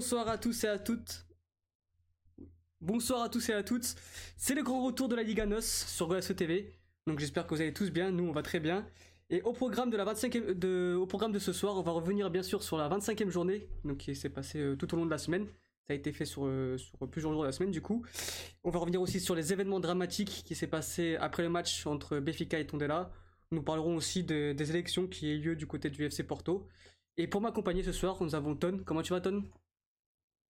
Bonsoir à tous et à toutes. Bonsoir à tous et à toutes. C'est le grand retour de la Liga NOS sur GOSE TV. Donc j'espère que vous allez tous bien. Nous, on va très bien. Et au programme de la 25e, de, au programme de ce soir, on va revenir bien sûr sur la 25e journée, donc qui s'est passée euh, tout au long de la semaine. Ça a été fait sur, euh, sur plusieurs jours de la semaine du coup. On va revenir aussi sur les événements dramatiques qui s'est passé après le match entre Benfica et Tondela. Nous parlerons aussi de- des élections qui aient lieu du côté du FC Porto. Et pour m'accompagner ce soir, nous avons Ton. Comment tu vas Ton?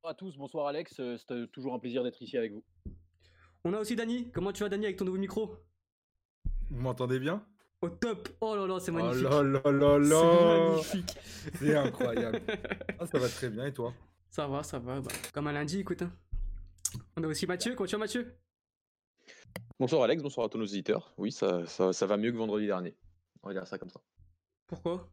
À tous, bonsoir Alex, euh, c'est euh, toujours un plaisir d'être ici avec vous. On a aussi Dani. Comment tu vas Dani avec ton nouveau micro? Vous m'entendez bien? Au top Oh là là, c'est Oh magnifique là là là C'est là magnifique C'est incroyable. Ah, ça va très bien et toi? Ça va, ça va. bah, comme un lundi, écoute. hein. On a aussi Mathieu. Comment tu vas Mathieu? Bonsoir Alex, bonsoir à tous nos auditeurs. Oui, ça, ça, ça va mieux que vendredi dernier. On va dire ça comme ça. Pourquoi?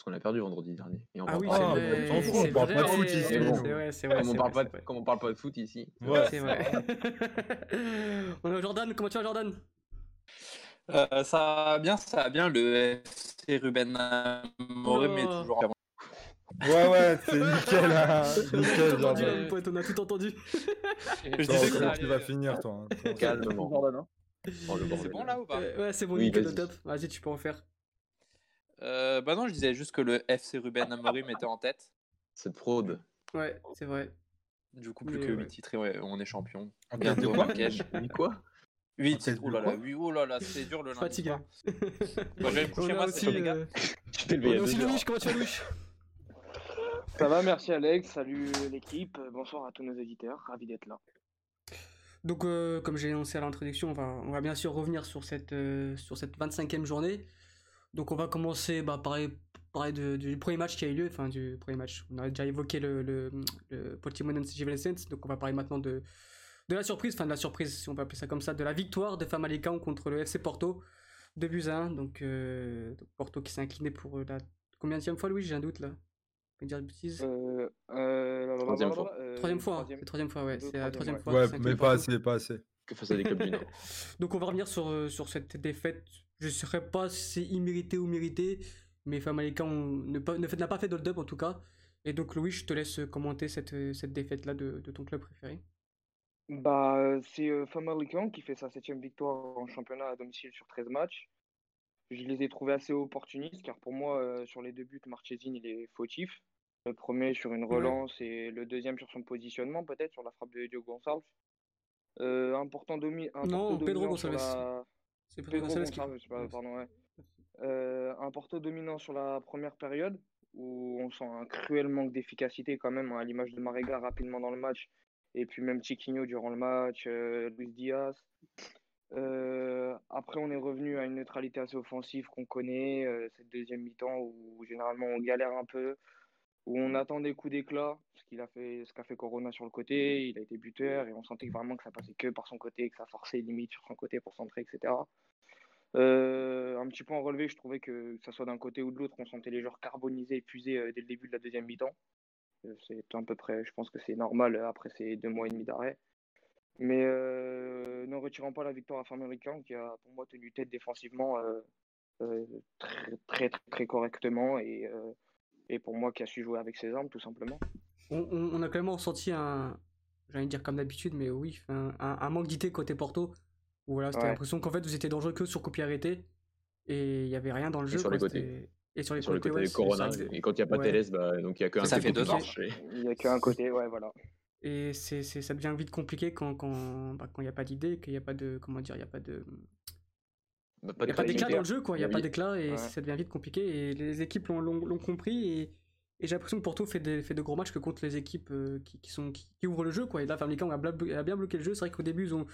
Parce qu'on a perdu vendredi dernier. Et on Ah oui, c'est Ah, vrai. on s'en fout, on parle pas de foot ici, C'est bon. vrai, c'est vrai. Comme on, parle pas de, comme on parle pas de foot ici. Ouais, C'est vrai. on a Jordan. Comment tu vas Jordan? Euh, ça va bien, ça va bien. Le FC Ruben est Oh. toujours. Ouais, ouais, c'est nickel. Hein. On a nickel, entendu, là, mon pote, on a tout entendu. Je disais que ça tu vas finir, toi hein. Calmement. Jordan, hein. Oh, C'est bon là ou pas? Euh, ouais, c'est bon, Oui, nickel, au top. Vas-y, tu peux en faire. Euh, Bah non, je disais juste que le FC Ruben Amorim était en tête. Cette fraude. Ouais, c'est vrai. Du coup, plus Mais que ouais. 8 titres et ouais, on est champion. Tête de quoi. Oui, quoi? 8 En tête titres, oh de là là, quoi oui, oh là là, c'est dur le lundi. Hein. Bon, je vais me coucher On moi, aussi, c'est les gars. euh, on levé a a aussi. Louis. Comment tu vas Louis? Ça va, merci Alex, salut l'équipe, bonsoir à tous nos auditeurs, ravi d'être là. Donc, euh, comme j'ai annoncé à l'introduction, on va, on va bien sûr revenir sur cette, euh, sur cette 25e journée. Donc, on va commencer bah, par parler, parler de- du premier match qui a eu lieu. Enfin, du premier match. On a déjà évoqué le, le, le Portimonense. Donc, on va parler maintenant de, de la surprise, enfin de la surprise, si on peut appeler ça comme ça, de la victoire de Famalicão contre le FC Porto. 2 buts à 1. Donc, euh, donc Porto qui s'est incliné pour la combien fois, Louis J'ai un doute là. Vais dire de bêtises. Euh, euh, Troisième fois. troisième fois, hein. troisième. fois, ouais. C'est la troisième fois. Ouais, mais pas assez, pas assez. Que face à des clubs du Nord. Donc on va revenir sur, euh, sur cette défaite. Je ne saurais pas si c'est immérité ou mérité, mais Famalicão ne, pas- ne n'a pas fait d'hold-up en tout cas. Et donc Louis, je te laisse commenter cette, euh, cette défaite-là de, de ton club préféré. Bah, c'est euh, Famalicão qui fait sa septième victoire en championnat à domicile sur 13 matchs. Je les ai trouvés assez opportunistes, car pour moi, euh, sur les deux buts, Marchesin, il est fautif. Le premier sur une Ouais. relance et le deuxième sur son positionnement, peut-être, sur la frappe de Diogo Gonçalves. Euh, important domi un Non, Porto Pedro dominant sur la- C'est Pedro Pedro Gonçalves qui- Gonçalves, pas- pardon, ouais. Euh, un Porto dominant sur la première période, où on sent un cruel manque d'efficacité quand même, hein, à l'image de Marega rapidement dans le match, et puis même Chiquinho durant le match, euh, Luis Diaz. Euh, après, on est revenu à une neutralité assez offensive qu'on connaît, euh, cette deuxième mi-temps où généralement on galère un peu, où on attend des coups d'éclat, ce qu'il a fait, ce qu'a fait Corona sur le côté, il a été buteur et on sentait vraiment que ça passait que par son côté, que ça forçait limite sur son côté pour centrer, etc. Euh, un petit point à relever, je trouvais que, que ça soit d'un côté ou de l'autre, on sentait les joueurs carbonisés, épuisés euh, dès le début de la deuxième mi-temps. Euh, c'est à peu près, je pense que c'est normal euh, après ces deux mois et demi d'arrêt. Mais ne retirant pas la victoire à Famalicão, qui a pour moi tenu tête défensivement très, très, très, très correctement et, et pour moi qui a su jouer avec ses armes, tout simplement. On, on- on a quand même ressenti un, j'allais dire comme d'habitude, mais oui, un, un- un manque d'idée côté Porto. Où voilà, c'était Ouais. l'impression qu'en fait vous étiez dangereux que sur coup arrêté et il y avait rien dans le Et jeu. sur quoi, les côtés. Et sur les Sur le côtés, côté ouais, Corona. que- Et quand il n'y a pas Ouais. Télès, bah, donc il n'y a qu'un Ça côté fait deux qui ans. marche. et- Il n'y a qu'un côté, ouais, voilà. Et c'est, c'est- ça devient vite compliqué quand quand bah, quand il n'y a pas d'idée, qu'il n'y a pas de comment dire, il y a pas de bah, il y a pas d'éclat dans le jeu quoi, il y a Oui. pas d'éclat et Ouais. ça devient vite compliqué et les équipes l'ont, compris et, et j'ai l'impression que Porto fait, des, fait de gros matchs que contre les équipes euh, qui, qui sont qui, qui ouvrent le jeu quoi. Et là Famalicão a, a bien bloqué le jeu, c'est vrai qu'au début ils ont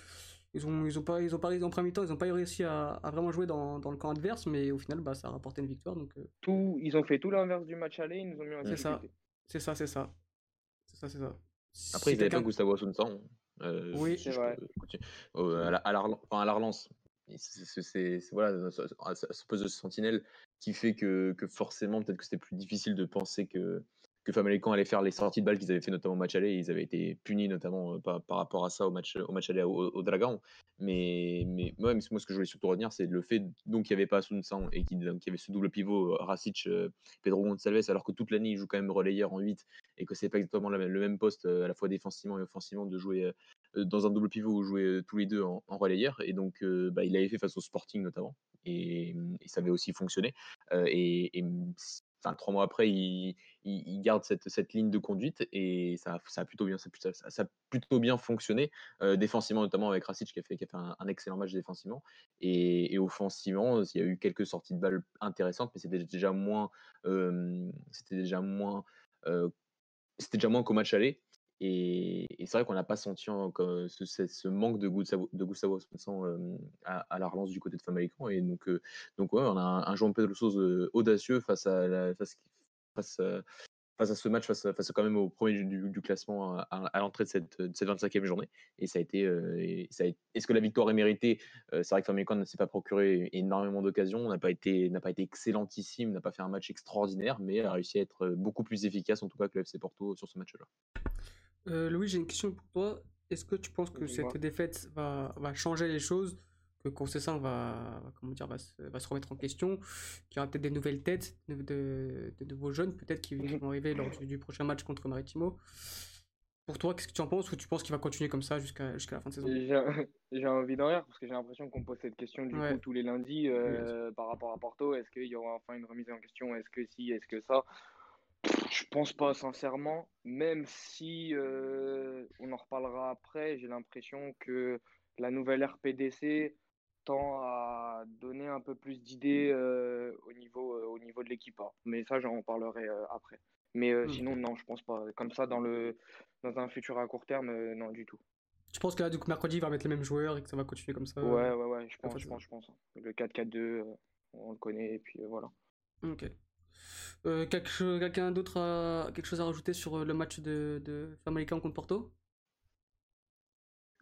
ils ont ils ont pas ils ont pas en premier temps, ils ont pas réussi à, à vraiment jouer dans, dans le camp adverse mais au final bah ça a rapporté une victoire donc euh, Tout, ils ont fait tout l'inverse du match aller, ils nous ont mis en C'est ça. c'est ça c'est ça. C'est ça c'est ça. Après, Si ils n'avaient pas Gustavo Assunção. Euh, Oui. si C'est je vrai. Euh, à, la, à, la, enfin, à la relance. C'est- voilà, ce, poste de sentinelle qui fait que, que forcément, peut-être que c'était plus difficile de penser que, que Famalicão allait faire les sorties de balles qu'ils avaient fait notamment au match aller. Ils avaient été punis notamment euh, par, par rapport à ça au match, au match aller au, au Dragon. Mais, mais moi, ce que je voulais surtout retenir, c'est le fait donc qu'il n'y avait pas Sun Sang et qu'il qu'il y avait ce double pivot euh, Rasic, euh, Pedro Gonçalves, alors que toute l'année il joue quand même relayeur en 8 et que c'est pas exactement le même poste à la fois défensivement et offensivement de jouer dans un double pivot ou jouer euh, tous les deux en, relayeur. Et donc euh, bah, il l'avait fait face au Sporting notamment et, et ça avait aussi fonctionné. Euh, et, enfin, trois mois après, il, garde cette, ligne de conduite et ça, a- plutôt bien, fonctionné euh, défensivement notamment avec Rasic qui a fait, un, excellent match défensivement et, offensivement, il y a eu quelques sorties de balles intéressantes, mais c'était déjà moins, euh, c'était déjà moins, euh, c'était déjà moins qu'au match aller. Et, c'est vrai qu'on n'a pas senti en- que ce, manque de Gustavo, de Gustavo Asmussen, euh, à, à la relance du côté de Famalicão. Et donc, euh, donc on a un, un João Pedro Sousa euh, audacieux face à, face, à, face à ce match, face, face quand même au premier du, classement à, l'entrée de cette, de cette 25e journée. Et ça a été. euh, Est-ce que la victoire est méritée? Euh, C'est vrai que Famalicão ne s'est pas procuré énormément d'occasions, n'a pas été, pas été excellentissime, n'a pas fait un match extraordinaire, mais a réussi à être beaucoup plus efficace en tout cas que le FC Porto sur ce match-là. Euh, Louis, j'ai une question pour toi. Est-ce que tu penses que cette défaite va, va changer les choses Que Concessin va, va- comment dire, va, se, va se remettre en question Qu'il y aura peut-être des nouvelles têtes, de, de, de nouveaux jeunes peut-être qui, qui Mhm. vont arriver lors du, du prochain match contre Maritimo Pour toi, qu'est-ce que tu en penses Ou tu penses qu'il va continuer comme ça jusqu'à la fin de saison? J'ai envie d'en rire parce que j'ai l'impression qu'on pose cette question du Ouais. coup tous les lundis euh, par rapport à Porto. Est-ce qu'il y aura enfin une remise en question? Est-ce que si? Est-ce que ça? Pense pas sincèrement, même si euh, on en reparlera après, j'ai l'impression que la nouvelle RPDC tend à donner un peu plus d'idées euh, au niveau, euh, au niveau de l'équipe. hein. Mais ça, j'en parlerai après. Mais Ok. sinon, non, je pense pas. Comme ça, dans le, dans un futur à court terme, non, du tout. Tu penses que là, du coup, mercredi, il va mettre les mêmes joueurs et que ça va continuer comme ça Ouais, ouais, ouais, je pense, je pense, je pense. Le 4-4-2, euh, on le connaît, et puis voilà. Ok. Euh, quelque Quelqu'un d'autre a quelque chose à rajouter sur euh, le match de, de Famalicão contre Porto?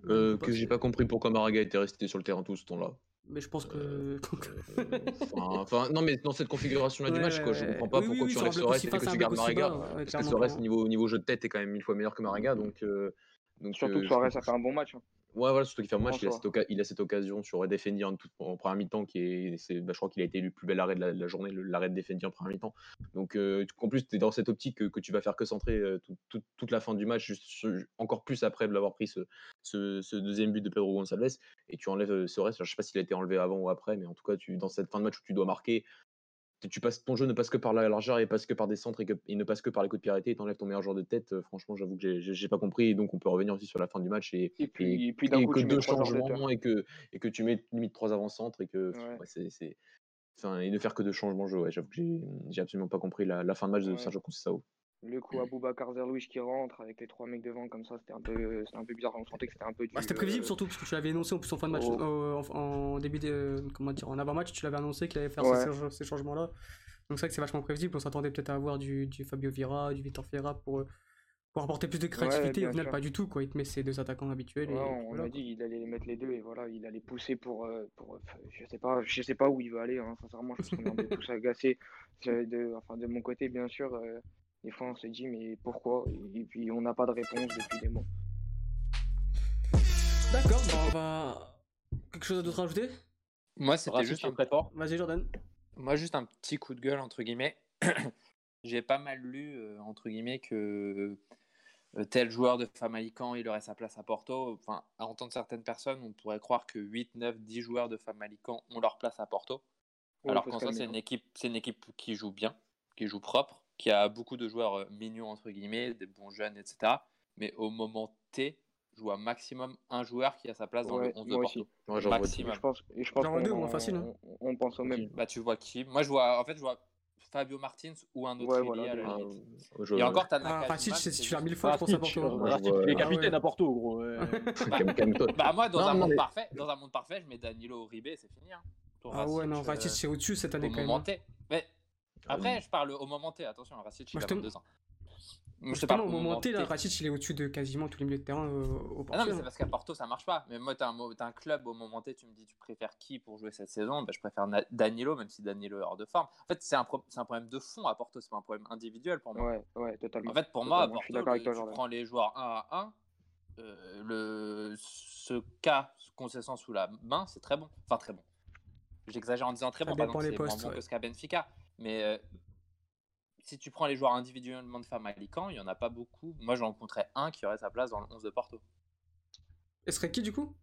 Euh, que j'ai pas compris pourquoi Maraga était resté sur le terrain tout ce temps-là. Mais je pense que. Euh, Enfin, enfin, non, mais dans cette configuration-là du match, quoi, je comprends pas Oui, pourquoi oui, tu enlèves aussi et que tu gardes Maraga. bas, ouais, Parce que clairement. niveau, niveau jeu de tête, est quand même mille fois meilleur que Maraga. Donc, euh, donc Surtout euh, que comprends- a fait un bon match. hein. Ouais, voilà, surtout qu'il fait un match, il a, cette oca- il a cette occasion sur Defendi en, première mi-temps, qui est, c'est- bah, je crois qu'il a été élu le plus bel arrêt de la, de la journée, l'arrêt de Defendi en première mi-temps. Donc, euh, en plus, tu es dans cette optique que, que tu vas faire que centrer euh, tout- tout- toute la fin du match, juste encore plus après de l'avoir pris ce, ce, ce deuxième but de Pedro Gonçalves, et tu enlèves euh, Sorès. Alors, je sais pas s'il a été enlevé avant ou après, mais en tout cas, tu, dans cette fin de match où tu dois marquer, tu- passes, ton jeu ne passe que par la largeur et passe que par des centres et, que, et ne passe que par les coups de arrêtés et t'enlèves ton meilleur joueur de tête. euh, franchement, j'avoue que j'ai- pas compris. Et donc, on peut revenir aussi sur la fin du match et, Et puis, et puis d'un et coup, que tu mets deux changements et que, et que tu mets limite trois avant-centres et que Ouais. ouais, c'est, enfin, et ne faire que deux changements de jeu. Ouais, j'avoue que j'ai, absolument pas compris la, la fin de match de. Sergio Conceição. Le coup à Boubacar Zerlouich qui rentre avec les trois mecs devant comme ça, c'était un peu, c'était un peu bizarre. On sentait que c'était un peu du. Bah, c'était prévisible euh, surtout parce que tu l'avais énoncé en plus en fin de match, Oh. euh, en, en début de, comment dire, en avant-match, tu l'avais annoncé qu'il allait faire Ouais. ces, changements-là. Donc c'est vrai que c'est vachement prévisible. On s'attendait peut-être à avoir du, du Fabio Vieira, du Vitor Ferra pour, euh, pour apporter plus de créativité. bien Au final, sûr. pas du tout. Quoi. Il te met ses deux attaquants habituels. ouais, et on voilà, a dit il allait les mettre les deux et voilà, il allait pousser pour, euh, pour euh, je sais pas, je sais pas où il va aller. hein, sincèrement, je pense qu'on est un peu tous agacés. De, enfin, de mon côté, bien sûr. euh, des fois, on se dit mais pourquoi? Et, puis on n'a pas de réponse depuis des mois. D'accord, bah, on va. Quelque chose d'autre à rajouter Moi, c'était juste un très fort. Vas-y, Jordan. Moi, juste un petit coup de gueule, entre guillemets. J'ai pas mal lu, euh, entre guillemets, que euh, tel joueur de Famalicão, il aurait sa place à Porto. Enfin, à entendre certaines personnes, on pourrait croire que 8, 9, 10 joueurs de Famalicão ont leur place à Porto. Alors qu'en soi, c'est hein. une, équipe, c'est une équipe qui joue bien, qui joue propre, qui a beaucoup de joueurs euh, mignons, entre guillemets, des bons jeunes, etc. Mais au moment T, je vois maximum un joueur qui a sa place dans Ouais, le 11 de moi Porto. j'en vois maximum. Je pense, je pense Genre deux, qu'on moi, facile, hein. on, on pense au même. Bah, tu vois qui? Moi, je vois, en fait, je vois Fabio Martins ou un autre Ouais, voilà, à la limite. Ah, je- Et encore, t'as Ah, Nakajima, c'est c'est titulaire juste- mille fois, je pense, à Porto. Moi, il est Ah capitaine ouais. à Porto, gros. Bah, moi, dans, Non, un monde mais- parfait, dans un monde parfait, je mets Danilo Uribe, c'est fini. Hein, Ah ouais, non, euh, Racic, c'est au-dessus cette année quand même. moment hein. T. Mais après, je parle au moment T, attention, Racic, il a je te- 22 ans. Moi, je Justement, parle au moment T, là. Racic, il est au-dessus de quasiment tous les milieux de terrain euh, au Ah non, mais c'est parce qu'à Porto, ça marche pas. Mais moi, t'as un, un club au moment T, tu me dis, tu préfères qui pour jouer cette saison? Bah, Je préfère Na- Danilo, même si Danilo est hors de forme. En fait, c'est un, pro- c'est un problème de fond à Porto, c'est pas un problème individuel pour moi. Ouais, ouais, totalement. En fait, pour moi, à je Porto, le- toi, tu prends les joueurs 1 à 1. euh, le, ce cas concession sous la main, c'est très bon. Enfin, très bon. J'exagère en disant très Ça bon, par exemple, les c'est moins postes, bon ouais. que ce qu'a Benfica. Mais euh, si tu prends les joueurs individuellement de Famalicão, il n'y en a pas beaucoup. Moi, j'en rencontrais un qui aurait sa place dans le 11 de Porto. Et ce serait qui, du coup?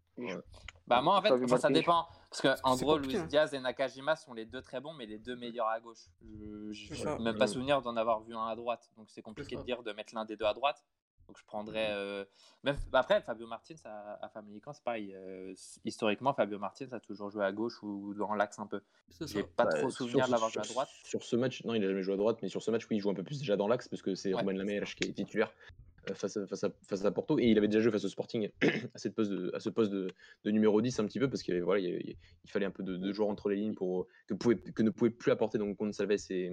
Bah moi en fait, enfin, ça dépend parce que en gros Luis hein. Diaz et Nakajima sont les deux très bons mais les deux meilleurs à gauche. Je n'ai même pas Ouais. souvenir d'en avoir vu un à droite donc c'est compliqué de dire de mettre l'un des deux à droite. Donc je prendrais euh, même bah, après Fabio Martins à, à Famalicão c'est pareil euh, historiquement Fabio Martins a toujours joué à gauche ou dans l'axe un peu. J'ai pas Bah, trop souvenir de l'avoir joué à droite. Sur ce match, non, il a jamais joué à droite, mais sur ce match, oui, il joue un peu plus déjà dans l'axe parce que c'est Ouais. Ruben Lamerche qui est titulaire euh, face à, face, à, face à Porto et il avait déjà joué face au Sporting à, cette poste de, à ce poste de, de numéro 10 un petit peu parce qu'il y avait- voilà, il, fallait un peu de, de joueurs entre les lignes pour, que, pouvait, que ne pouvaient plus apporter donc Gonçalves et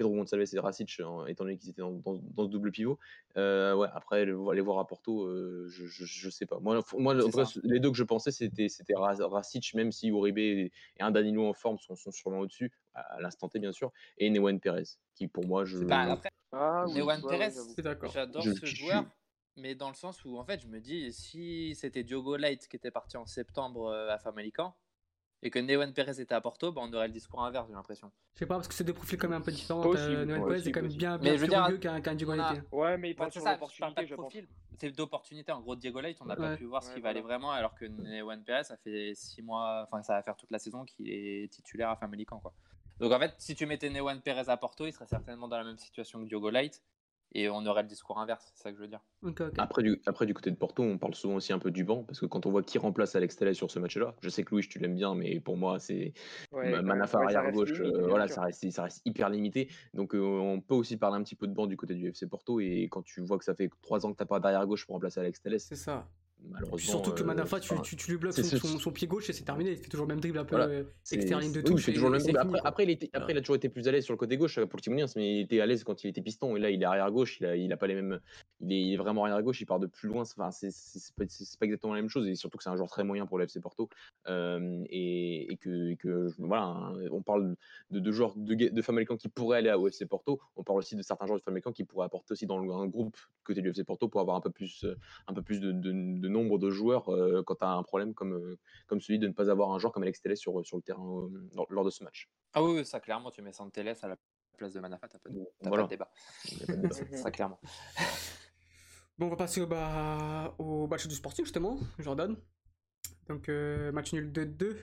Pedro Gonçalves et Racic hein, étant donné qu'ils étaient dans, dans- dans ce double pivot. Euh, ouais, après le- aller voir à Porto, euh, je, je, je sais pas. Moi, moi en les deux que je pensais c'était c'était Ra- Racic même si Uribe et, et un Danilo en forme sont, sont sûrement au-dessus à, à l'instant T bien sûr et Newen Perez qui pour moi je Bah, après Ah oui, Newan ouais, Perez. J'adore ce je- joueur, mais dans le sens où en fait je me dis si c'était Diogo Light qui était parti en septembre euh, à Famalicão et que Newan Perez était à Porto, bah, on aurait le discours inverse, j'ai l'impression. Je sais pas, parce que c'est deux profils quand même un peu différents. Euh, ouais, Perez est quand même bien, Mais bien je veux plus dire, rugueux qu'un on a- Leite. Ouais, mais il Ouais, parle c'est sur l'opportunité, je profil, c'est d'opportunité. En gros, Diego Light, on n'a Ouais. pas pu voir ce Ouais, qu'il voilà. valait vraiment, alors que Newan Perez, ça fait six mois, enfin ça va faire toute la saison qu'il est titulaire à Famalicão. Quoi. Donc en fait, si tu mettais Newan Perez à Porto, il serait certainement dans la même situation que Diogo Light, et on aurait le discours inverse, c'est ça que je veux dire. Après du, après, du côté de Porto, on parle souvent aussi un peu du banc, parce que quand on voit qui remplace Alex Telles sur ce match-là, je sais que Louis, tu l'aimes bien, mais pour moi, c'est Ouais, même. Ouais, ça arrière reste gauche, limite, euh, voilà, ça reste, ça reste hyper limité. Donc euh, on peut aussi parler un petit peu de banc du côté du FC Porto, et quand tu vois que ça fait trois ans que t'as pas d'arrière gauche pour remplacer Alex Telles, C'est ça. Surtout que euh, Manafa, tu, tu lui bloques son, ce- son, son pied gauche et c'est terminé. Il fait toujours le même dribble un peu Voilà. euh, ligne de touche. toujours le même Après, après, il était, après, il a toujours été plus à l'aise sur le côté gauche euh, pour le Timoniens, mais il était à l'aise quand il était piston, et là, il est arrière gauche, il a, il a pas les mêmes. Il est, il est vraiment arrière gauche, il part de plus loin. Enfin, c'est pas, exactement la même chose, et surtout que c'est un joueur très moyen pour le FC Porto. Euh, et, et que, et que, voilà, hein, on parle de, de joueurs de, de Famalicão qui pourraient aller au FC Porto. On parle aussi de certains joueurs de Famalicão qui pourraient apporter aussi dans le- un groupe côté du FC Porto pour avoir un peu plus, euh, un peu plus de nombre de joueurs euh, quand tu as un problème comme, euh, comme celui de ne pas avoir un joueur comme Alex Telles sur, sur le terrain euh, lors- lors de ce match. Ah oui, oui, ça clairement, tu mets Santeles à la place de Manafa, t'as pas, de- Voilà. pas de débat. Pas de. Ça clairement. Bon, on va passer au, bah, au match du Sporting, justement, Jordan. Donc, euh, match nul 2-2.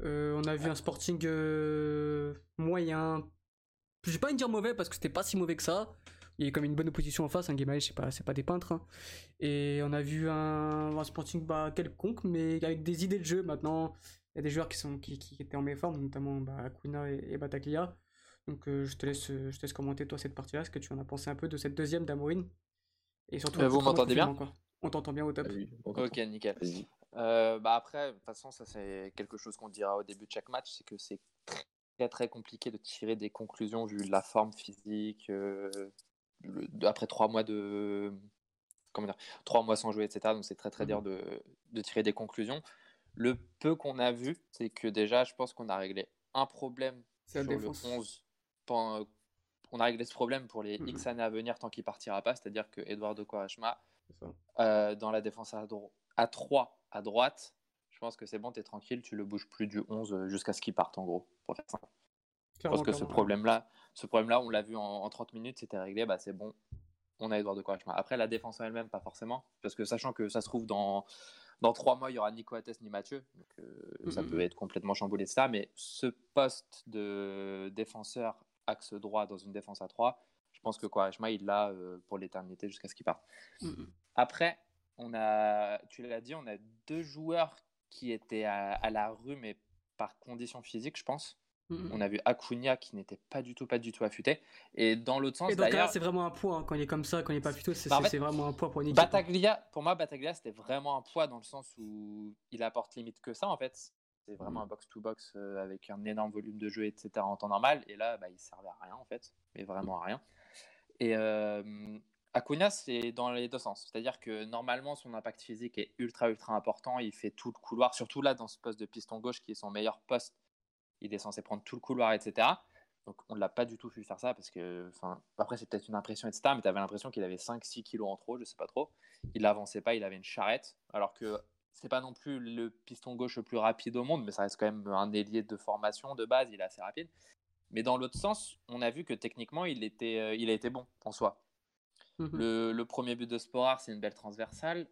Euh, on a vu un Sporting euh, moyen. Je vais pas dire mauvais parce que c'était pas si mauvais que ça. Il y a eu comme une bonne opposition en face. Un Guémaï, c'est pas, c'est pas des peintres. hein. Et on a vu un, un Sporting bah, quelconque, mais avec des idées de jeu. Maintenant, il y a des joueurs qui, sont, qui, qui étaient en méforme, notamment bah, Acuna et, et Bataglia. Donc, euh, je, te laisse, je te laisse commenter, toi, cette partie-là. Ce que tu en as pensé un peu de cette deuxième d'Amorin Et surtout, Euh, vous m'entendez bien? quoi. On t'entend bien au top. Ok, nickel. Euh, bah après, de toute façon, ça c'est quelque chose qu'on dira au début de chaque match, c'est que c'est très très compliqué de tirer des conclusions vu la forme physique, euh, après trois mois de comment dire, trois mois sans jouer, etc. Donc c'est très très Mhm. dur de, de tirer des conclusions. Le peu qu'on a vu, c'est que déjà, je pense qu'on a réglé un problème sur le défense. 11. pen- On a réglé ce problème pour les Mhm. X années à venir tant qu'il partira pas, c'est-à-dire que Eduardo Quaresma ça. euh, dans la défense à, dro- à 3 à droite, je pense que c'est bon, tu es tranquille, tu le bouges plus du 11 euh, jusqu'à ce qu'il parte en gros. Pour faire simple. Je Clairement, pense que ce clairement. problème-là, ce problème-là, on l'a vu en, en 30 minutes, c'était réglé, bah c'est bon, on a Eduardo Quaresma. Après, la défense en elle-même, pas forcément, parce que sachant que ça se trouve dans, dans 3 mois, il y aura ni Coates ni Mathieu, donc euh, ça peut être complètement chamboulé de ça, mais ce poste de défenseur axe droit dans une défense à 3, je pense que Quaresma, il l'a euh, pour l'éternité jusqu'à ce qu'il parte. Après, on a, tu l'as dit, on a deux joueurs qui étaient à, à la rue, mais par condition physique, je pense. On a vu Acuna qui n'était pas du tout, pas du tout affûté. Et dans l'autre sens, Et c'est vraiment un poids. hein. Quand il est comme ça, quand il est pas plutôt, c'est Bah, en c'est- vraiment un poids pour une équipe. Bataglia, pour moi, Bataglia, c'était vraiment un poids dans le sens où il apporte limite que ça, en fait. C'est vraiment un box-to-box euh, avec un énorme volume de jeu, etc. en temps normal. Et là, bah, il servait à rien, en fait. Mais vraiment à rien. Et euh, Acuna, c'est dans les deux sens. C'est-à-dire que normalement, son impact physique est ultra, ultra important. Il fait tout le couloir, surtout là, dans ce poste de piston gauche qui est son meilleur poste. Il est censé prendre tout le couloir, etc. Donc, on ne l'a pas du tout vu faire ça parce que, enfin, après, c'est peut-être une impression, etc. Mais tu avais l'impression qu'il avait 5-6 kilos en trop, je sais pas trop. Il n'avançait pas, il avait une charrette. Alors que c'est pas non plus le piston gauche le plus rapide au monde, mais ça reste quand même un ailier de formation de base, il est assez rapide. Mais dans l'autre sens, on a vu que techniquement, il, était, euh, il a été bon en soi. Mhm. Le, le premier but de Sporar, c'est une belle transversale,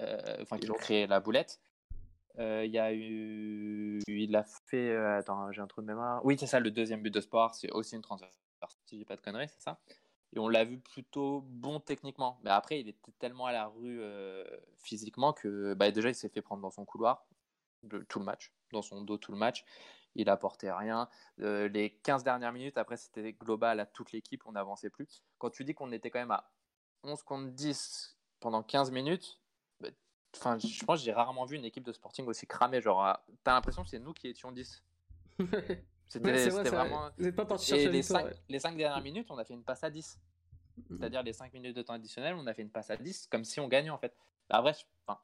euh, enfin qui a créé la boulette. Euh, Il a eu, il a fait, euh, attends, j'ai un trou de mémoire. Oui, c'est ça, le deuxième but de Sporar, c'est aussi une transversale, si j'ai pas de conneries, c'est ça. Et on l'a vu plutôt bon techniquement. Mais après, il était tellement à la rue euh, physiquement que bah, déjà, il s'est fait prendre dans son couloir tout le match, dans son dos tout le match. Il apportait rien. Les 15 dernières minutes, après, c'était global à toute l'équipe, on n'avançait plus. Quand tu dis qu'on était quand même à 11 contre 10 pendant 15 minutes, enfin, je pense que j'ai rarement vu une équipe de Sporting aussi cramée. Genre, t'as l'impression que c'est nous qui étions 10. C'était Ouais, vrai, vraiment. Vous n'êtes pas parti chercher les victoire, 5, ouais. les cinq dernières minutes, on a fait une passe à 10. Mhm. C'est-à-dire les 5 minutes de temps additionnel, on a fait une passe à 10, comme si on gagnait en fait. Après, je, enfin,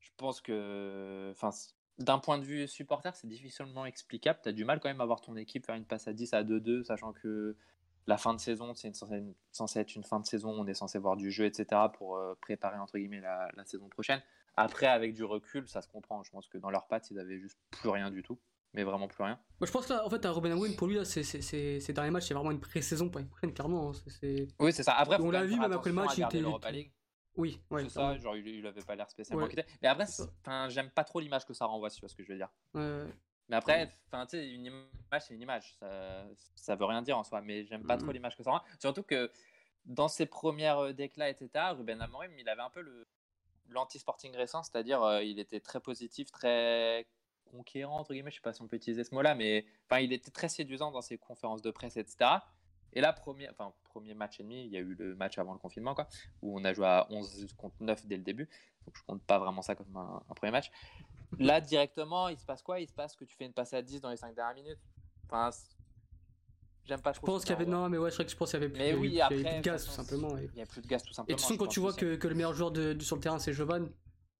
je pense que enfin, d'un point de vue supporter, c'est difficilement explicable. Tu as du mal quand même à voir ton équipe faire une passe à 10 à 2-2, sachant que la fin de saison, c'est une- censé, être une fin de saison, on est censé voir du jeu, etc., pour euh, préparer entre guillemets la, la saison prochaine. Après, avec du recul, ça se comprend. Je pense que dans leurs pattes, ils avaient juste plus rien du tout, mais vraiment plus rien. Moi, je pense que là, en fait, à Robin Amoun, pour lui, là, ces derniers matchs, c'est vraiment une pré-saison l'année prochaine, clairement. hein. C'est, Oui, c'est ça. Après, On l'a vu, même après le match, il était- League. Oui, ouais. c'est ça, genre il, il avait pas l'air spécialement Ouais. Mais après, j'aime pas trop l'image que ça renvoie, si tu vois ce que je veux dire. Ouais. Mais après, une image, c'est une image. Ça, ça veut rien dire en soi, mais j'aime pas trop l'image que ça renvoie. Surtout que dans ses premières euh, déclats, etc., Ruben Amorim, il avait un peu le l'anti-sporting récent, c'est-à-dire euh, il était très positif, très conquérant, entre guillemets, je sais pas si on peut utiliser ce mot-là, mais enfin, il était très séduisant dans ses conférences de presse, etc. Et là, premier, enfin, premier match et demi, il y a eu le match avant le confinement, quoi, où on a joué à 11 contre 9 dès le début. Donc je compte pas vraiment ça comme un, un premier match. Là, directement, il se passe quoi? Il se passe que tu fais une passe à 10 dans les 5 dernières minutes. Enfin, j'aime pas Je trop. pense ce qu'il y avait. Non, mais ouais, je crois que je pense qu'il y avait plus, Mais oui, il y avait après, plus de gaz, tout simplement. Il y a plus de gaz, tout et de simplement. toute façon, je quand pense tu vois que, que le meilleur joueur de, sur le terrain, c'est Jovan,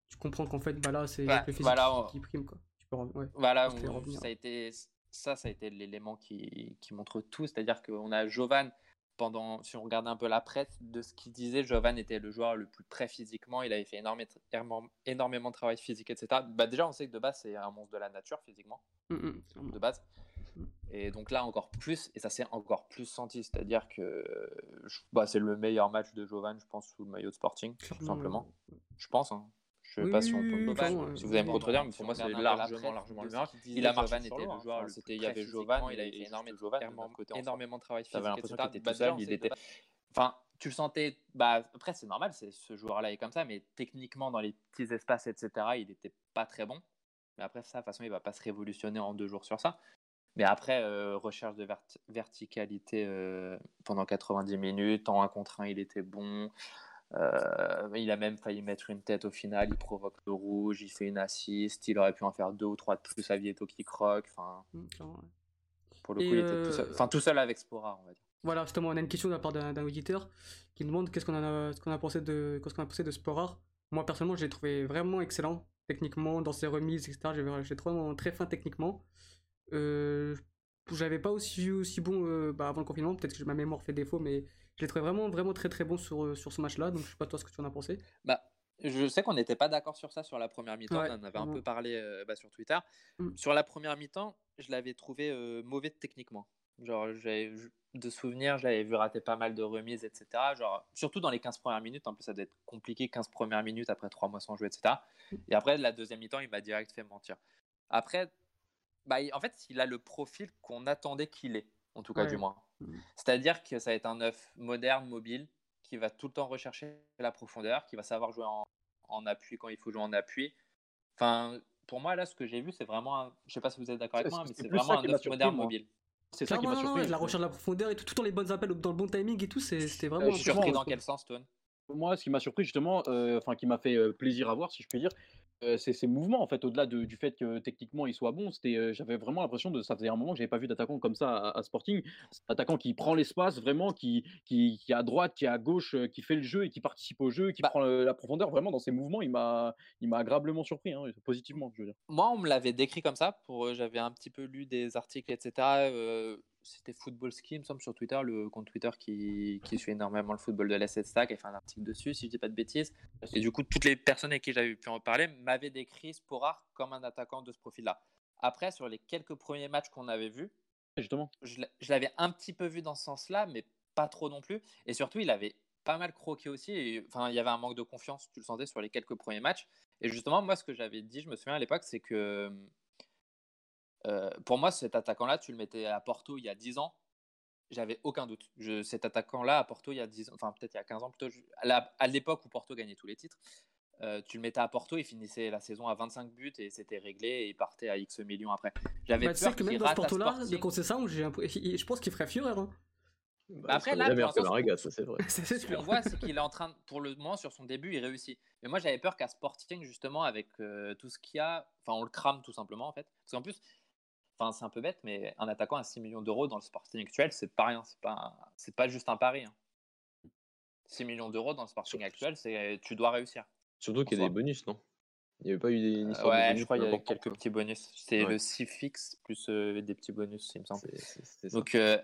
tu comprends qu'en fait, bah là, c'est Ouais, le physique voilà, qui- on- qui prime, quoi. Tu peux, ouais. Voilà, Je on- revenir. ça a été ça, ça a été l'élément qui, qui montre tout. C'est-à-dire qu'on a Jovan pendant, si on regardait un peu la presse de ce qu'il disait, Jovan était le joueur le plus prêt physiquement. Il avait fait énormément, énormément de travail physique, etc. Bah déjà, on sait que de base, c'est un monstre de la nature physiquement, Mm, mm, de base. Mm. Et donc là, encore plus, et ça s'est encore plus senti. C'est-à-dire que bah, c'est le meilleur match de Jovan, je pense, sous le maillot de Sporting, tout simplement. Je pense. hein. Je sais Oui, pas si on peut vous allez me contredire, mais pour moi, c'est largement, largement le meilleur. Il a marché sur le joueur, il y avait Jovan il a énormément, de travail physique, T'avais l'impression était Bah, tout il était- Enfin, tu le sentais. Bah, après, c'est normal, ce joueur-là est comme ça, mais techniquement, dans les petits espaces, etc., il n'était pas très bon. Mais après, ça, de toute façon, il va pas se révolutionner en deux jours sur ça. Mais après, euh, recherche de vert- verticalité euh, pendant 90 minutes, en un contre un, il était bon. Euh, il a même failli mettre une tête au final, il provoque le rouge, il fait une assist, il aurait pu en faire deux ou trois de plus à Vieto qui croque. Enfin, Mm, pour le Et coup, il était tout seul. euh, Enfin, tout seul avec Spora, on va dire. Voilà, justement, on a une question de la part d'un auditeur qui nous demande qu'est-ce qu'on a, ce qu'on a pensé de, qu'est-ce qu'on a pensé de Sporar. Moi, personnellement, je l'ai trouvé vraiment excellent, techniquement, dans ses remises, etc. J'ai trouvé vraiment très fin techniquement. Euh, j'avais pas aussi vu aussi bon euh, bah, avant le confinement, peut-être que ma mémoire fait défaut, mais je l'ai trouvé vraiment, vraiment très très bon sur, euh, sur ce match-là. Donc, je sais pas toi ce que tu en as pensé. Bah, je sais qu'on n'était pas d'accord sur ça sur la première mi-temps. Ouais, on en avait un peu parlé euh, bah, sur Twitter. Mm. Sur la première mi-temps, je l'avais trouvé euh, mauvais techniquement. Genre, j'avais je- de souvenirs, j'avais vu rater pas mal de remises, etc. Genre, surtout dans les 15 premières minutes. En plus, ça doit être compliqué, 15 premières minutes après 3 mois sans jouer, etc. Et après, la deuxième mi-temps, il m'a direct fait mentir. Après, bah, en fait, il a le profil qu'on attendait qu'il ait, en tout cas, Ouais. du moins. Mm. C'est-à-dire que ça va être un neuf moderne, mobile, qui va tout le temps rechercher la profondeur, qui va savoir jouer en, en appui quand il faut jouer en appui. Enfin, pour moi, là, ce que j'ai vu, c'est vraiment. Un... Je sais pas si vous êtes d'accord avec moi, mais c'est vraiment un surpris, moderne moi. mobile. C'est ça qui m'a surpris. ouais, la recherche de la profondeur et tout, tout en les bonnes appels, dans le bon timing et tout, c'est- c'était vraiment. Euh, je suis surpris important, dans quel sens, Stone Moi, ce qui m'a surpris justement, euh, enfin qui m'a fait euh, plaisir à voir, si je puis dire, c'est ses mouvements en fait. Au-delà de- du fait que techniquement il soit bon, c'était, euh, j'avais vraiment l'impression de ça faisait un moment que j'avais pas vu d'attaquant comme ça à, à Sporting. Attaquant qui prend l'espace vraiment, qui, qui, qui est à droite, qui est à gauche, qui fait le jeu et qui participe au jeu, qui Bah prend le- la profondeur. Vraiment dans ses mouvements, il m'a, il m'a agréablement surpris, hein, positivement, je veux dire. Moi, on me l'avait décrit comme ça. Pour, j'avais un petit peu lu des articles, etc. euh, c'était Football Ski, il me semble, sur Twitter, le compte Twitter qui, qui suit énormément le football de l'SS Stack, a fait un article dessus, si je dis pas de bêtises. Et du coup, toutes les personnes avec qui j'avais pu en parler m'avaient décrit Sporar comme un attaquant de ce profil-là. Après, sur les quelques premiers matchs qu'on avait vus, Justement. je l'a- je l'avais un petit peu vu dans ce sens-là, mais pas trop non plus. Et surtout, il avait pas mal croqué aussi. et, Enfin, il y avait un manque de confiance, tu le sentais sur les quelques premiers matchs. Et justement, moi, ce que j'avais dit, je me souviens à l'époque, c'est que euh, pour moi, cet attaquant-là, tu le mettais à Porto il y a 10 ans, j'avais aucun doute. Je, cet attaquant-là à Porto il y a 10 ans, enfin peut-être il y a 15 ans plutôt, je- à l'époque où Porto gagnait tous les titres, euh, tu le mettais à Porto, il finissait la saison à 25 buts et c'était réglé et il partait à X millions après. J'avais Bah, peur que même dans ce Porto-là, de Sporting. Concessao, je pense qu'il ferait fureur. Hein. Bah, après, là, pour l'instant, Ce qu'on voit, c'est qu'il est en train, de- pour le moment, sur son début, il réussit. Mais moi, j'avais peur qu'à Sporting, justement, avec euh, tout ce qu'il y a, enfin, on le crame tout simplement, en fait. Parce qu'en plus, enfin, c'est un peu bête, mais un attaquant à 6 millions d'euros dans le Sporting actuel, c'est pas rien. C'est pas, c'est pas juste un pari. hein. 6 millions d'euros dans le Sporting actuel, c'est, tu dois réussir. Surtout qu'il y a des bonus, non? Il n'y avait pas eu des Euh, de ouais, je crois qu'il y a quelques petits bonus. C'est Ouais. le 6 fixe plus euh, des petits bonus, il me semble. Donc, euh,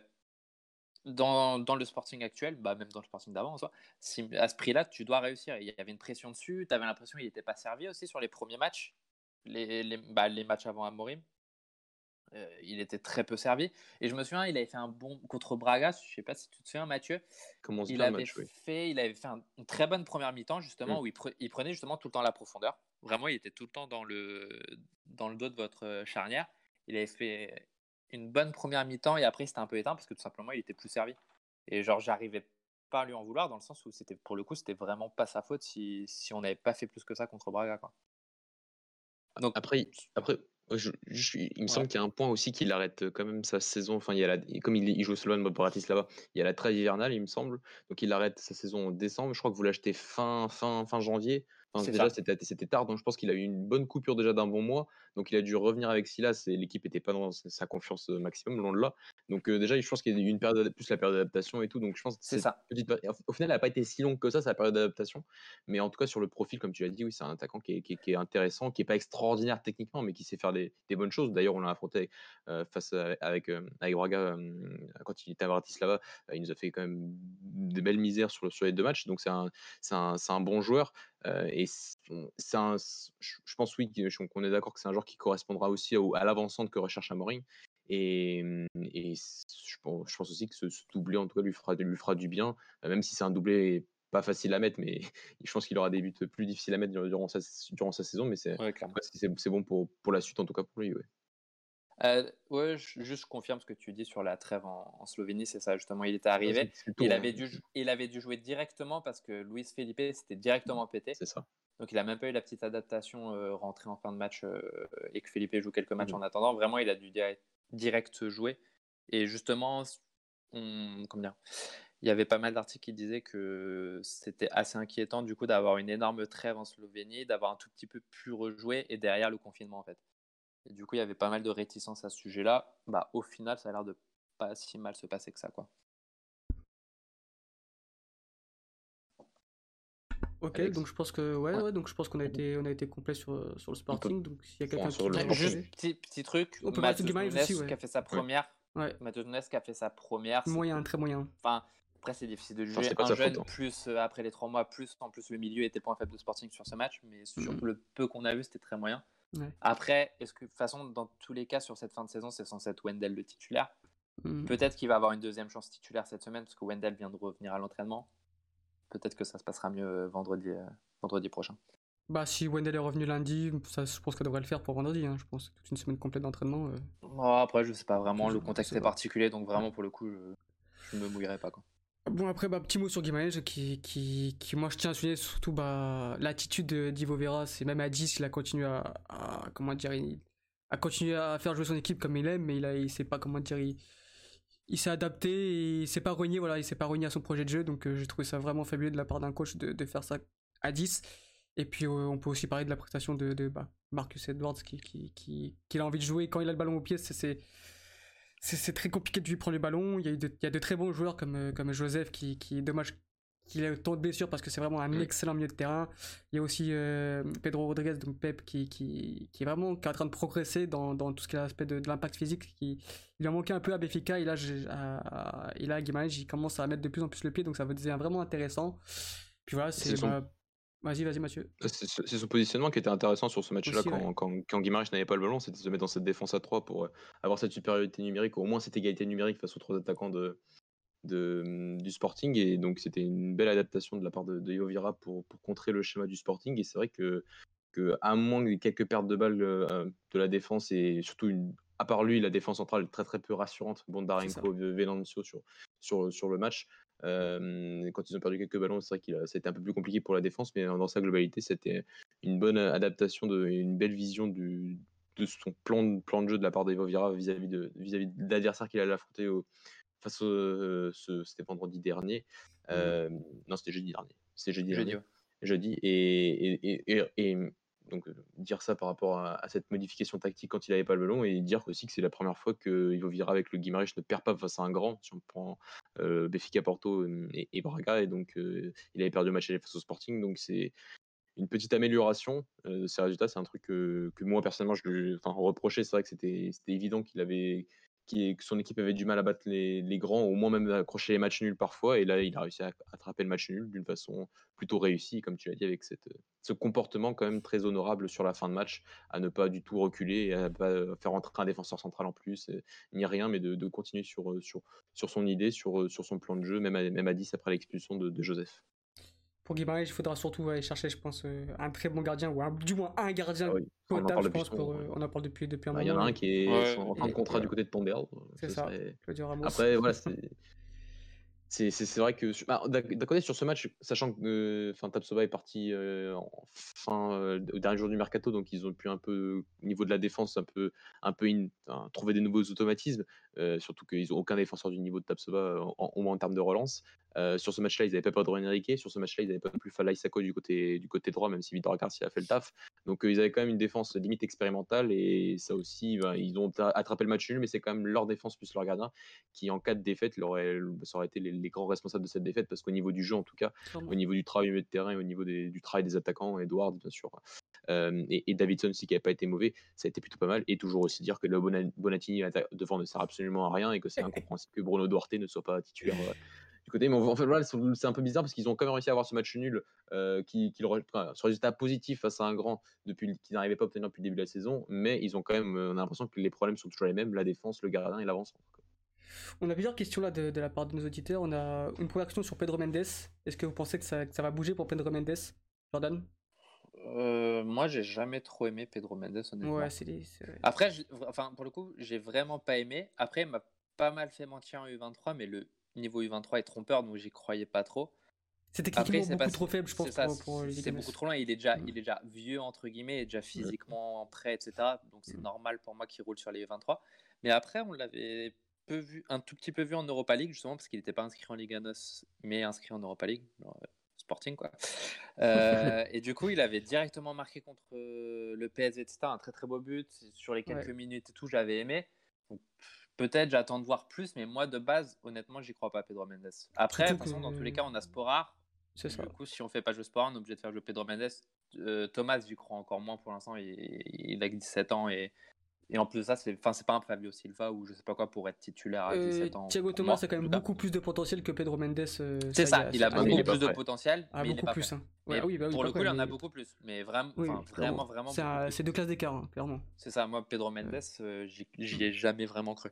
dans, dans le Sporting actuel, bah, même dans le Sporting d'avant, en soi, si, à ce prix-là, tu dois réussir. Il y avait une pression dessus, tu avais l'impression qu'il n'était pas servi aussi sur les premiers matchs, les, les, bah, les matchs avant Amorim. Euh, il était très peu servi. Et je me souviens, il avait fait un bon contre Braga, je sais pas si tu te souviens, Mathieu. Commence Il avait, match, oui. fait, il avait fait un- une très bonne première mi-temps, justement, Mm. où il, pre- il prenait justement tout le temps la profondeur. Vraiment, il était tout le temps dans le, dans le dos de votre euh, charnière. Il avait fait une bonne première mi-temps et après, c'était un peu éteint parce que tout simplement, il était plus servi. Et genre, j'arrivais pas à lui en vouloir dans le sens où c'était, pour le coup, c'était vraiment pas sa faute si, si on n'avait pas fait plus que ça contre Braga. Quoi. Donc, Après, après je- je- il me Ouais. semble qu'il y a un point aussi qu'il arrête euh, quand même sa saison. Enfin, il y a la, comme il, il joue au Slovan Bratislava, il y a la trêve hivernale, il me semble. Donc il arrête sa saison en décembre. Je crois que vous l'achetez fin, fin, fin janvier. Enfin, C'est déjà, c'était tard, donc je pense qu'il a eu une bonne coupure déjà d'un bon mois. Donc il a dû revenir avec Silas et l'équipe n'était pas dans sa sa confiance euh, maximum, loin de là. Donc euh, déjà, je pense qu'il y a eu une période, plus la période d'adaptation et tout. Donc je pense que C'est ça. petite Au final, elle n'a pas été si longue que ça, sa période d'adaptation. Mais en tout cas, sur le profil, comme tu l'as dit, oui, c'est un attaquant qui est, qui est- qui est intéressant, qui n'est pas extraordinaire techniquement, mais qui sait faire des, des bonnes choses. D'ailleurs, on l'a affronté euh, face à- avec, euh, avec Braga quand il était à Bratislava. Il nous a fait quand même des belles misères sur, le- sur les deux matchs. Donc, c'est un, bon joueur. Euh, et un, je pense, oui, qu'on est d'accord que c'est un joueur qui correspondra aussi au- à l'avancante que recherche Amorim. Et, je, pense, je pense aussi que ce, ce doublé, en tout cas, lui fera, lui fera du bien, euh, même si c'est un doublé pas facile à mettre, mais je pense qu'il aura des buts plus difficiles à mettre dur- durant sa, durant sa saison, mais c'est Ouais, bon pour, pour la suite, en tout cas pour lui. Ouais. Euh, ouais, je- juste je confirme ce que tu dis sur la trêve en, en Slovénie, c'est ça justement. Il était arrivé, plutôt, il hein, avait, dû, jou- il avait dû jouer directement parce que Luis Felipe s'était directement pété. C'est ça. Donc il a même pas eu la petite adaptation euh, rentrée en fin de match euh, et que Felipe joue quelques matchs Mhm. en attendant. Vraiment, il a dû direct, direct jouer. Et justement, il y avait pas mal d'articles qui disaient que c'était assez inquiétant du coup d'avoir une énorme trêve en Slovénie, d'avoir un tout petit peu plus rejoué et derrière le confinement en fait. Du coup, il y avait pas mal de réticence à ce sujet-là. Bah, au final, ça a l'air de pas si mal se passer que ça, quoi. Ok, Alex. donc je pense que ouais, Ouais. ouais, donc je pense qu'on a été on a été complet sur sur le Sporting. Donc s'il y a quelqu'un qui le Sporting. Juste petit, petit truc, On peut Nunes aussi, ouais. qui a fait sa première. ouais, Matheus Nunes qui a fait sa première. c'est- moyen, très moyen. Enfin, après, c'est difficile de juger. un jeune, faute, hein. plus euh, après les trois mois, plus en plus le milieu était point faible de Sporting sur ce match, mais sur Mhm. le peu qu'on a vu, c'était très moyen. Ouais. Après, est-ce que, de toute façon, dans tous les cas, sur cette fin de saison, c'est censé être Wendell le titulaire? Mm. Peut-être qu'il va avoir une deuxième chance titulaire cette semaine, parce que Wendell vient de revenir à l'entraînement. Peut-être que ça se passera mieux euh, vendredi, euh, vendredi prochain. Bah si Wendell est revenu lundi, ça, je pense qu'elle devrait le faire pour vendredi. hein, je pense toute une semaine complète d'entraînement. euh. Après, je sais pas vraiment, Je- le contexte est particulier, donc vraiment, pour le coup, je, je me mouillerai pas. Quoi. Bon après bah petit mot sur Guimarães qui, qui, qui moi je tiens à souligner surtout bah l'attitude de d'Ivo Vera c'est même à 10 il a continué à, à- comment dire il a continué à faire jouer son équipe comme il aime mais il a il sait pas comment dire il, il s'est adapté et il s'est pas voilà, il s'est pas renié à son projet de jeu. Donc euh, j'ai trouvé ça vraiment fabuleux de la part d'un coach de, de faire ça à 10. Et puis euh, on peut aussi parler de la prestation de, de bah, Marcus Edwards qui, qui, qui, qui a envie de jouer quand il a le ballon au pied. C'est, c'est, très compliqué de lui prendre le ballon. Il y a, de, il y a de très bons joueurs comme, euh, comme Joseph qui, qui dommage qu'il ait autant de blessures parce que c'est vraiment un Mm. excellent milieu de terrain. Il y a aussi euh, Pedro Rodriguez, donc Pep, qui, qui, qui est vraiment qui est en train de progresser dans, dans tout ce qui est l'aspect de, de l'impact physique. Qui, il a manqué un peu à Béfica et là, à, à- et là Guimaraes, il commence à mettre de plus en plus le pied, donc ça devient vraiment intéressant. Puis voilà, c'est. Vas-y, vas-y, Mathieu. C'est c'est son positionnement qui était intéressant sur ce match-là quand, ouais. quand, quand Guimaraes n'avait pas le ballon, c'était de se mettre dans cette défense à 3 pour euh, avoir cette supériorité numérique, au moins cette égalité numérique face aux trois attaquants de, de, hum, du Sporting. Et donc c'était une belle adaptation de la part de, de Yovira pour, pour contrer le schéma du Sporting. Et c'est vrai que, que à moins de quelques pertes de balles euh, de la défense et surtout une, à part lui, la défense centrale est très très peu rassurante. Bondarenko, Venancio sur, sur, sur le match. Euh, quand ils ont perdu quelques ballons, c'est vrai que ça a été un peu plus compliqué pour la défense, mais dans sa globalité, c'était une bonne adaptation, de, une belle vision du, de son plan de, plan de jeu de la part d'Evovira vis-à-vis de, vis-à-vis de l'adversaire qu'il allait affronter au, face au. ce- c'était vendredi dernier. Euh, Non, c'était jeudi dernier. C'était jeudi, Jeudi, dernier. ouais. Jeudi. Et, et, et, et- et donc, dire ça par rapport à, à cette modification tactique quand il n'avait pas le ballon et dire aussi que c'est la première fois que Vira avec le Guimarães ne perd pas face à un grand. Si on prend euh, Benfica, Porto et, et Braga, et donc euh, il avait perdu le match aller face au Sporting. Donc, c'est une petite amélioration euh, de ces résultats. C'est un truc que, que moi, personnellement, je lui reprochais. C'est vrai que c'était c'était évident qu'il avait son équipe avait du mal à battre les, grands, au moins même accrocher les matchs nuls parfois. Et là, il a réussi à attraper le match nul d'une façon plutôt réussie, comme tu l'as dit, avec ce comportement quand même très honorable sur la fin de match, à ne pas du tout reculer, à pas faire entrer un défenseur central en plus, euh, ni rien, mais de, continuer sur, euh, sur, son idée, sur, euh, sur son plan de jeu, même à, même à 10 après l'expulsion de Joseph. Pour Guimaraes, il faudra surtout aller chercher, je pense, euh, un très bon gardien, ou un- du moins un gardien Ah oui, on en potable, parle je depuis pense. Pour, euh, on en parle depuis, depuis un Bah, Il y moment. en a un qui est Ouais, en fin de contrat du côté de Pondel. C'est ce ça. serait- Claudio Ramos. Après, voilà, c'est. C'est vrai que sur- bah, d'un d'un côté sur ce match, sachant que euh, enfin, Tapsova est parti euh, en fin euh, au dernier jour du mercato, donc ils ont pu un peu au niveau de la défense un peu un peu in- trouver des nouveaux automatismes, euh, surtout qu'ils ont aucun défenseur du niveau de Tapsova euh, en- au moins en termes de relance. Euh, sur ce match-là, ils n'avaient pas Pedro Henrique, sur ce match-là, ils n'avaient pas non plus Falaï Sako du côté du côté droit, même si Vitor Garcia a fait le taf. Donc euh, ils avaient quand même une défense limite expérimentale et ça aussi, ben, ils ont attrapé le match nul, mais c'est quand même leur défense plus leur gardien qui en cas de défaite, leur aurait- ça aurait été les, les grands responsables de cette défaite parce qu'au niveau du jeu en tout cas, au niveau du travail de terrain, et au niveau des- du travail des attaquants, Edward bien sûr, euh, et, et Davidson aussi qui n'avait pas été mauvais, ça a été plutôt pas mal. Et toujours aussi dire que le Bona- Bonatini devant ne sert absolument à rien et que c'est incompréhensible que Bruno Duarte ne soit pas titulaire. euh, du côté, mais en fait, voilà, c'est un peu bizarre parce qu'ils ont quand même réussi à avoir ce match nul, euh, qui, qui enfin, ce résultat positif face à un grand depuis qu'ils n'arrivaient pas à obtenir depuis le début de la saison, mais ils ont quand même, euh, on a l'impression que les problèmes sont toujours les mêmes, la défense, le gardien et l'avance. On a plusieurs questions là de, de la part de nos auditeurs. On a une première question sur Pedro Mendes. Est-ce que vous pensez que ça, que ça va bouger pour Pedro Mendes? Jordan? Euh, moi, j'ai jamais trop aimé Pedro Mendes, honnêtement. Ouais, c'est Après, je- enfin, pour le coup, j'ai vraiment pas aimé. Après, il m'a pas mal fait mentir en U23, mais le niveau U23 est trompeur, donc j'y croyais pas trop. C'est techniquement beaucoup pas- trop faible, je pense, c'est beaucoup trop loin. Il est déjà, il est déjà vieux entre guillemets, et déjà physiquement prêt, etc. Donc c'est normal pour moi qu'il roule sur les U23. Mais après, on l'avait peu vu, un tout petit peu vu en Europa League justement parce qu'il n'était pas inscrit en Liga NOS, mais inscrit en Europa League. Genre, Sporting quoi. Euh, et du coup, il avait directement marqué contre euh, le PSV, etc. Un très très beau but sur les quelques Ouais. minutes et tout, j'avais aimé. Donc, peut-être j'attends de voir plus, mais moi de base, honnêtement, j'y crois pas Pedro Mendes. Après, de toute façon, dans tous les cas, on a Sporar. C'est ça. Du coup, si on fait pas jouer Sporar, on est obligé de faire jouer Pedro Mendes. Euh, Thomas, j'y crois encore moins pour l'instant. Il, il a que 17 ans et, et en plus de ça, c'est enfin, c'est pas un Fabio Silva ou je sais pas quoi pour être titulaire à Euh, 17 ans. Thiago Thomas a quand même beaucoup plus de potentiel que Pedro Mendes. euh, C'est ça, il a beaucoup il plus de potentiel, Ah, mais il beaucoup plus. hein. Ah oui, bah oui, pour le coup, il en a beaucoup plus. Mais vraiment, vraiment, vraiment. C'est deux classes d'écart, hein, clairement. C'est ça, moi, Pedro Mendes, euh, j'y j'y ai jamais vraiment cru.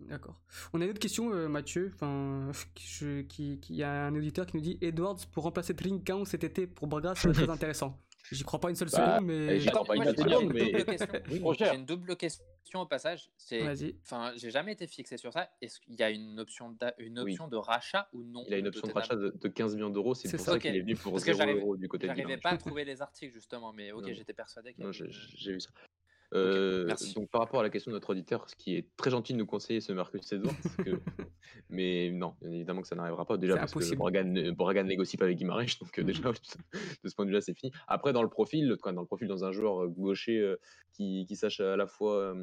D'accord. On a une autre question, euh, Mathieu. Enfin, je- qui, qui- il y a un auditeur qui nous dit Edwards pour remplacer Trincão cet été pour Braga, c'est très intéressant. J'y crois pas une seule Bah, seconde, mais. j'y crois pas une j'ai seule seconde, une mais-. Oui. J'ai une double question au passage. C'est. Enfin, j'ai jamais été fixé sur ça. Est-ce qu'il y a une option, une Oui. option de rachat ou non Il a une option de rachat de, de 15 millions d'euros, c'est pour ça, ça, ok. qu'il est venu pour Parce que 0 j'arrivais- euros du côté de J'arrivais pas à trouver les articles justement, mais ok, Non. j'étais persuadé qu'il y Non, avait j'ai une- j'ai vu ça. Euh, merci. donc, par rapport à la question de notre auditeur, ce qui est très gentil de nous conseiller ce Marcus Edwards, que- mais non, évidemment que ça n'arrivera pas. Déjà parce impossible. que Braga ne Braga ne négocie pas avec Guimarães, donc euh, déjà de ce point de vue-là, c'est fini. Après, dans le profil, dans le profil, dans un joueur euh, gaucher euh, qui, qui sache à la fois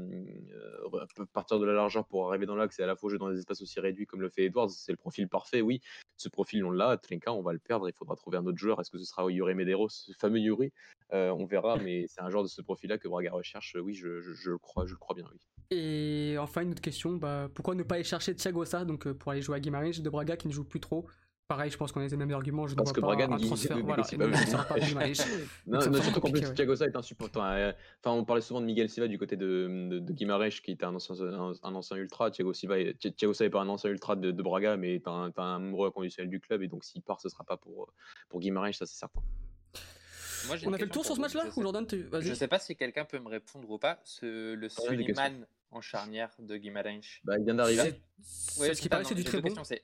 partir de la largeur pour arriver dans l'axe et à la fois jouer dans des espaces aussi réduits comme le fait Edwards, c'est le profil parfait. Oui, ce profil, on l'a. Trinka, on va le perdre. Il faudra trouver un autre joueur. Est-ce que ce sera Yuri Medeiros, ce fameux Yuri? Euh, On verra, mais c'est un joueur de ce profil-là que Braga recherche. Oui, je, je- je le crois, je le crois bien. Oui. Et enfin, une autre question, bah, pourquoi ne pas aller chercher Thiago Sa donc, euh, pour aller jouer à Guimarães de Braga qui ne joue plus trop Pareil, je pense qu'on a les mêmes arguments. Je Parce ne que Braga ne ne Voilà, pas ne. Non, non, surtout qu'en plus, ouais. Thiago Sa est insupportant. Euh, Enfin, on parlait souvent de Miguel Silva du côté de, de, de Guimarães, qui était un ancien, un, un ancien ultra. Thiago Silva, est- Thi- Thiago Sa n'est pas un ancien ultra de, de Braga, mais est un, un amoureux inconditionnel du club. Et donc, s'il part, ce sera pas pour, pour Guimarães, ça c'est certain. Moi, On a fait le tour sur ce match-là ou Jordan tu- Je sais pas si quelqu'un peut me répondre ou pas. Ce, le Ah, en charnière de Guimarães. Bah, il vient d'arriver. C'est- Ouais, C'est ce qui paraît, c'est du très bon. c'est-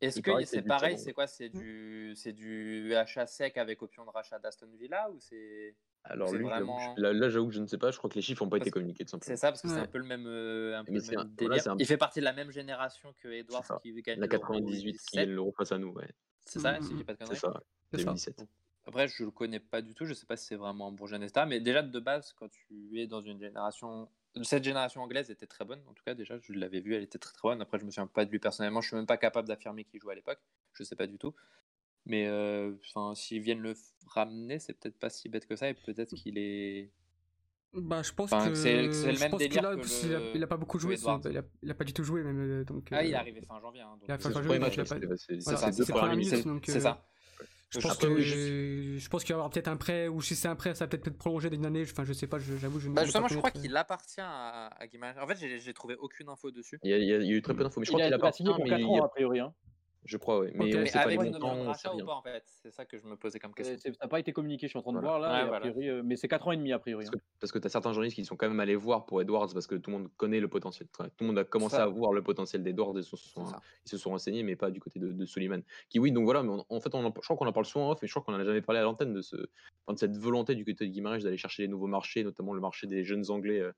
Est-ce que c'est c'est pareil C'est quoi C'est du, c'est du achat sec avec option de rachat d'Aston Villa ou c'est Alors, c'est lui, vraiment- je- là, là, j'avoue que je ne sais pas. Je crois que les chiffres n'ont pas été Parce communiqués, c'est ça parce que c'est Ouais. un peu le même, euh, un peu le c'est même un- voilà, délire. c'est un- Il fait partie de la même génération que Edwards ça. qui gagne La l'Euro 98 qui 17. gagne l'euro face à nous, ouais. C'est ça, si je dis pas de C'est conneries. ça, ouais. C'est ça. 2017. Après, je le connais pas du tout. Je sais pas si c'est vraiment un bon jeune mais déjà de base, quand tu es dans une génération, cette génération anglaise était très bonne. En tout cas, déjà, je l'avais vu, elle était très très bonne. Après, je me souviens pas de lui personnellement. Je suis même pas capable d'affirmer qu'il jouait à l'époque. Je sais pas du tout. Mais euh, s'ils viennent le ramener, c'est peut-être pas si bête que ça, et peut-être qu'il est. Bah, je pense Enfin, que c'est- le même délire que a- il a pas beaucoup joué. Il a, il a pas du tout joué même. euh, Donc, Ah, il est euh, arrivé fin janvier. hein, donc, il a fin janvier, donc il a pas- c'est- voilà, ça. Je pense Après, que je pense qu'il va y avoir peut-être un prêt ou si c'est un prêt, ça va peut-être être prolongé d'une année. Enfin, je sais pas. J'avoue, je ne Bah, justement, pas je crois qu'il appartient à, à. En fait, j'ai trouvé aucune info dessus. Il y, a, il y eu très peu d'infos, mais je Il crois a qu'il a signé pour mais 4 il ans, a- a priori. Hein. Je crois, oui. Mais Mais pas les montants, rachat ou pas, en fait? C'est ça que je me posais comme question. c'est- Ça n'a pas été communiqué, je suis en train de Voilà. voir là. Ouais, et a voilà. priori, euh, mais c'est 4 ans et demi a priori. Parce hein. que, tu as certains journalistes qui sont quand même allés voir pour Edwards parce que tout le monde connaît le potentiel. Tout le monde a commencé à voir le potentiel d'Edwards et se sont, ils se sont renseignés, mais pas du côté de, de Suleiman. Qui, oui, donc voilà, mais on- en fait, on en- je crois qu'on en parle souvent en off, et je crois qu'on en a jamais parlé à l'antenne de, ce, enfin, de cette volonté du côté de Guimarães d'aller chercher les nouveaux marchés, notamment le marché des jeunes Anglais. euh,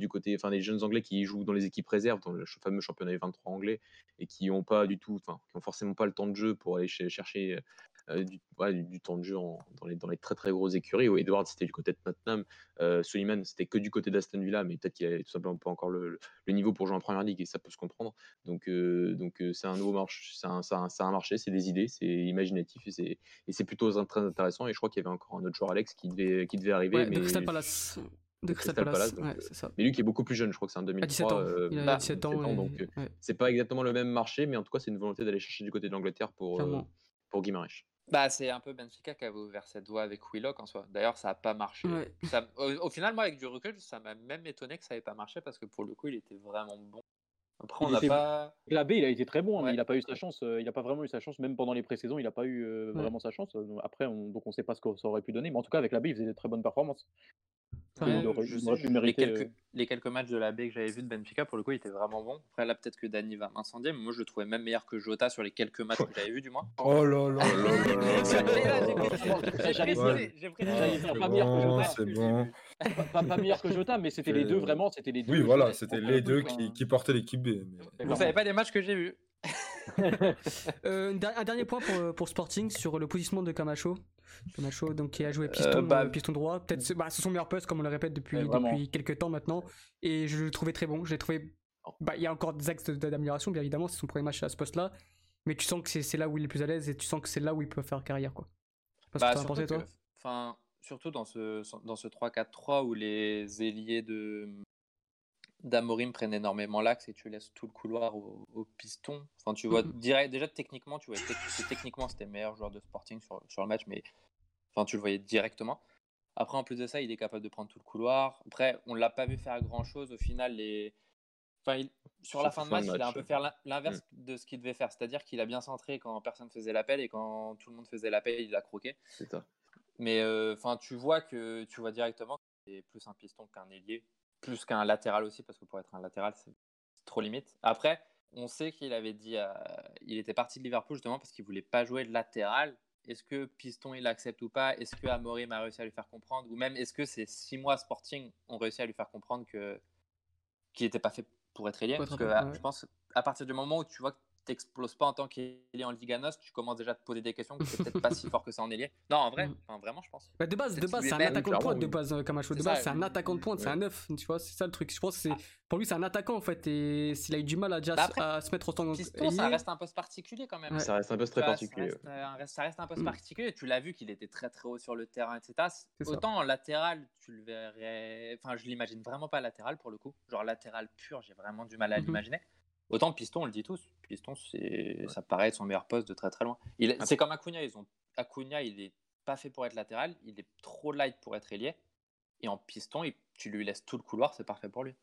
du côté, enfin des jeunes Anglais qui jouent dans les équipes réserves, dans le fameux championnat U23 anglais, et qui ont pas du tout, enfin, qui ont forcément pas le temps de jeu pour aller ch- chercher euh, du, ouais, du, du temps de jeu en- dans, les, dans les très très grosses écuries. Où Edwards c'était du côté de Tottenham, euh, Suleiman c'était que du côté d'Aston Villa, mais peut-être qu'il avait tout simplement pas encore le, le niveau pour jouer en première ligue et ça peut se comprendre. Donc euh, donc euh, c'est un nouveau marché, c'est un, marché, c'est des idées, c'est imaginatif et c'est plutôt très intéressant. Et je crois qu'il y avait encore un autre joueur Alex qui devait qui devait arriver, Ouais, mais de Crystal Palace. De Crystal Crystal Palace, Palace, donc, ouais, euh, c'est ça. mais lui qui est beaucoup plus jeune, je crois que c'est 17 2003. ans. euh, Il a bah, 17 ans. 17 ans, et- donc euh, ouais, c'est pas exactement le même marché, mais en tout cas c'est une volonté d'aller chercher du côté de l'Angleterre pour euh, pour Guimarães. Bah, c'est un peu Benfica qui avait ouvert cette voie avec Willock en soi. D'ailleurs, ça n'a pas marché. Ouais. Ça- au, au final, moi, avec du recul, ça m'a même étonné que ça n'avait pas marché parce que pour le coup, il était vraiment bon. Après, on Il n'a pas. L'abbé, il a été très bon, hein, mais il n'a pas eu sa chance. il n'a pas vraiment eu sa chance, même pendant les pré-saisons, il n'a pas eu euh, Ouais. vraiment sa chance. Après, on, donc on ne sait pas ce que ça aurait pu donner, mais en tout cas, avec l'abbé, il faisait de très bonnes performances. Ouais, il aurait, je il sais, aurait pu je- mériter. les, quelques, euh, les quelques matchs de la baie que j'avais vu de Benfica, pour le coup, il était vraiment bon. Après, là, peut-être que Dani va m'incendier, mais moi, je le trouvais même meilleur que Jota sur les quelques matchs que j'avais vus, du moins. Oh là là là c'est pas meilleur que bon, Jota. pas, meilleur que Jota, mais c'était les deux Euh, vraiment, c'était les deux. Oui, voilà, c'était les le deux coup, qui, portaient l'équipe B. mais- Vous savez pas les matchs que j'ai vus. Euh, un dernier point pour, pour Sporting sur le positionnement de Camacho. Camacho donc, qui a joué piston, Euh, bah- euh, piston droit. Peut-être bah, c'est son meilleur poste, comme on le répète depuis, depuis quelques temps maintenant. Et je le trouvais très bon. Je l'ai trouvé. bah, Il y a encore des axes d'amélioration, bien évidemment. C'est son premier match à ce poste-là. Mais tu sens que c'est là où il est le plus à l'aise et tu sens que c'est là où il peut faire carrière. Quoi. Je sais pas ce Bah, que as pensé, toi Enfin, surtout dans ce, dans ce 3-4-3 où les ailiers de d'Amorim prennent énormément l'axe et tu laisses tout le couloir au, au piston. Enfin, tu vois, Mhm. direct, déjà techniquement, tu vois, tec- que techniquement c'était le meilleur joueur de Sporting sur, sur le match, mais enfin, tu le voyais directement. Après, en plus de ça, il est capable de prendre tout le couloir. Après, on l'a pas vu faire grand chose. Au final, les... enfin, il- sur la fin de match, il a un peu fait l'in- l'inverse de ce qu'il devait faire. C'est-à-dire qu'il a bien centré quand personne faisait l'appel et quand tout le monde faisait l'appel, il a croqué. C'est ça. Mais euh, tu vois que tu vois directement c'est plus un piston qu'un ailier, plus qu'un latéral aussi, parce que pour être un latéral, c'est c'est trop limite. Après, on sait qu'il avait dit, à- il était parti de Liverpool justement parce qu'il voulait pas jouer de latéral est-ce que Piston il accepte ou pas? Est-ce que Amorim a réussi à lui faire comprendre? Ou même est-ce que ces six mois Sporting ont réussi à lui faire comprendre que qu'il n'était pas fait pour être ailier? Parce que à- ouais. je pense à partir du moment où tu vois que tu n'exploses pas en tant qu'ailier en Liganos, tu commences déjà à te poser des questions que c'est peut-être pas si fort que ça en ailier. Non, en vrai, Mm. enfin, vraiment, je pense. Bah, de base, de base c'est un attaquant de pointe de base euh, Camacho. De C'est base, c'est un attaquant de pointe, c'est un neuf, tu vois, c'est ça le truc. Je pense que c'est pour lui c'est un attaquant en fait et s'il a eu du mal à déjà Bah après, à se mettre en tant Piston, ça reste un poste particulier quand même. Ouais. Ça reste un poste très vois, particulier. Ça reste, un, reste- ça reste un poste Mm. particulier. Tu l'as vu qu'il était très très haut sur le terrain, etc. Autant en latéral, tu le verrais. Enfin, je l'imagine vraiment pas latéral pour le coup. Genre latéral pur, j'ai vraiment du mal à Mhm. l'imaginer. Autant piston, on le dit tous. Piston, ça paraît être son meilleur poste de très très loin. C'est comme Acuna. Ils ont... Acuna, il est pas fait pour être latéral. Il est trop light pour être ailier. Et en piston, il- tu lui laisses tout le couloir, c'est parfait pour lui.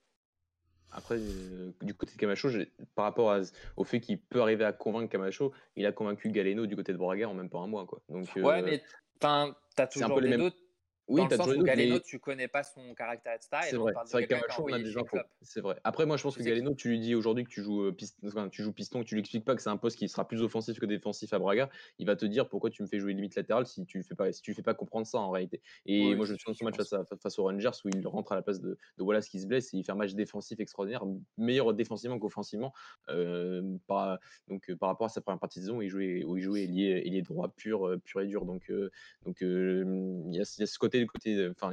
Après, euh, du côté de Camacho, par rapport à- au fait qu'il peut arriver à convaincre Camacho, il a convaincu Galeno du côté de Braga en même pas un mois. Quoi. Donc, Ouais, euh, mais t'as toujours peu les mêmes-. Oui, dans le sens où Galeno, mais- tu connais pas son caractère, etc. Et C'est vrai, c'est vrai Camacho, on a des. Klopp. C'est vrai. Après, moi, je pense que Galeno, tu lui dis aujourd'hui que tu joues, euh, pist- enfin, tu joues piston, que tu lui expliques pas que c'est un poste qui sera plus offensif que défensif à Braga, il va te dire pourquoi tu me fais jouer limite latérale si tu fais pas, si tu fais pas comprendre ça en réalité. Et Oui, moi, je c'est me souviens de sûr, ce match face, à- face aux Rangers où il rentre à la place de, de Wallace qui se blesse et il fait un match défensif extraordinaire, meilleur défensivement qu'offensivement. euh, par, donc, euh, par rapport à sa première partie de saison où il jouait, où il jouait ailier, ailier droit pur, pur et dur. Donc, euh, donc euh, il y, a, il y a ce côté, du côté, enfin,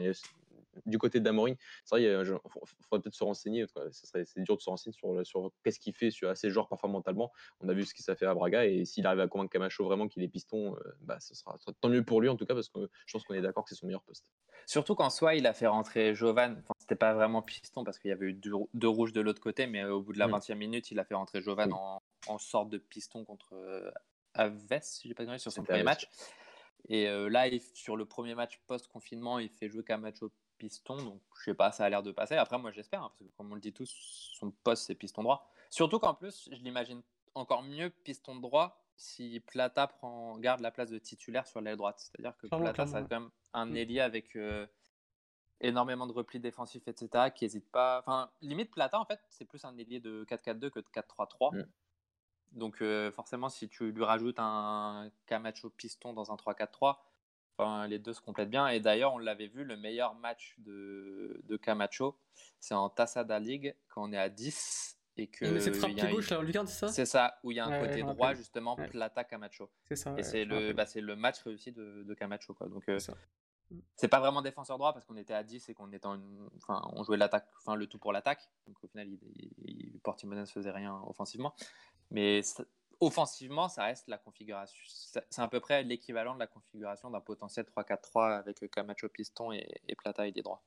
du côté d'Amorim, c'est vrai, il faudrait peut-être se renseigner. Ça C'est dur de se renseigner sur, sur qu'est-ce qu'il fait sur, à ces joueurs parfois mentalement. On a vu ce qu'il s'est fait à Braga et s'il arrive à convaincre Camacho vraiment qu'il est piston, euh, bah, ce sera tant mieux pour lui en tout cas parce que je pense qu'on est d'accord que c'est son meilleur poste. Surtout qu'en soi, il a fait rentrer Jovan. Enfin, c'était pas vraiment piston parce qu'il y avait eu deux, deux rouges de l'autre côté, mais au bout de la Mm. 20e minute, il a fait rentrer Jovan Oui. en, en sorte de piston contre euh, Aves, si j'ai pas de conneries, sur son premier match. Et euh, là, il- sur le premier match post-confinement, il fait jouer Camacho piston. Donc, je sais pas, ça a l'air de passer. Après, moi, j'espère, hein, parce que comme on le dit tous, son poste, c'est piston droit. Surtout qu'en plus, je l'imagine encore mieux piston droit si Plata prend, garde la place de titulaire sur l'aile droite. C'est-à-dire que Clairement, Plata, ça a quand même un Mm. ailier avec euh, énormément de replis défensifs, etc., qui hésite pas. Enfin, limite, Plata, en fait, c'est plus un ailier de 4-4-2 que de 4-3-3. Mm. Donc, euh, forcément, si tu lui rajoutes un Camacho piston dans un 3-4-3, enfin, les deux se complètent bien. Et d'ailleurs, on l'avait vu, le meilleur match de, de Camacho, c'est en Tassada League, quand on est à 10 et que. cette frappe pied gauche là, lucarne, c'est ça? C'est ça, où il y a un Ouais, côté droit, justement, Ouais. Plata Camacho. C'est ça. Et c'est le, bah, c'est le match réussi de, de Camacho. Quoi. Donc, euh, C'est ça. c'est pas vraiment défenseur droit parce qu'on était à 10 et qu'on était en une- enfin, on jouait l'attaque, enfin, le tout pour l'attaque. Donc au final, il, il, il- Portimonense faisait rien offensivement. Mais ça- offensivement, ça reste la configuration. C'est à peu près l'équivalent de la configuration d'un potentiel 3-4-3 avec Camacho piston et, et Plata et des droits.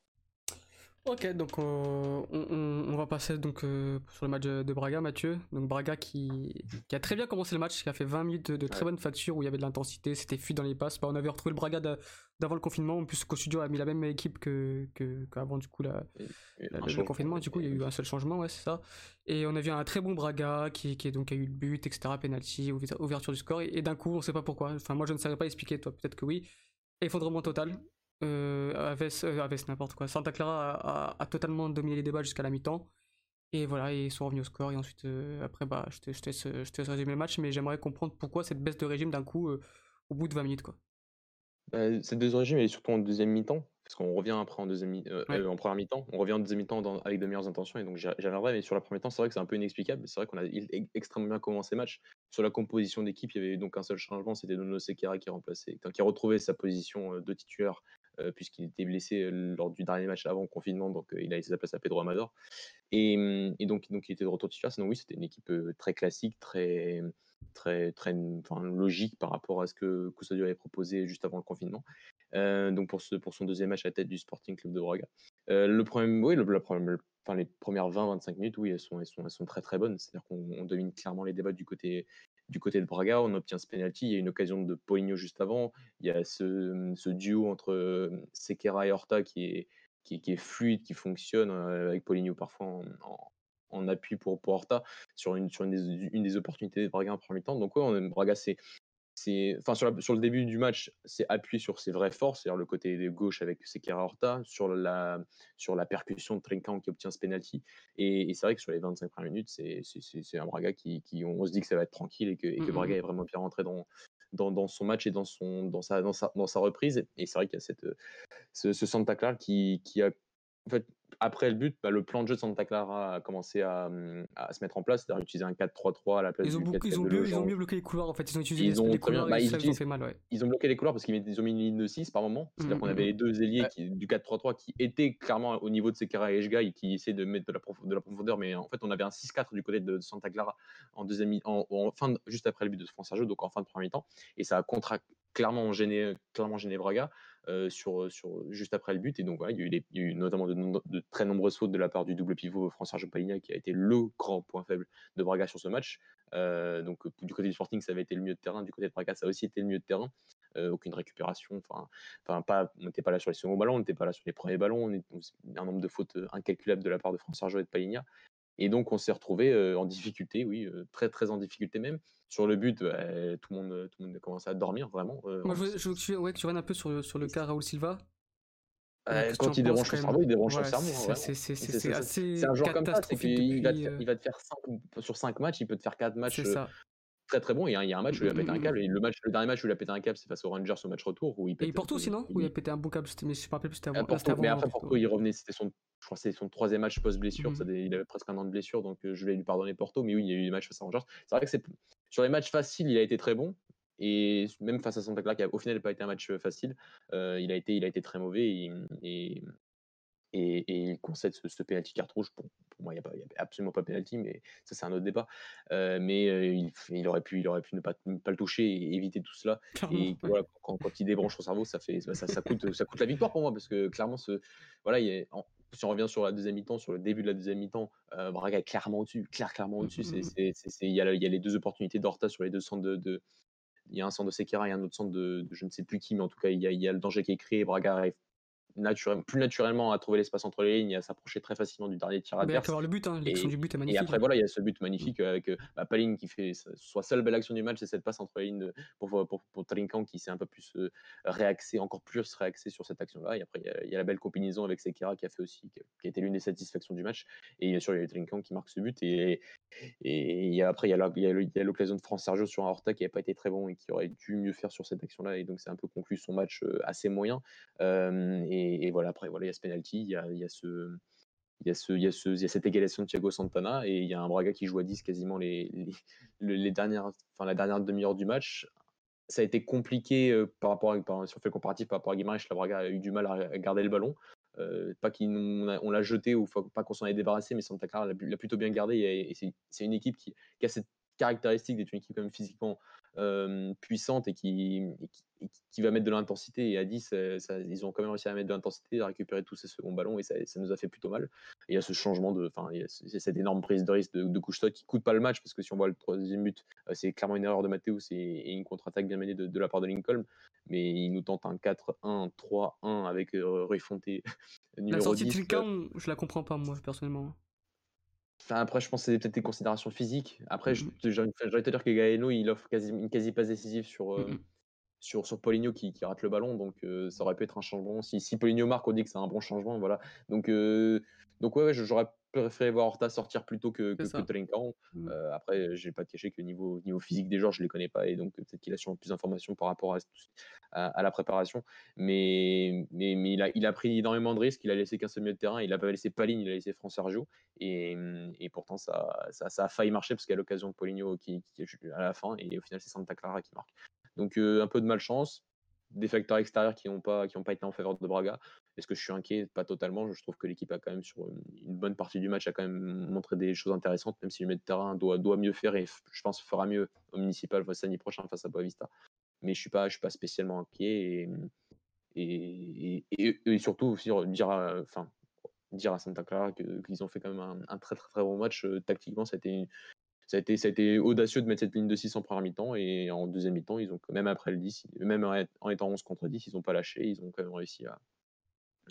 Ok, donc euh, on, on- on va passer donc euh, sur le match de, de Braga, Mathieu. Donc Braga qui, qui a très bien commencé le match, qui a fait 20 minutes de, de très Ouais. bonne facture où il y avait de l'intensité, c'était fluide dans les passes. Bah, on avait retrouvé le Braga de- d'avant le confinement. En plus, Studio a mis la même équipe que qu'avant du coup la, Et la- un le confinement. Du coup, il y a eu un seul changement, ouais, c'est ça. Et on a vu un très bon Braga qui, qui donc a eu le but, etc. Penalty, ouver- ouverture du score. Et, et d'un coup, on sait pas pourquoi. Enfin, moi, je ne savais pas expliquer. Toi, peut-être que oui. Effondrement total. Euh, Aves, euh, n'importe quoi. Santa Clara a, a- a totalement dominé les débats jusqu'à la mi-temps. Et voilà, ils sont revenus au score. Et ensuite, euh, après, bah, je te, je, te laisse, je te laisse résumer le match, mais j'aimerais comprendre pourquoi cette baisse de régime d'un coup euh, au bout de 20 minutes. Quoi. Bah, deuxième régime, elle est surtout en deuxième mi-temps, parce qu'on revient après en, deuxième mi- euh, Ouais. euh, en première mi-temps, on revient en deuxième mi-temps dans- avec de meilleures intentions, et donc j'y j'y reviendrai, mais sur la première mi-temps, c'est vrai que c'est un peu inexplicable, c'est vrai qu'on a il- extrêmement bien commencé le match. Sur la composition d'équipe, il y avait donc un seul changement, c'était Nono Sekera qui enfin, qui a retrouvé sa position euh, de titulaire, puisqu'il était blessé lors du dernier match avant le confinement, donc il a laissé sa place à Pedro Amador. Et, hum, et donc, donc il était de retour titulaire, sinon oui, c'était une équipe très classique, très, très, logique par rapport à ce que Custodio avait proposé juste avant le confinement. Euh, donc pour, son deuxième match à tête du Sporting Club de Braga. Euh, le problème, oui, les premières 20-25 minutes, oui, elles sont, très très bonnes. C'est-à-dire qu'on on domine clairement les débats du côté, du côté de Braga, on obtient ce penalty, il y a une occasion de Poligno juste avant, il y a ce, duo entre euh, Sequeira et Horta qui est, fluide, qui fonctionne, avec Poligno parfois en- en appui pour, pour Horta sur une, sur une, des, une des opportunités de Braga en premier temps. Donc ouais, on aime Braga, c'est enfin sur, la- sur le début du match, c'est appuyé sur ses vraies forces, c'est-à-dire le côté de gauche avec Sekera Horta, sur la sur la percussion de Trinkan qui obtient ce penalty. Et, et c'est vrai que sur les 25 premières minutes, c'est un Braga qui, qui on se dit que ça va être tranquille et que, et que Mhm. Braga est vraiment bien rentré dans dans, dans son match et dans, son, dans, sa, dans, sa, dans sa reprise. Et c'est vrai qu'il y a cette, ce, ce Santa Clara qui, qui a en fait, après le but, bah, le plan de jeu de Santa Clara a commencé à, mmh, à se mettre en place, c'est-à-dire utiliser un 4-3-3 à la place Ils ont, du beaucoup, 4 ils, ont ils ont mieux bloqué les couloirs en fait. Ils ont utilisé Ils ont les couloirs bah, ils ont utilisent- fait mal. Ouais. Ils ont bloqué les couloirs parce qu'ils ont mis une ligne de 6 par moment. C'est-à-dire Mhm, qu'on avait mhm. les deux ailiers Ouais. qui, du 4-3-3 qui étaient clairement au niveau de Sekera et Eshga et qui essayaient de mettre de la, prof- de la profondeur. Mais en fait, on avait un 6-4 du côté de Santa Clara en deuxième en, en fin de- juste après le but de France Sergio, donc en fin de premier mi-temps. Et ça a contra- clairement gêné, clairement gêné Braga sur, sur, juste après le but. Et donc voilà, il y a eu, notamment de, très nombreuses fautes de la part du double pivot France Sergio Paligna qui a été le grand point faible de Braga sur ce match. Euh, donc euh, du côté du Sporting, ça avait été le milieu de terrain. Du côté de Braga, ça a aussi été le milieu de terrain. Euh, aucune récupération. Enfin, enfin pas, on n'était pas là sur les seconds ballons, on n'était pas là sur les premiers ballons. On est, on- un nombre de fautes euh, incalculable de la part de France Sergio et de Paligna. Et donc on s'est retrouvé euh, en difficulté, oui, euh, très très en difficulté même. Sur le but, euh, tout, le monde, tout le monde a commencé à dormir vraiment. Moi, je veux, je veux que tu, ouais, que tu reviennes un peu sur, le- sur le cas Raoul Silva. que quand il dérange même? cerveau, il dérange Ouais, son cerveau. c'est- un joueur comme ça, catastrophique qu'il va, te- euh, il va te faire 5, sur 5 matchs, il peut te faire 4 matchs. Très très bons. Et il y a- un match où il a pété un câble. Et le, match, le dernier match où il a pété un câble, c'est face aux Rangers au match retour. Où il Et pète, Porto euh, aussi, non? il- Où il a pété un bon câble, mais je me rappelle plus, c'était avant. Porto, avant mais après Porto. Porto, il revenait, c'était son, je crois que c'est son troisième match post-blessure, dé- il avait presque un an de blessure, donc euh, je vais lui pardonner Porto, mais oui, il y a eu des matchs face à Rangers. C'est vrai que c'est sur les matchs faciles, il a été très bon, et même face à Santa Clara, qui a- au final n'a pas été un match euh, facile, euh, il, a été, il a été très mauvais, et, et, et- et il concède ce, ce penalty carte rouge. Pour, pour moi, il n'y a, absolument pas penalty, mais ça c'est un autre débat. Euh, mais euh, il, il aurait pu, il aurait pu ne pas, ne pas le toucher et éviter tout cela. Clairement, Et ouais. voilà, quand, quand il débranche son cerveau, ça, fait, ça, ça coûte, ça coûte la victoire pour moi parce que clairement, ce, voilà, il en- si on revient sur la deuxième mi-temps, sur le début de la deuxième mi-temps, euh, Braga est clairement au-dessus, clair, clairement au-dessus. Il y, a, il y a les deux opportunités d'Horta sur les deux centres de, de- Il y a un centre de Sekera et un autre centre de, de je ne sais plus qui, mais en tout cas, il y a, il y a le danger qui est créé. Braga arrive naturel- plus naturellement à trouver l'espace entre les lignes et à s'approcher très facilement du dernier tir adverse. voir le but, hein. l'action Et- du but est Et magnifique. après, hein. voilà, il y a ce but magnifique avec euh, bah, Paline qui fait sa- soit seule belle action du match, c'est cette passe entre les lignes de- pour, pour, pour Trinkan qui s'est un peu plus euh, réaxé, encore plus réaxé sur cette action-là. Et après, il y, a, il y a la belle combinaison avec Sekera qui a fait aussi, qui a, qui a été l'une des satisfactions du match. Et bien sûr, il y a Trinkan qui marque ce but. Et, et après, y a il y a l'occasion de France Sergio sur un Horta qui n'a pas été très bon et qui aurait dû mieux faire sur cette action-là. Et donc, c'est un peu conclu son match euh, assez moyen. Euh, et, et voilà, après, voilà, il y a ce penalty, il y a, il y a ce il y, a ce, il, y a ce, il y a cette égalisation de Thiago Santana et il y a un Braga qui joue à 10 quasiment les, les, le- les dernières, enfin, la dernière demi-heure du match. Ça a été compliqué euh, par rapport à, par- fait le par rapport à Guimarães, la Braga a eu du mal à, garder le ballon. Euh, pas qu'on l'a jeté ou pas qu'on s'en est débarrassé, mais Santa Clara l'a plutôt bien gardé c'est- une équipe qui, qui a cette caractéristique d'être une équipe quand même physiquement euh, puissante et qui, et qui, et qui- qui va mettre de l'intensité. Et à 10, euh, ça- ils ont quand même réussi à mettre de l'intensité, à récupérer tous ces seconds ballons et ça, ça nous a fait plutôt mal. Et il y a ce changement de. Enfin, il y a cette énorme prise de risque de, de Couchetot qui coûte pas le match parce que si on voit le troisième but, euh, c'est clairement une erreur de Mathéus et, une contre-attaque bien menée de, de la part de Lincoln. Mais il nous tente un 4-1, 3-1 avec euh, Fonté, La sortie de 10. Trinkan, je la comprends pas, moi, personnellement. Enfin, après, je pense que c'est peut-être des considérations physiques. Après, j'ai envie de te dire que Gaeno, il offre quasi, une quasi passe décisive sur, euh, Mhm. sur, sur Paulinho qui, qui rate le ballon. Donc, euh, ça aurait pu être un changement. Si, si Paulinho marque, on dit que c'est un bon changement. Voilà. Donc, euh, donc ouais, ouais, j'aurais préféré voir Horta sortir plutôt que, que, que Trinkan. Mhm. Euh, après, je vais pas te cacher que niveau, niveau physique des joueurs, je les connais pas. Et donc, peut-être qu'il a sûrement plus d'informations par rapport à, à, à la préparation. Mais, mais, mais il, a, il a pris énormément de risques. Il a laissé qu'un seul milieu de terrain. Il a pas laissé Paline, il a laissé France Sergio. Et, et pourtant, ça, ça, ça a failli marcher parce qu'il y a l'occasion de Paulinho qui, qui est à la fin. Et au final, c'est Santa Clara qui marque. Donc, euh, un peu de malchance. Des facteurs extérieurs qui n'ont pas, qui pas été en faveur de Braga. Est-ce que je suis inquiet Pas totalement. Je trouve que l'équipe a quand même, sur une bonne partie du match, a quand même montré des choses intéressantes, même si le milieu de terrain doit, doit mieux faire et je pense fera mieux au municipal samedi prochain face à Boavista. Mais je suis pas, suis pas spécialement inquiet et, et, et, et surtout dire, à- enfin, dire à Santa Clara qu'ils ont fait quand même un, un très très très bon match euh, tactiquement. Une- ça a, été, ça a été audacieux de mettre cette ligne de 6 en première mi-temps et en deuxième mi-temps, ils ont quand même après le 10, même en étant 11 contre 10, ils n'ont pas lâché, ils ont quand même réussi à,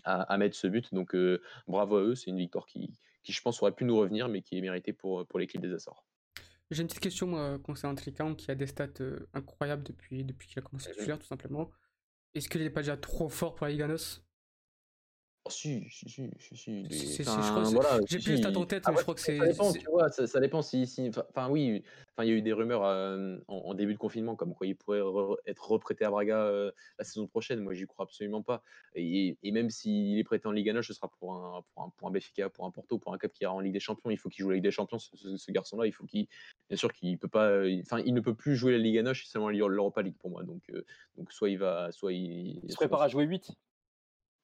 à, à mettre ce but. Donc euh, bravo à eux, c'est une victoire qui, qui, je pense, aurait pu nous revenir, mais qui est méritée pour, pour l'équipe des Açores. J'ai une petite question moi, concernant Trinkan qui a des stats euh, incroyables depuis, depuis qu'il a commencé à tout simplement. Est-ce qu'il n'est pas déjà trop fort pour la Liga NOS Oh, si, si, si, si, si, enfin, voilà, j'ai plus en tête, mais je crois que ça c'est- dépend, c'est- tu vois, ça, ça dépend si, si, enfin, oui, enfin, il y a eu des rumeurs euh, en, en début de confinement comme quoi il pourrait re- être reprêté à Braga euh, la saison prochaine. Moi, j'y crois absolument pas. Et, et même s'il est prêté en Ligue 1, ce sera pour un, pour un, pour un Benfica, pour un Porto, pour un club qui ira en Ligue des Champions. Il faut qu'il joue la Ligue des Champions. Ce, ce- ce garçon-là, il faut qu'il, bien sûr, qu'il peut pas, euh, enfin, il ne peut plus jouer la Ligue 1, c'est seulement l'Europa League pour moi. Donc, euh, donc soit il va, soit il, Il se prépare à jouer 8.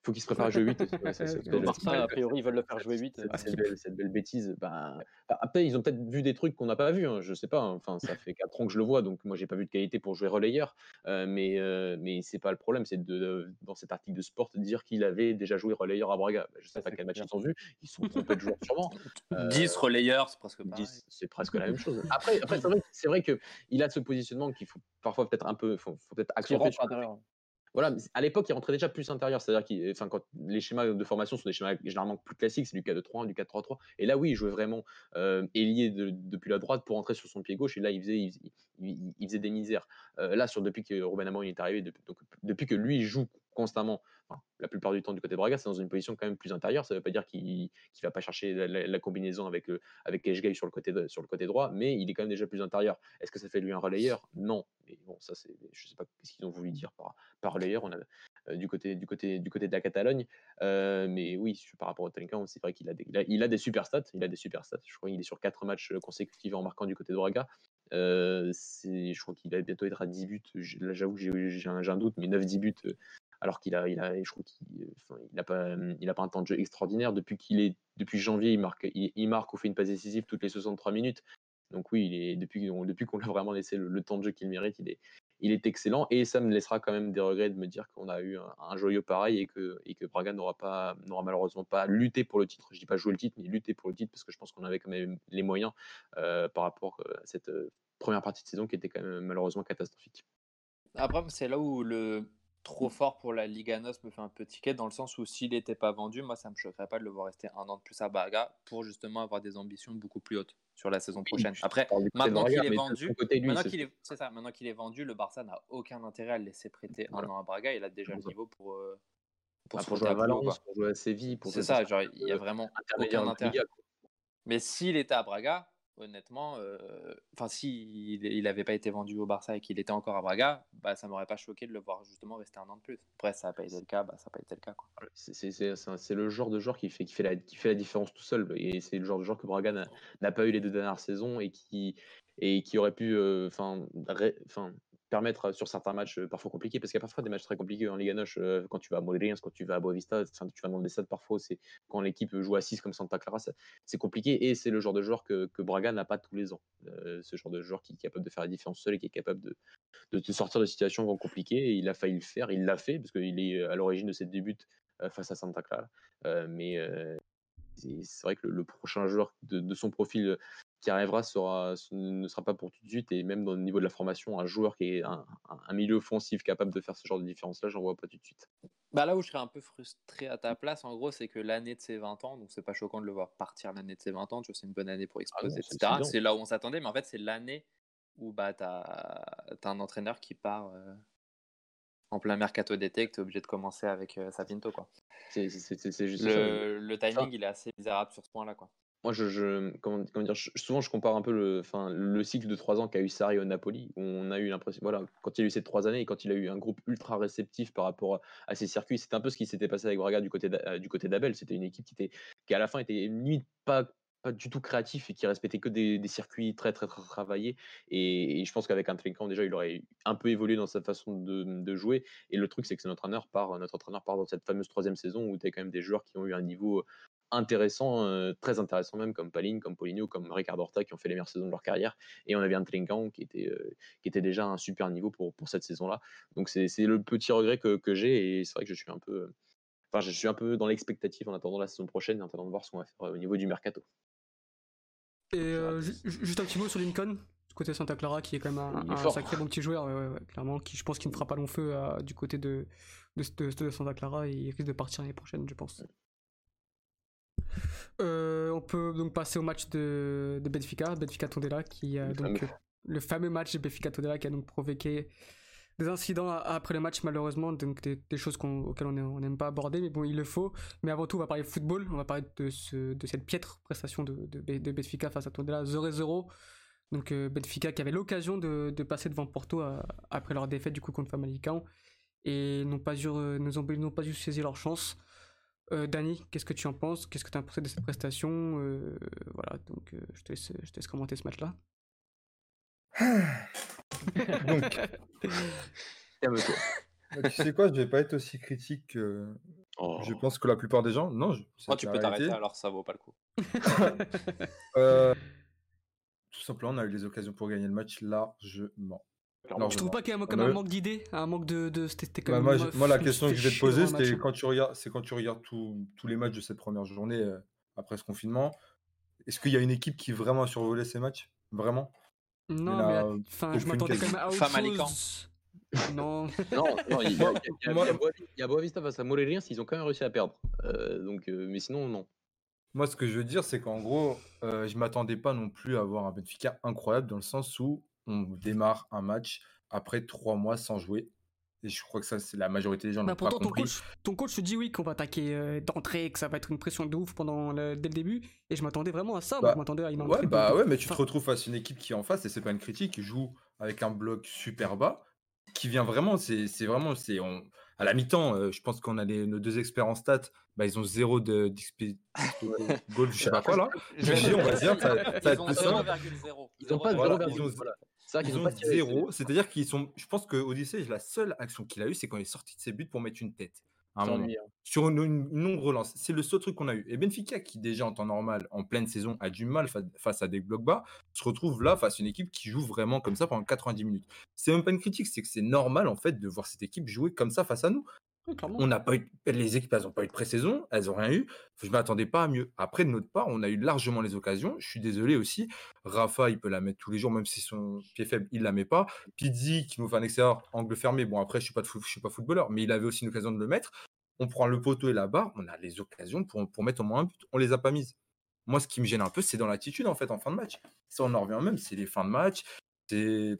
Faut qu'il se prépare à jouer 8. ouais, c'est- Barça, a priori, ils veulent le faire jouer 8. cette, cette belle, cette belle bêtise. enfin, après, ils ont peut-être vu des trucs qu'on n'a pas vu. Hein, je sais pas. hein, Enfin, ça fait 4 ans que je le vois, donc moi, j'ai pas vu de qualité pour jouer relayeur. Euh, mais euh, mais c'est pas le problème. C'est de dans cet article de Sport de dire qu'il avait déjà joué relayeur à Braga. Bah, je sais Ça, pas quel match ils ont vu. Ils sont trompés de joueur sûrement. Euh, 10 relayeurs, c'est presque pareil. 10, c'est presque la même chose. Après, après c'est vrai, c'est vrai que il a ce positionnement qu'il faut parfois peut-être un peu, faut, faut peut-être accentuer. Voilà, à l'époque, il rentrait déjà plus intérieur. C'est-à-dire que les schémas de formation sont des schémas généralement plus classiques, c'est du 4-2-3-1, du 4-3-3. Et là, oui, il jouait vraiment euh, ailier de- depuis la droite pour entrer sur son pied gauche. Et là, il faisait, il, faisait- des misères. Euh, là, sur, depuis que Ruben Amorim est arrivé, donc, depuis que lui joue constamment, la plupart du temps du côté de Braga, c'est dans une position quand même plus intérieure. Ça ne veut pas dire qu'il ne va pas chercher la, combinaison avec, euh, avec sur, le côté sur le côté droit, mais il est quand même déjà plus intérieur. Est-ce que ça fait lui un relayeur? Non. Mais bon, ça, je ne sais pas ce qu'ils ont voulu dire par, relayeur. On a, euh, du côté du côté du côté de la Catalogne. Euh, mais oui, par rapport au Talinka, c'est vrai qu'il a des il a, des super stats. Il a des super stats. Je crois qu'il est sur quatre matchs consécutifs en marquant du côté de Braga. Euh, je crois qu'il va bientôt être à 10 buts. Là, j'avoue que j'ai un doute, mais 9-10 buts. Euh, alors qu'il a, il a, je qu'il, enfin, il pas, il a pas un temps de jeu extraordinaire depuis qu'il est, depuis janvier, il marque, il, marque ou fait une passe décisive toutes les 63 minutes. Donc oui, il est, depuis, qu'on- depuis qu'on lui a vraiment laissé le, temps de jeu qu'il mérite, il est, il est excellent et ça me laissera quand même des regrets de me dire qu'on a eu un, un joyau pareil et que, et que Braga n'aura pas n'aura malheureusement pas lutté pour le titre. Je dis pas jouer le titre, mais lutter pour le titre parce que je pense qu'on avait quand même les moyens euh, par rapport à cette euh, première partie de saison qui était quand même malheureusement catastrophique. Après, c'est là où le trop fort pour la Liga NOS me fait un peu ticket, dans le sens où s'il n'était pas vendu, moi ça me choquerait pas de le voir rester un an de plus à Braga pour justement avoir des ambitions beaucoup plus hautes sur la saison prochaine. Après, maintenant qu'il est vendu, maintenant qu'il est, c'est ça, maintenant qu'il est vendu, le Barça n'a aucun intérêt à le laisser prêter Voilà. un an à Braga. Il a déjà le niveau pour euh, pour, Bah, pour jouer à Valence, pour jouer à Séville, pour C'est ça, genre il y a euh, vraiment aucun intérêt. Mais s'il était à Braga, honnêtement, euh, enfin si il n'avait pas été vendu au Barça et qu'il était encore à Braga, bah ça m'aurait pas choqué de le voir justement rester un an de plus. Après ça n'a pas été le cas, bah ça n'a pas été le cas. C'est- le genre de joueur qui fait, la, différence tout seul. Et c'est le genre de joueur que Braga n'a pas eu les deux dernières saisons et qui, aurait pu euh, 'fin, ré- 'fin, permettre sur certains matchs euh, parfois compliqués. Parce qu'il y a parfois des matchs très compliqués en Liga Noche euh, quand tu vas à Moreirense, quand tu vas à Boavista, tu vas dans des parfois, c'est quand l'équipe joue à 6 comme Santa Clara, c'est compliqué. Et c'est le genre de joueur que, Braga n'a pas tous les ans. Euh, ce genre de joueur qui est capable de faire la différence seul et qui est capable de, sortir de situations compliquées. Il a failli le faire, il l'a fait, parce qu'il est euh, à l'origine de débuts euh, face à Santa Clara. Euh, mais euh, c'est vrai que le, prochain joueur de, son profil euh, qui arrivera sera, ne sera pas pour tout de suite. Et même dans le niveau de la formation, un joueur qui est un, milieu offensif capable de faire ce genre de différence-là, j'en vois pas tout de suite. Bah là où je serais un peu frustré à ta place, en gros, c'est que l'année de ses 20 ans, donc c'est pas choquant de le voir partir l'année de ses 20 ans, tu vois, c'est une bonne année pour exploser, non, c'est- etc. c'est là où on s'attendait, mais en fait, c'est l'année où bah, tu as, un entraîneur qui part euh, en plein mercato d'été, que tu es obligé de commencer avec euh, Sapinto. Quoi. C'est juste ça. Le timing, il est assez misérable sur ce point-là. Quoi. Moi, je, comment, souvent je compare un peu le, le cycle de trois ans qu'a eu Sarri au Napoli, où on a eu l'impression, voilà, quand il a eu ces trois années et quand il a eu un groupe ultra réceptif par rapport à ses circuits, c'était un peu ce qui s'était passé avec Braga du côté euh, du côté d'Abel. C'était une équipe qui était, qui à la fin était limite pas pas du tout créatif et qui respectait que des, circuits très très très travaillés et, je pense qu'avec un Trinquant déjà il aurait un peu évolué dans sa façon de, jouer et le truc c'est que notre entraîneur part notre entraîneur dans cette fameuse troisième saison où tu as quand même des joueurs qui ont eu un niveau intéressant, très intéressant même, comme Paline, comme Poligno, comme Ricardo Horta, qui ont fait les meilleures saisons de leur carrière. Et on avait un Trinquant qui était, qui était déjà un super niveau pour, pour cette saison-là. Donc c'est le petit regret que, j'ai, et c'est vrai que je suis un peu... Enfin, je suis un peu dans l'expectative en attendant la saison prochaine et en attendant de voir ce qu'on va faire au niveau du mercato. Et euh, ju- ju- juste un petit mot sur Lincoln, du côté Santa Clara, qui est quand même un, sacré bon petit joueur, ouais, ouais, ouais, clairement, qui je pense qu'il ne fera pas long feu euh, du côté de, de, de- de Santa Clara et il risque de partir l'année prochaine, je pense. Euh, on peut donc passer au match de, de Benfica, Benfica Tondela, qui a donc le fameux match de Benfica Tondela qui a donc provoqué des incidents après le match malheureusement, donc des, choses auxquelles on n'aime pas aborder, mais bon, il le faut. Mais avant tout, on va parler football, on va parler de, ce, cette piètre prestation de, de, de Benfica face à Tondela 0-0. Donc euh, Benfica qui avait l'occasion de, passer devant Porto euh, après leur défaite du coup contre Famalicão et n'ont pas, eu, euh, n'ont pas eu saisi leur chance. Euh, Dani, qu'est-ce que tu en penses? Qu'est-ce que tu as pensé de cette prestation? Euh, Voilà, donc je te laisse commenter ce match-là. Donc, Calme-toi. bah, tu sais quoi, je vais pas être aussi critique que Oh. je pense que la plupart des gens. Non, je- Oh, tu peux t'arrêter alors ça vaut pas le coup. Euh, tout simplement, on a eu les occasions pour gagner le match largement. Clairement. Je trouve pas qu'il y a un, On comme a un eu- manque d'idées, un manque de. de c'était c'était quand Bah, même. moi, je- moi, la question que je vais te poser, match. quand tu regardes, c'est quand tu regardes tous tous les matchs de cette première journée euh, après ce confinement. Est-ce qu'il y a une équipe qui vraiment a survolé ces matchs? Vraiment? Non, mais je m'attendais quand même à autre chose. Non. Non, non, il y a, y il y a Boavista face à Morelia, ils ont quand même réussi à perdre. Euh, donc, euh, mais sinon, non. Moi, ce que je veux dire, c'est qu'en gros, euh, je m'attendais pas non plus à avoir un Benfica incroyable dans le sens où on démarre un match après trois mois sans jouer. Et je crois que ça, c'est la majorité des gens Bah, n'ont pas pourtant, ton coach, ton coach te dit oui qu'on va attaquer euh, d'entrée, que ça va être une pression de ouf pendant le- dès le début. Et je m'attendais vraiment à ça. Moi, Bah, je m'attendais à une Ouais, entrée bah de- ouais, mais tu te retrouves face à une équipe qui est en face, et c'est pas une critique, qui joue avec un bloc super bas, qui vient vraiment, c'est c'est vraiment, c'est on- à la mi-temps, euh, je pense qu'on a les, nos deux experts en stats, bah, ils ont zéro de d'XP goal, je sais pas quoi là. Je te on va dire, ça, ça Ils ont plus simple. 0,0. Ils ont pas Voilà, 0,0. ils ont- Voilà. Qu'ils Ils ont zéro, c'est-à-dire qu'ils sont. Je pense que Odyssey, la seule action qu'il a eue, c'est quand il est sorti de ses buts pour mettre une tête. À un moment. S'ennuie, hein. Sur une, une non-relance. C'est le seul truc qu'on a eu. Et Benfica, qui déjà en temps normal, en pleine saison, a du mal fa- face à des blocs bas, se retrouve là face à une équipe qui joue vraiment comme ça pendant 90 minutes. C'est même pas une critique, c'est que c'est normal en fait de voir cette équipe jouer comme ça face à nous. On n'a pas eu, les équipes, elles n'ont pas eu de pré-saison, elles n'ont rien eu. Je m'attendais pas à mieux. Après, de notre part, on a eu largement les occasions. Je suis désolé aussi. Rafa, il peut la mettre tous les jours, même si son pied faible, il la met pas. Pizzi, qui nous fait un extérieur angle fermé. Bon, après, je je suis pas footballeur, mais il avait aussi une occasion de le mettre. On prend le poteau et la barre. On a les occasions pour, mettre au moins un but. On les a pas mises. Moi, ce qui me gêne un peu, c'est dans l'attitude, en fait, en fin de match. Ça, on en revient même. C'est les fins de match.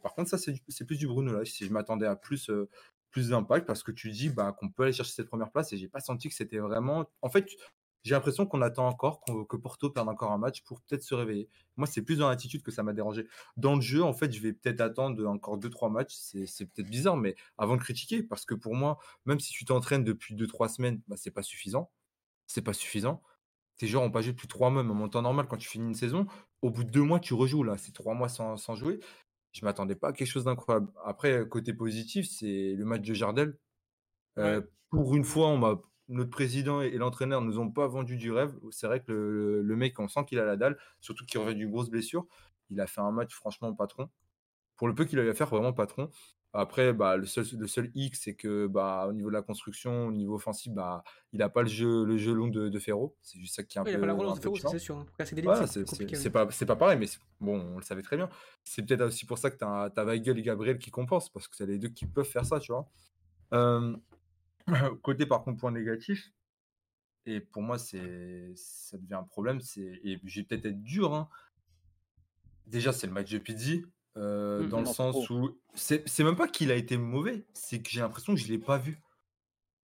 Par contre, ça, c'est plus du Bruno là. Si je m'attendais à plus, euh, plus d'impact, parce que tu dis bah, qu'on peut aller chercher cette première place, et j'ai pas senti que c'était vraiment. En fait, j'ai l'impression qu'on attend encore qu'on- que Porto perde encore un match pour peut-être se réveiller. Moi, c'est plus dans l'attitude que ça m'a dérangé. Dans le jeu, en fait, je vais peut-être attendre encore 2-3 matchs. C'est c'est peut-être bizarre, mais avant de critiquer, parce que pour moi, même si tu t'entraînes depuis 2-3 semaines, bah, c'est pas suffisant. C'est pas suffisant. Tes joueurs n'ont pas joué depuis 3 mois, même en temps normal, quand tu finis une saison, au bout de 2 mois, tu rejoues. Là, c'est 3 mois sans, sans jouer. Je m'attendais pas à quelque chose d'incroyable. Après, côté positif, c'est le match de Jardel. Euh, Pour une fois, on m'a- notre président et, l'entraîneur nous ont pas vendu du rêve. C'est vrai que le, le mec, on sent qu'il a la dalle, surtout qu'il revient d'une grosse blessure. Il a fait un match franchement patron. Pour le peu qu'il a eu à faire, vraiment patron. Après, bah, le seul, le seul hic, c'est que bah, au niveau de la construction, au niveau offensif, bah, il n'a pas le jeu, le jeu long de, de Ferro. C'est juste ça qui est un Ouais, il peu. a pas la relance de Ferro, c'est sûr. hein. Voilà, c'est c'est ouais. pas, c'est pas pareil, mais bon, on le savait très bien. C'est peut-être aussi pour ça que tu as, Weigel et Gabriel qui compensent, parce que c'est les deux qui peuvent faire ça, tu vois. Euh, côté, par contre, point négatif, et pour moi, ça devient un problème, et je vais peut-être être dur. hein. Déjà, c'est le match de Pizzi, euh, Mm, dans le sens trop. où c'est c'est même pas qu'il a été mauvais, c'est que j'ai l'impression que je l'ai pas vu.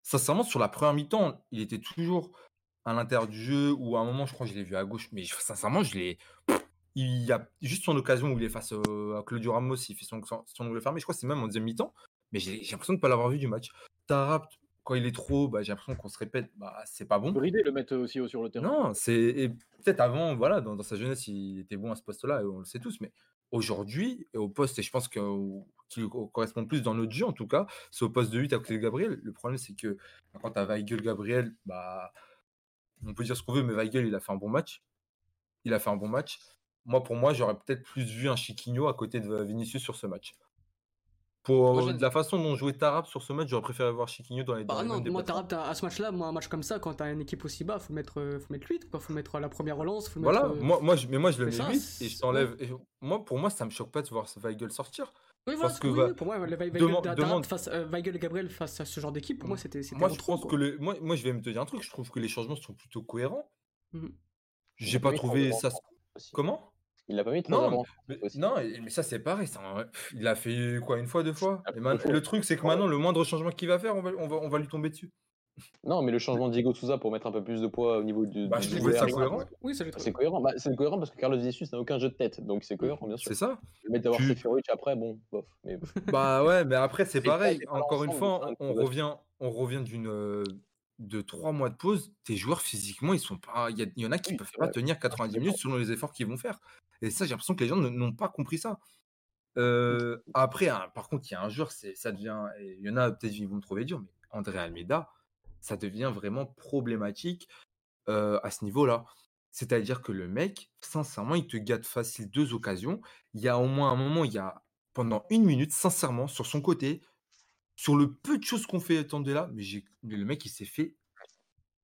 Sincèrement, sur la première mi-temps, il était toujours à l'intérieur du jeu, ou à un moment, je crois que je l'ai vu à gauche, mais sincèrement, je l'ai. Il y a juste son occasion où il est face à Claudio Ramos, il fait son, son, son onglet fermé, je crois que c'est même en deuxième mi-temps, mais j'ai l'impression de ne pas l'avoir vu du match. Tarap, quand il est trop haut, bah, j'ai l'impression qu'on se répète, bah, c'est pas bon. Bridé le mettre aussi haut sur le terrain. Non, c'est et peut-être avant, voilà, dans, dans sa jeunesse, il était bon à ce poste-là, et on le sait tous, mais aujourd'hui, au poste, et je pense que qu'il correspond plus dans notre jeu en tout cas, c'est au poste de 8 à côté de Gabriel. Le problème, c'est que quand tu as Weigel, Gabriel, bah, on peut dire ce qu'on veut, mais Weigel, il a fait un bon match. Il a fait un bon match. Moi, pour moi, j'aurais peut-être plus vu un Chiquinho à côté de Vinicius sur ce match. Pour Moi, de la façon dont jouait Tarap sur ce match, j'aurais préféré voir Chiquinho dans les, Bah les non, moi. Tarab, à ce match-là, moi, un match comme ça, quand t'as une équipe aussi bas, faut mettre, euh, faut mettre 8, quoi. Faut mettre la première relance, faut Voilà, mettre. euh, moi, moi, je, mais moi je le mets ça, 8 et je t'enlève. Moi, pour moi, ça me choque pas de voir ce Weigel sortir. Oui, je voilà, pense ce que va- pour moi, le Weigel, Tarab demande- face, euh, Weigel et Gabriel face à ce genre d'équipe, pour moi, c'était Moi, je trop, pense quoi. que le, moi, moi, je vais me te dire un truc. Je trouve que les changements sont plutôt cohérents. Mhm. J'ai pas trouvé ça. Comment? Il l'a pas mis Non, avant. mais, non, mais ça c'est pareil. ça, pff, il a fait quoi une fois, deux fois? Et man- le truc c'est que maintenant le moindre changement qu'il va faire, on va, on va, on va lui tomber dessus. Non, mais le changement de Diego Souza pour mettre un peu plus de poids au niveau du. Bah, du je trouvais ça cohérent. Oui, trouvé. C'est cohérent. Bah, c'est cohérent parce que Carlos Jesus n'a aucun jeu de tête, donc c'est cohérent, bien sûr. C'est ça. Le fait d'avoir Tu- Seferovic après, bon, bof. Mais Bah ouais, mais après c'est pareil. pas Encore une fois, on, on revient, on revient d'une euh, de trois mois de pause. Tes joueurs physiquement, ils sont pas. Il y, en a qui Oui, peuvent pas tenir 90 d'accord. minutes selon les efforts qu'ils vont faire. Et ça, j'ai l'impression que les gens ne- n'ont pas compris ça. Euh, après, hein, par contre, il y a un joueur, ça devient. et Il y en a peut-être ils vont me trouver dur, mais André Almeida, ça devient vraiment problématique euh, à ce niveau-là. C'est-à-dire que le mec, sincèrement, il te gâte facile deux occasions. Il y a au moins un moment, il y a pendant une minute, sincèrement, sur son côté, sur le peu de choses qu'on fait attendre là, mais, j'ai- mais le mec, il s'est fait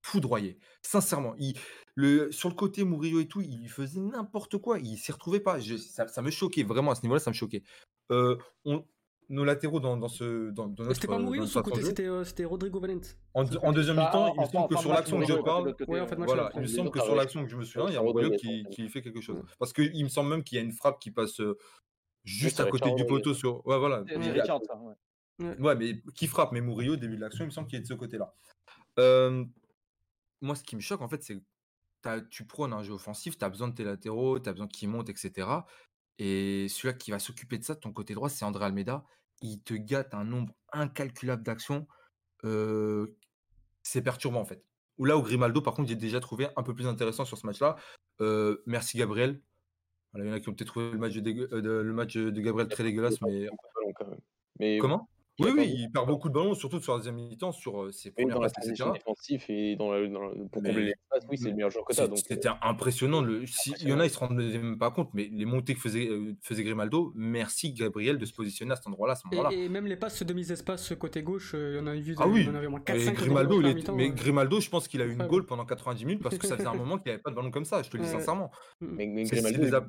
foudroyer. Sincèrement, il, le, sur le côté Murillo et tout, il faisait n'importe quoi. Il s'y retrouvait pas. Je- ça, ça me choquait, vraiment, à ce niveau-là, ça me choquait. Euh, on- nos latéraux dans, dans ce, dans, dans notre, C'était pas Murillo dans sur le notre côté, c'était euh, c'était Rodrigo Valente. en, en deuxième Bah, mi-temps, il me semble que sur l'action que je parle, il me semble que sur l'action que je me souviens, il y a Rodriguez, qui, qui fait quelque chose. Parce qu'il me semble même qu'il y a une frappe qui passe euh, juste à côté du poteau sur. Ouais, voilà. Ouais. mais qui frappe, mais Murillo, au début de l'action, il me semble qu'il est de ce côté-là. Euh, moi, ce qui me choque, en fait, c'est que tu prônes un jeu offensif, tu as besoin de tes latéraux, tu as besoin qu'ils montent, etc. Et celui-là qui va s'occuper de ça de ton côté droit, c'est André Almeida. Il te gâte un nombre incalculable d'actions. Euh, c'est perturbant, en fait. Ou là, où Grimaldo, par contre, j'ai déjà trouvé un peu plus intéressant sur ce match-là. Euh, merci, Gabriel. Il y en a qui ont peut-être trouvé le match de, dégue- euh, de- le match de Gabriel très dégueulasse, mais Comment? Oui, oui, il perd beaucoup de ballons, surtout sur la deuxième mi-temps, sur euh, ses premières passes, etc. défensive et dans la, dans la- pour Mais- combler l'espace, oui, c'est le meilleur joueur que Donc, C'était euh, impressionnant. Le, si, il y en a, ils se rendaient même pas compte, mais les montées que faisait, euh, faisait Grimaldo, merci Gabriel de se positionner à cet endroit-là, à ce moment-là. Et, et même les passes de mise-espace côté gauche, euh, il y en a vu, Ah oui, il y en avait moins Et 4-5 Grimaldo, il est- mais euh. Grimaldo, je pense qu'il a eu une goal pendant 90 minutes parce que ça faisait un moment qu'il n'avait pas de ballon comme ça, je te le dis sincèrement. mais, mais c'est Grimaldo,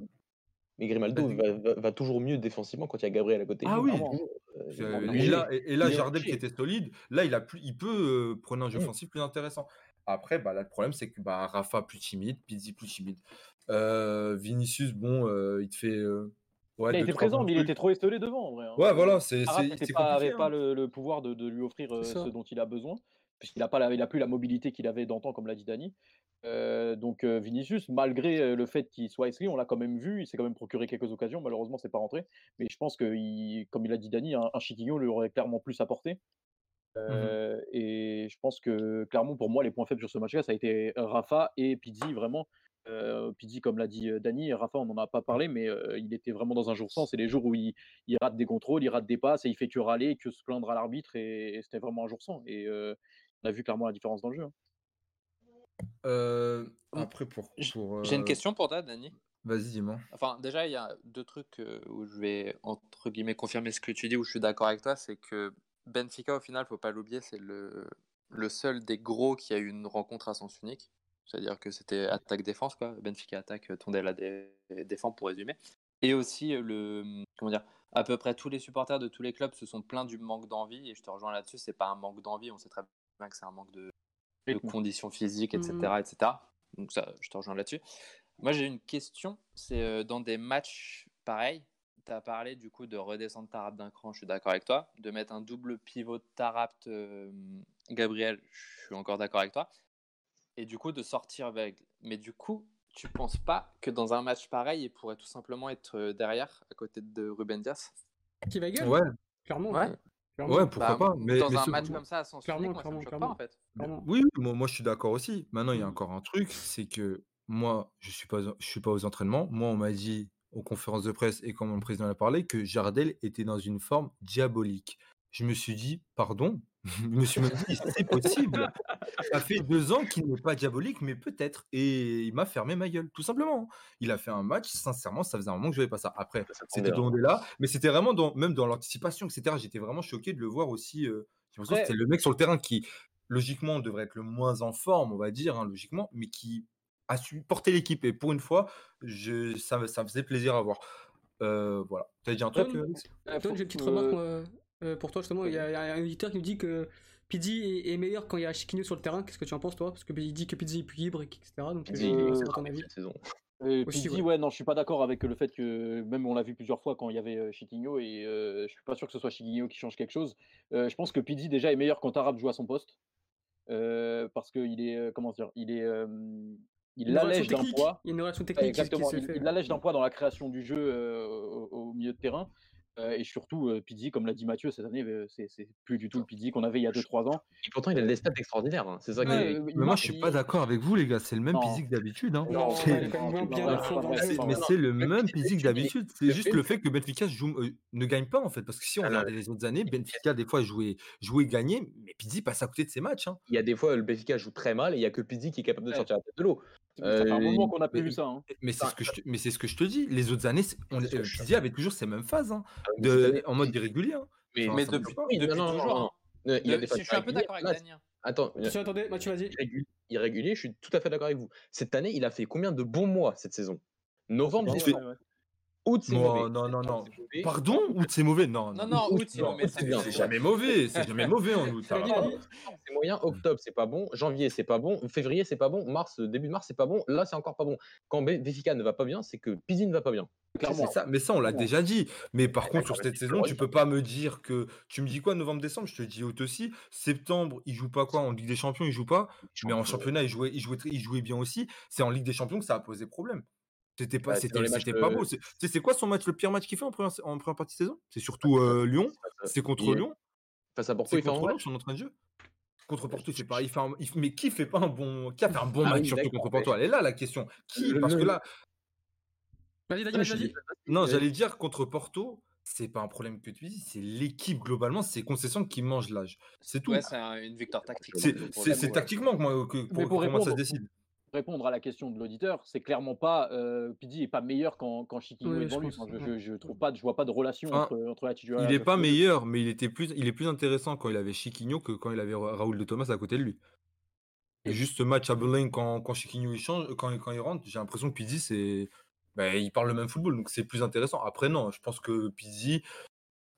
mais Grimaldo va, va- va toujours mieux défensivement quand il y a Gabriel à côté. de Ah oui. euh, Euh, et, il là, et, et là, il est Jardel qui était solide, là, il, a plus, il peut euh, prendre un jeu offensif plus intéressant. Après, bah, là, le problème, c'est que bah, Rafa plus timide, Pizzi plus timide. Euh, Vinicius, bon, euh, il te fait. euh, ouais, Il trois présent, mais il était trop esselé devant, en vrai. hein. Ouais, voilà, c'est pas, avait pas hein. le, le pouvoir de, de lui offrir euh, ce dont il a besoin, puisqu'il n'a pas, la- il a plus la mobilité qu'il avait d'antan, comme l'a dit Dani. Euh, donc euh, Vinicius, malgré euh, le fait qu'il soit esselé, on l'a quand même vu, il s'est quand même procuré quelques occasions, malheureusement c'est pas rentré, mais je pense que, il- comme il a dit Dani, un, un Chiquinho lui aurait clairement plus apporté. Mmh Euh, Et je pense que clairement pour moi les points faibles sur ce match-là, ça a été Rafa et Pizzi vraiment. Pizzi, comme l'a dit Dani, Rafa, on n'en a pas parlé, mais il était vraiment dans un jour sans. C'est les jours où il, il rate des contrôles, il rate des passes et il fait que râler, que se plaindre à l'arbitre. Et, et c'était vraiment un jour sans. Et on a vu clairement la différence dans le jeu. hein. Euh, après, pour. J'ai une euh, question pour toi, Dani. Vas-y, dis-moi. Enfin, déjà, il y a deux trucs euh, où je vais, entre guillemets, confirmer ce que tu dis, où je suis d'accord avec toi. C'est que Benfica, au final, faut pas l'oublier, c'est le, le seul des gros qui a eu une rencontre à sens unique. C'est-à-dire que c'était attaque-défense, quoi. Benfica attaque, Tondela dé- défend, pour résumer. Et aussi, le, comment dire, à peu près tous les supporters de tous les clubs se sont plaints du manque d'envie. Et je te rejoins là-dessus, c'est pas un manque d'envie, on sait très bien que c'est un manque de, de conditions physiques, etc., Mhm. etc. Donc ça, je te rejoins là-dessus. Moi, j'ai une question. C'est euh, dans des matchs pareils, tu as parlé du coup de redescendre Tarap d'un cran, je suis d'accord avec toi. De mettre un double pivot Tarap, euh, Gabriel, je suis encore d'accord avec toi. Et du coup, de sortir avec. Mais du coup, tu penses pas que dans un match pareil, il pourrait tout simplement être euh, derrière, à côté de Ruben Dias? Qui va gueule Ouais, Clairement. Ouais. Clairement. ouais, pourquoi Bah, pas. Mais, Dans mais un ce- match comme ça, Clairement, unique, moi, ça me clairement, choque pas en fait. Clairement. Oui, moi, moi, je suis d'accord aussi. Maintenant, il y a Mm. encore un truc, c'est que moi, je suis pas, je suis pas aux entraînements. Moi, on m'a dit aux conférences de presse et quand mon président a parlé que Jardel était dans une forme diabolique. Je me suis dit, pardon, je me suis même dit, c'est possible. Ça fait deux ans qu'il n'est pas diabolique, mais peut-être. Et il m'a fermé ma gueule, tout simplement. Il a fait un match, sincèrement, ça faisait un moment que je ne voyais pas ça. Après, c'était hein. là, mais c'était vraiment dans, même dans l'anticipation, etc. J'étais vraiment choqué de le voir aussi. euh, j'ai l'impression que Ouais. c'était le mec sur le terrain qui, logiquement, devrait être le moins en forme, on va dire, hein, logiquement, mais qui a su porter l'équipe. Et pour une fois, je, ça, me- ça me faisait plaisir à voir. Euh, voilà. Tu as dit un truc, euh, j'ai une petite euh, remarque moi, euh, pour toi justement. Il y, a il y a un auditeur qui nous dit que Pizzi est, est meilleur quand il y a Chiquinho sur le terrain. Qu'est-ce que tu en penses toi? Parce que il dit que Pizzi est plus libre, etc. Donc Pizzi, euh, il est c'est ton avis. saison. Et Aussi, Pizzi, ouais. ouais, non, je suis pas d'accord avec le fait que, même on l'a vu plusieurs fois quand il y avait euh, Chiquinho, et euh, je suis pas sûr que ce soit Chiquinho qui change quelque chose. Euh, je pense que Pizzi déjà est meilleur quand Tarab joue à son poste, euh, parce qu'il est, euh, comment dire, il est, euh, il l'allège d'un poids. Il y a une relation Ouais, technique qui- qui, exactement, se il, il l'allège d'un poids dans la création du jeu euh, au, au milieu de terrain. Euh, et surtout, euh, Pizzi, comme l'a dit Mathieu, cette année, euh, c'est plus du tout le Pizzi qu'on avait il y a 2-3 ans. Et pourtant, il a des stats extraordinaires. hein. C'est ça qui Mais moi, je suis pas d'accord avec vous, les gars. C'est le même Non. physique d'habitude. Hein. Mais c'est le même physique physique d'habitude. C'est juste le fait que Benfica joue- euh, ne gagne pas, en fait. Parce que si on regardait les autres années, Benfica, des fois, jouait, jouait gagner, mais Pizzi passe à côté de ses matchs. Hein. Il y a des fois, le Benfica joue très mal et il y a que Pizzi qui est capable de sortir la tête de l'eau. Ça fait un Euh, moment qu'on n'a plus mais- vu ça. hein. Mais c'est ce, que je te- mais c'est ce que je te dis. Les autres années, on, euh, Pizzi avait toujours ces mêmes phases, hein, de, année- en mode irrégulier. hein. Mais, Enfin, depuis, pas. Non, non, toujours. non, hein. non. Il y a Le- des je suis un peu d'accord avec Daniel. Attends, attendez, Mathieu, vas-y. irrégulier, irrégulier, je suis tout à fait d'accord avec vous. Cette année, il a fait combien de bons mois cette saison? Novembre, Ouais, décembre. ouais, Août, c'est Non, mauvais. non, non, non. Mauvais. Pardon? Ou c'est mauvais? Non, Non, non, Août, c'est bien. C'est jamais mauvais. C'est jamais mauvais en août. C'est moyen. Octobre, c'est pas bon. Janvier, c'est pas bon. Février, c'est pas bon. Mars, début mars, c'est pas bon. Là, c'est encore pas bon. Quand Benfica ne va pas bien, c'est que Pizzi ne va pas bien. Clairement. C'est ça, mais ça, on l'a déjà dit. Mais par contre, sur cette saison, tu peux pas me dire que. Tu me dis quoi, novembre-décembre Je te dis août aussi. Septembre, il joue pas quoi? En Ligue des Champions, il joue pas. Mais en championnat, il jouait, il jouait, il jouait bien aussi. C'est en Ligue des Champions que ça a posé problème. C'était pas, Bah, c'était, pas beau. C'est, quoi son match, le pire match qu'il fait en première, en première partie de saison? C'est surtout euh, Lyon. C'est contre Lyon. Face à Porto, C'est il fait un contre bon Lyon match. son entrain de jeu. Contre Porto, c'est pas. Il fait un- il- mais qui fait pas un bon, qui a fait un bon Ah match oui, surtout contre Porto? Elle est là la question. Qui? Le- Parce que là, Vas-y, Non, vas-y, mais je vas-y. suis- non, j'allais dire contre Porto, c'est pas un problème que tu dis, c'est l'équipe globalement, c'est concession qui mange l'âge. C'est tout. Ouais, c'est un- une victoire tactique. C'est, tactiquement que moi, que, pour comment ça se décide. Répondre à la question de l'auditeur, c'est clairement pas euh, Pizzi est pas meilleur quand, quand Chiquinho Oui, est devant lui. Enfin, je, je, je trouve pas, je vois pas de relation Enfin, entre, entre la Il est pas meilleur, mais il était plus, il est plus intéressant quand il avait Chiquinho que quand il avait Ra- Raoul de Thomas à côté de lui. Et juste ce match à Boulogne quand, quand Chiquinho il change, quand, quand il rentre, j'ai l'impression que Pizzi c'est, ben, il parle le même football, donc c'est plus intéressant. Après non, je pense que Pizzi,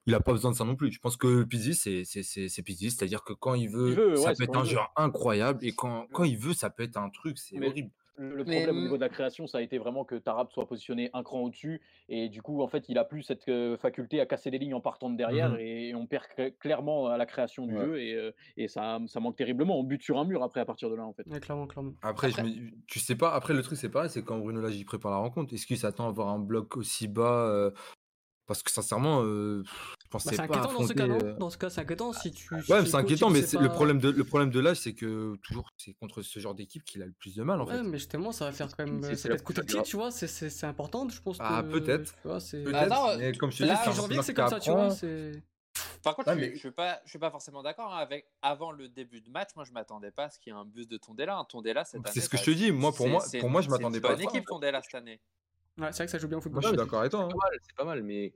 il a pas besoin de ça non plus. Je pense que Pizzi c'est, c'est, c'est, c'est Pizzi, c'est-à-dire que quand il veut, veut, ça ouais, peut c'est être un joueur incroyable, et quand, quand il veut, ça peut être un truc, c'est horrible. Le Mais, problème au mm, niveau de la création, ça a été vraiment que Tarab soit positionné un cran au-dessus et du coup, en fait, il a plus cette euh, faculté à casser les lignes en partant de derrière Mhm. et on perd cl- clairement à la création du Ouais. jeu et, euh, et ça, ça manque terriblement. On bute sur un mur après à partir de là, en fait. Ouais, clairement, clairement. Après, Après- je me- tu sais pas, après le truc c'est pareil, c'est quand Bruno Lage il prépare la rencontre, est-ce qu'il s'attend à avoir un bloc aussi bas euh, Parce que sincèrement, euh, je Bah, pensais c'est pas inquiétant dans ce cas, affronter, non euh, Dans ce cas, c'est inquiétant si tu. si Ouais, c'est inquiétant, mais c'est c'est- le problème de le problème de l'âge, c'est que toujours c'est contre ce genre d'équipe qu'il a le plus de mal en Ouais, fait. mais justement, ça va faire quand même. C'est- Ça c'est peut la être coûter titre, tu vois, c'est- c'est c'est important, je pense. Ah, que- peut-être. Tu vois, c'est. Peut-être, Attends, mais comme je te là, dis, C'est c'est janvier c'est comme ça, tu vois. c'est- Par contre, Ouais, je, mais- je suis pas, je suis pas forcément d'accord hein, avec. Avant le début de match, moi, je m'attendais pas à ce qu'il y ait un bus de Tondela. Un Tondela cette C'est année. ce que je te dis, moi, pour c'est- moi- c'est- pour moi, je c'est m'attendais une pas à bonne ça, équipe Tondela cette année. Ouais, c'est vrai que ça joue bien au football. Moi, je suis d'accord avec toi. hein. C'est pas mal, c'est pas mal, mais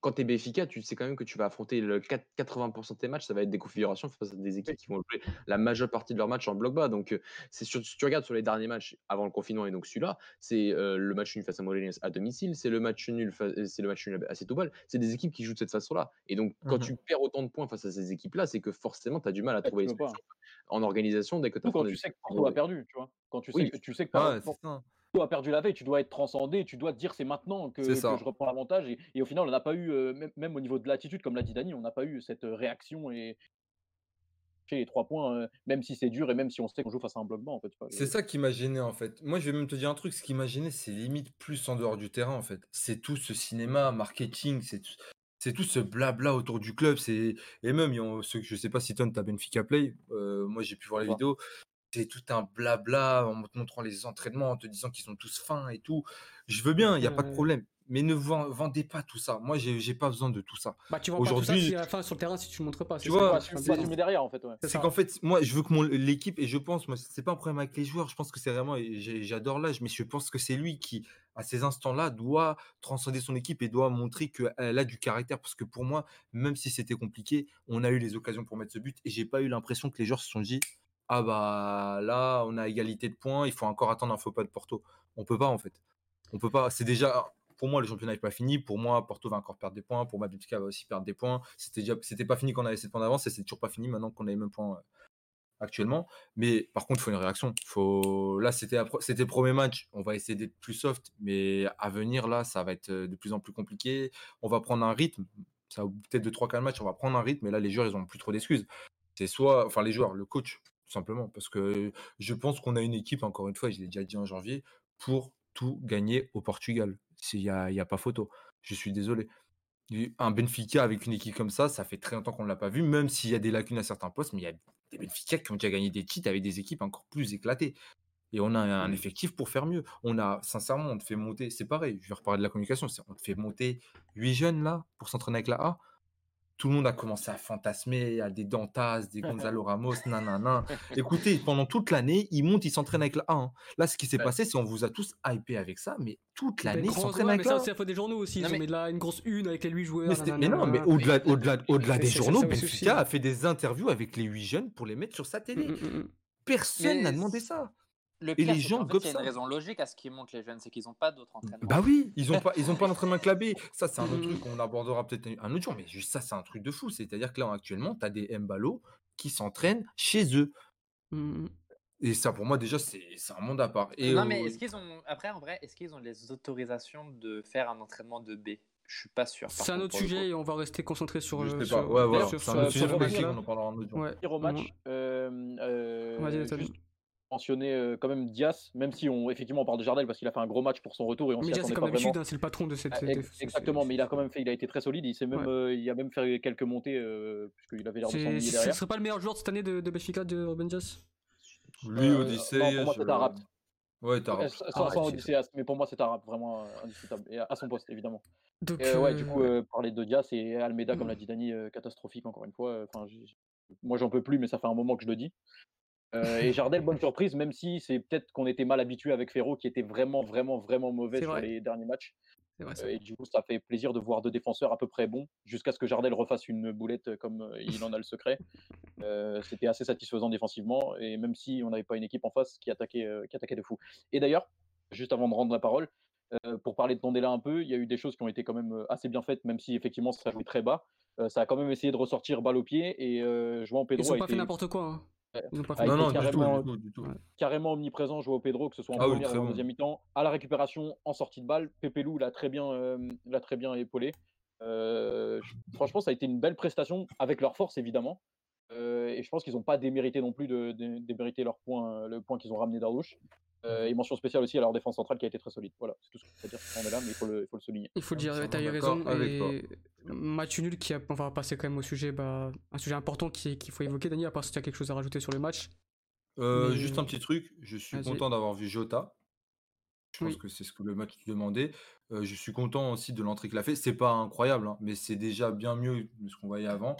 quand tu es Benfica, tu sais quand même que tu vas affronter le 4 80% de tes matchs, ça va être des configurations face à des équipes qui vont jouer la majeure partie de leurs matchs en bloc bas. Donc, euh, c'est sûr, si tu regardes sur les derniers matchs avant le confinement et donc celui-là, c'est euh, le match nul face à Morelense à domicile, c'est le match nul, fa- euh, c'est le match nul à Setúbal. C'est des équipes qui jouent de cette façon-là. Et donc, quand Mhm. tu perds autant de points face à ces équipes-là, c'est que forcément, tu as du mal à trouver les solutions en organisation dès que tu Surtout quand tu sais que Porto a perdu, tu vois. Quand tu sais, Oui. que- tu sais que a perdu la veille, tu dois être transcendé, tu dois te dire c'est maintenant que, je reprends l'avantage. Et, et au final, on n'a pas eu, euh, même, au niveau de l'attitude, comme l'a dit Dani, on n'a pas eu cette réaction et chez les trois points, euh, même si c'est dur et même si on sait qu'on joue face à un bloc bas, en fait. C'est ça qui m'a gêné en fait. Moi, je vais même te dire un truc, ce qui m'a gêné, c'est limite plus en dehors du terrain en fait. C'est tout ce cinéma, marketing, c'est tout, c'est tout ce blabla autour du club. C'est et même je sais pas si Ton t'as Benfica Play. euh, moi, j'ai pu voir les Ouais. vidéos. C'est tout un blabla en te montrant les entraînements, en te disant qu'ils sont tous fins et tout. Je veux bien, il y a pas de Ouais. problème. Mais ne vend- vendez pas tout ça. Moi, j'ai pas besoin de tout ça. Bah, tu vois pas tout ça Aujourd'hui- si à la fin sur le terrain si tu montres pas. Tu c'est ça, vois, Pas tu assumer derrière, en fait. Ouais. c'est ça. qu'en fait, moi, je veux que mon l'équipe, et je pense, moi, c'est pas un problème avec les joueurs, je pense que c'est vraiment, j'adore l'âge, mais je pense que c'est lui qui, à ces instants-là, doit transcender son équipe et doit montrer qu'elle a du caractère. Parce que pour moi, même si c'était compliqué, on a eu les occasions pour mettre ce but, et j'ai pas eu l'impression que les joueurs se sont dit, ah bah là, on a égalité de points, il faut encore attendre un faux pas de Porto. On peut pas, en fait. On peut pas. C'est déjà. Pour moi, le championnat n'est pas fini. Pour moi, Porto va encore perdre des points. Pour moi, va aussi perdre des points. C'était déjà, c'était pas fini quand on avait 7 points d'avance et c'est toujours pas fini maintenant qu'on a les mêmes points. actuellement. Mais par contre, il faut une réaction. Là, c'était premier match. On va essayer d'être plus soft. Mais à venir, là, ça va être euh, de plus en plus compliqué. On va prendre un rythme. Ça peut-être de 3-4 matchs, on va prendre un rythme. Et là, les joueurs, ils ont plus trop d'excuses. C'est soit, enfin, les joueurs, le coach, tout simplement. Parce que je pense qu'on a une équipe, encore une fois, je l'ai déjà dit en janvier, pour tout gagner au Portugal. Il n'y a, y a pas photo. Je suis désolé. Un Benfica avec une équipe comme ça, ça fait très longtemps qu'on ne l'a pas vu, même s'il y a des lacunes à certains postes, mais il y a des Benfica qui ont déjà gagné des titres avec des équipes encore plus éclatées. Et on a un effectif pour faire mieux. On a, sincèrement, on te fait monter, c'est pareil, je vais reparler de la communication, on te fait monter 8 jeunes là pour s'entraîner avec la A. Tout le monde a commencé à fantasmer, à des Dantas, des Gonzalo Ramos, nanana. Écoutez, pendant toute l'année, ils montent, ils s'entraînent avec la A. hein. Là, ce qui s'est Ouais. passé, c'est qu'on vous a tous hypé avec ça, mais toute l'année, ils s'entraînent avec mais la ça, A. c'est la faute des journaux aussi. Ils Non, ont mais- mis là une grosse une avec les 8 joueurs. Mais, non, mais au-delà, au-delà, au-delà des C'est- c'est journaux, ça Benfica a fait des interviews avec les huit jeunes pour les mettre sur sa télé. mm, mm, mm. Personne n'a demandé ça. Le Et pire, les c'est gens fait, gobent il y a ça. une raison logique à ce qu'ils montent les jeunes, c'est qu'ils n'ont pas d'autres entraînements. Bah oui, ils ont pas, ils ont pas d'entraînement clabé. Ça, c'est un autre Mhm. truc qu'on abordera peut-être un autre jour, mais juste ça, c'est un truc de fou. C'est-à-dire que là, actuellement, tu as des Mbalo qui s'entraînent chez eux. Mm, mm. Et ça, pour moi, déjà, c'est un monde à part. Et non, euh, mais est-ce qu'ils ont. Après, en vrai, est-ce qu'ils ont les autorisations de faire un entraînement de B? Je suis pas sûr. C'est un autre sujet et on va rester concentré sur. je euh, sais sur- pas. Ouais, voilà. sur- C'est un sur- autre sujet on en parlera un autre jour. Ouais. Au match, euh, euh, mentionner euh, quand même Diaz, même si on effectivement on parle de Jardel parce qu'il a fait un gros match pour son retour et on Mais déjà, c'est comme d'habitude, vraiment. hein, c'est le patron de cette. Ah, Exactement, mais il a quand même fait, il a été très solide. Il s'est même, Ouais. euh, il a même fait quelques montées euh, puisqu'il avait l'air de s'ennuyer Ce derrière. serait pas le meilleur joueur de cette année de, de Benfica, de Ruben Dias? Lui, Euh, Odyssey. non, pour moi, je- c'est Arabe. Ouais, t'as Euh, Sans, Ah, sans Odysseas, mais pour moi c'est Arabe, vraiment euh, indiscutable. Et à son poste, évidemment. Donc, Et, euh, ouais, du coup, euh, parler de Diaz et Almeida, comme Mm. l'a dit Dani, euh, catastrophique encore une fois. Enfin, moi j'en peux plus, mais ça fait un moment que je le dis. Euh, et Jardel, bonne surprise, même si c'est peut-être qu'on était mal habitué avec Ferro, qui était vraiment, vraiment, vraiment mauvais sur vrai. les derniers matchs. vrai, Euh, et du coup, ça fait plaisir de voir deux défenseurs à peu près bons, jusqu'à ce que Jardel refasse une boulette euh, comme il en a le secret. Euh, C'était assez satisfaisant défensivement, et même si on n'avait pas une équipe en face qui attaquait, qui attaquait de fou. Et d'ailleurs, juste avant de rendre la parole, pour parler de Tondela un peu, il y a eu des choses qui ont été quand même assez bien faites, même si effectivement ça jouait très bas. Ça a quand même essayé de ressortir balle au pied, et euh, João Ils Pedro ont a pas fait n'importe quoi. hein. Ils pas Ah, fait Non, non, du tout, carrément- du tout, du tout. Ouais. carrément omniprésent Joao Pedro, que ce soit en Ah première ou en bon. deuxième mi-temps. À la récupération, en sortie de balle, Pépelou l'a très bien, euh, l'a très bien épaulé. Euh, franchement, ça a été une belle prestation avec leur force évidemment. Euh, et je pense qu'ils n'ont pas démérité non plus de, de- démériter leur point, le point qu'ils ont ramené d'Ardouche. Euh, et mention spéciale aussi à leur défense centrale qui a été très solide. Voilà, c'est tout ce que je peux dire. On est là, mais il faut le, il faut le souligner. Il faut le dire, t'as eu raison. Et match nul qui a... On va passer quand même au sujet, bah, un sujet important qui- qu'il faut évoquer, Dani, à part si tu as quelque chose à rajouter sur le match. Euh, Mais- Juste un petit truc, je suis content d'avoir vu Jota. Je pense Oui. que c'est ce que le match demandait. Euh, je suis content aussi de l'entrée qu'il a fait. C'est pas incroyable, hein, mais c'est déjà bien mieux de ce qu'on voyait avant.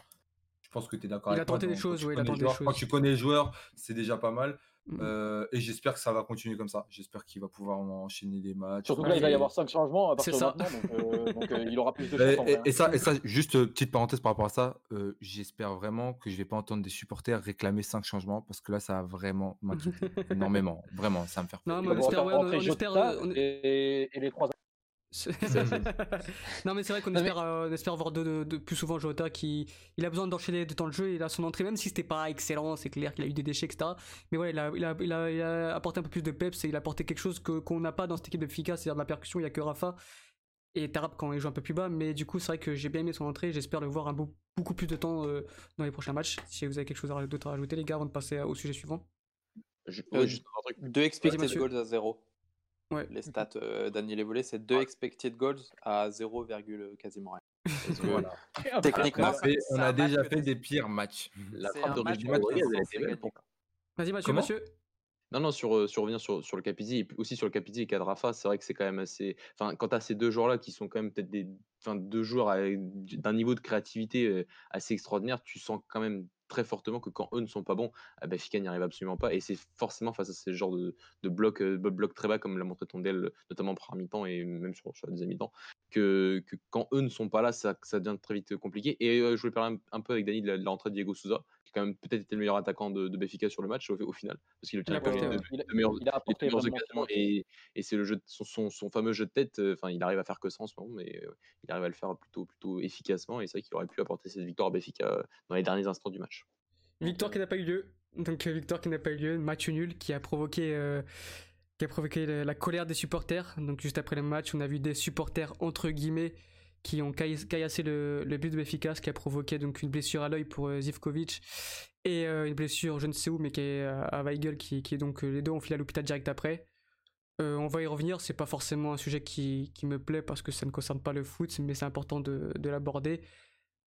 Je pense que tu es d'accord Il avec a moi. tenté des quand- quand choses, tu ouais, il a tenté des joueurs- Quand choses. tu connais les joueurs, c'est déjà pas mal. Mhm. Euh, et j'espère que ça va continuer comme ça. J'espère qu'il va pouvoir enchaîner des matchs. Surtout que là, il va y avoir cinq changements à C'est partir de ça. maintenant, donc, euh, donc, euh, il aura plus de Et, hein. et ça, et ça, juste petite parenthèse par rapport à ça, euh, j'espère vraiment que je vais pas entendre des supporters réclamer cinq changements parce que là, ça va vraiment m'inquiéter énormément. Vraiment, ça va me faire Non, peur. mais Il on espère, ouais, on- rentrer on espère, Jota euh, on- et, et les trois non mais c'est vrai qu'on mais- euh, espère voir de, de- de- plus souvent Jota qui il a besoin d'enchaîner de temps de jeu il a son entrée même si c'était pas excellent c'est clair qu'il a eu des déchets etc mais ouais il a, il a, il a, il a apporté un peu plus de peps et il a apporté quelque chose que qu'on n'a pas dans cette équipe de Fika c'est-à-dire de la percussion. Il y a que Rafa et Tarap quand il joue un peu plus bas. Mais du coup c'est vrai que j'ai bien aimé son entrée. J'espère le voir un beau- beaucoup plus de temps euh, dans les prochains matchs. Si vous avez quelque chose d'autre à rajouter les gars avant de passer au sujet suivant. Je- Euh, juste un truc. Deux expected goals à 0. Ouais Les stats euh, Daniel Evolé, c'est deux expected goals à 0, virgule quasiment rien. Voilà. Techniquement, On a, fait- on a déjà fait des pires matchs. La frappe t'es elle était belle. vas-y Mathieu Comment Mathieu Non, non, sur, euh, sur revenir sur, sur le Capizzi, et aussi sur le Capizzi et Cadrafa, c'est vrai que c'est quand même assez. Enfin, quand tu as ces deux joueurs-là qui sont quand même peut-être des. Enfin, deux joueurs d'un niveau de créativité euh, assez extraordinaire, tu sens quand même très fortement que quand eux ne sont pas bons, ben, Fika n'y arrive absolument pas. Et c'est forcément face à ces genres de, de blocs, euh, très bas, comme l'a montré Tondel, notamment en première mi-temps et même sur, sur la deuxième mi-temps, que, que quand eux ne sont pas là, ça, ça devient très vite compliqué. Et euh, je voulais parler un, un peu avec Dani de la, de la rentrée de Diego Souza, qui a quand même peut-être été le meilleur attaquant de, de Benfica sur le match au, au final, parce qu'il obtient de, meilleures occasions et, et c'est le jeu de- son, son, son fameux jeu de tête. Enfin, il arrive à faire que ça en ce moment, mais euh, il arrive à le faire plutôt, plutôt efficacement. Et c'est vrai qu'il aurait pu apporter cette victoire à Benfica euh, dans les derniers instants du match. victoire qui n'a pas eu lieu Donc euh, victoire qui n'a pas eu lieu, match nul qui a provoqué euh, qui a provoqué la, colère des supporters. Donc juste après le match, on a vu des supporters entre guillemets qui ont caillassé le, le but de Benfica, ce qui a provoqué donc une blessure à l'œil pour euh, Zivkovic et euh, une blessure je ne sais où mais qui est à, à Weigel qui, qui est donc euh, les deux ont filé à l'hôpital direct après. Euh, on va y revenir, c'est pas forcément un sujet qui, qui me plaît parce que ça ne concerne pas le foot, mais c'est important de, de l'aborder.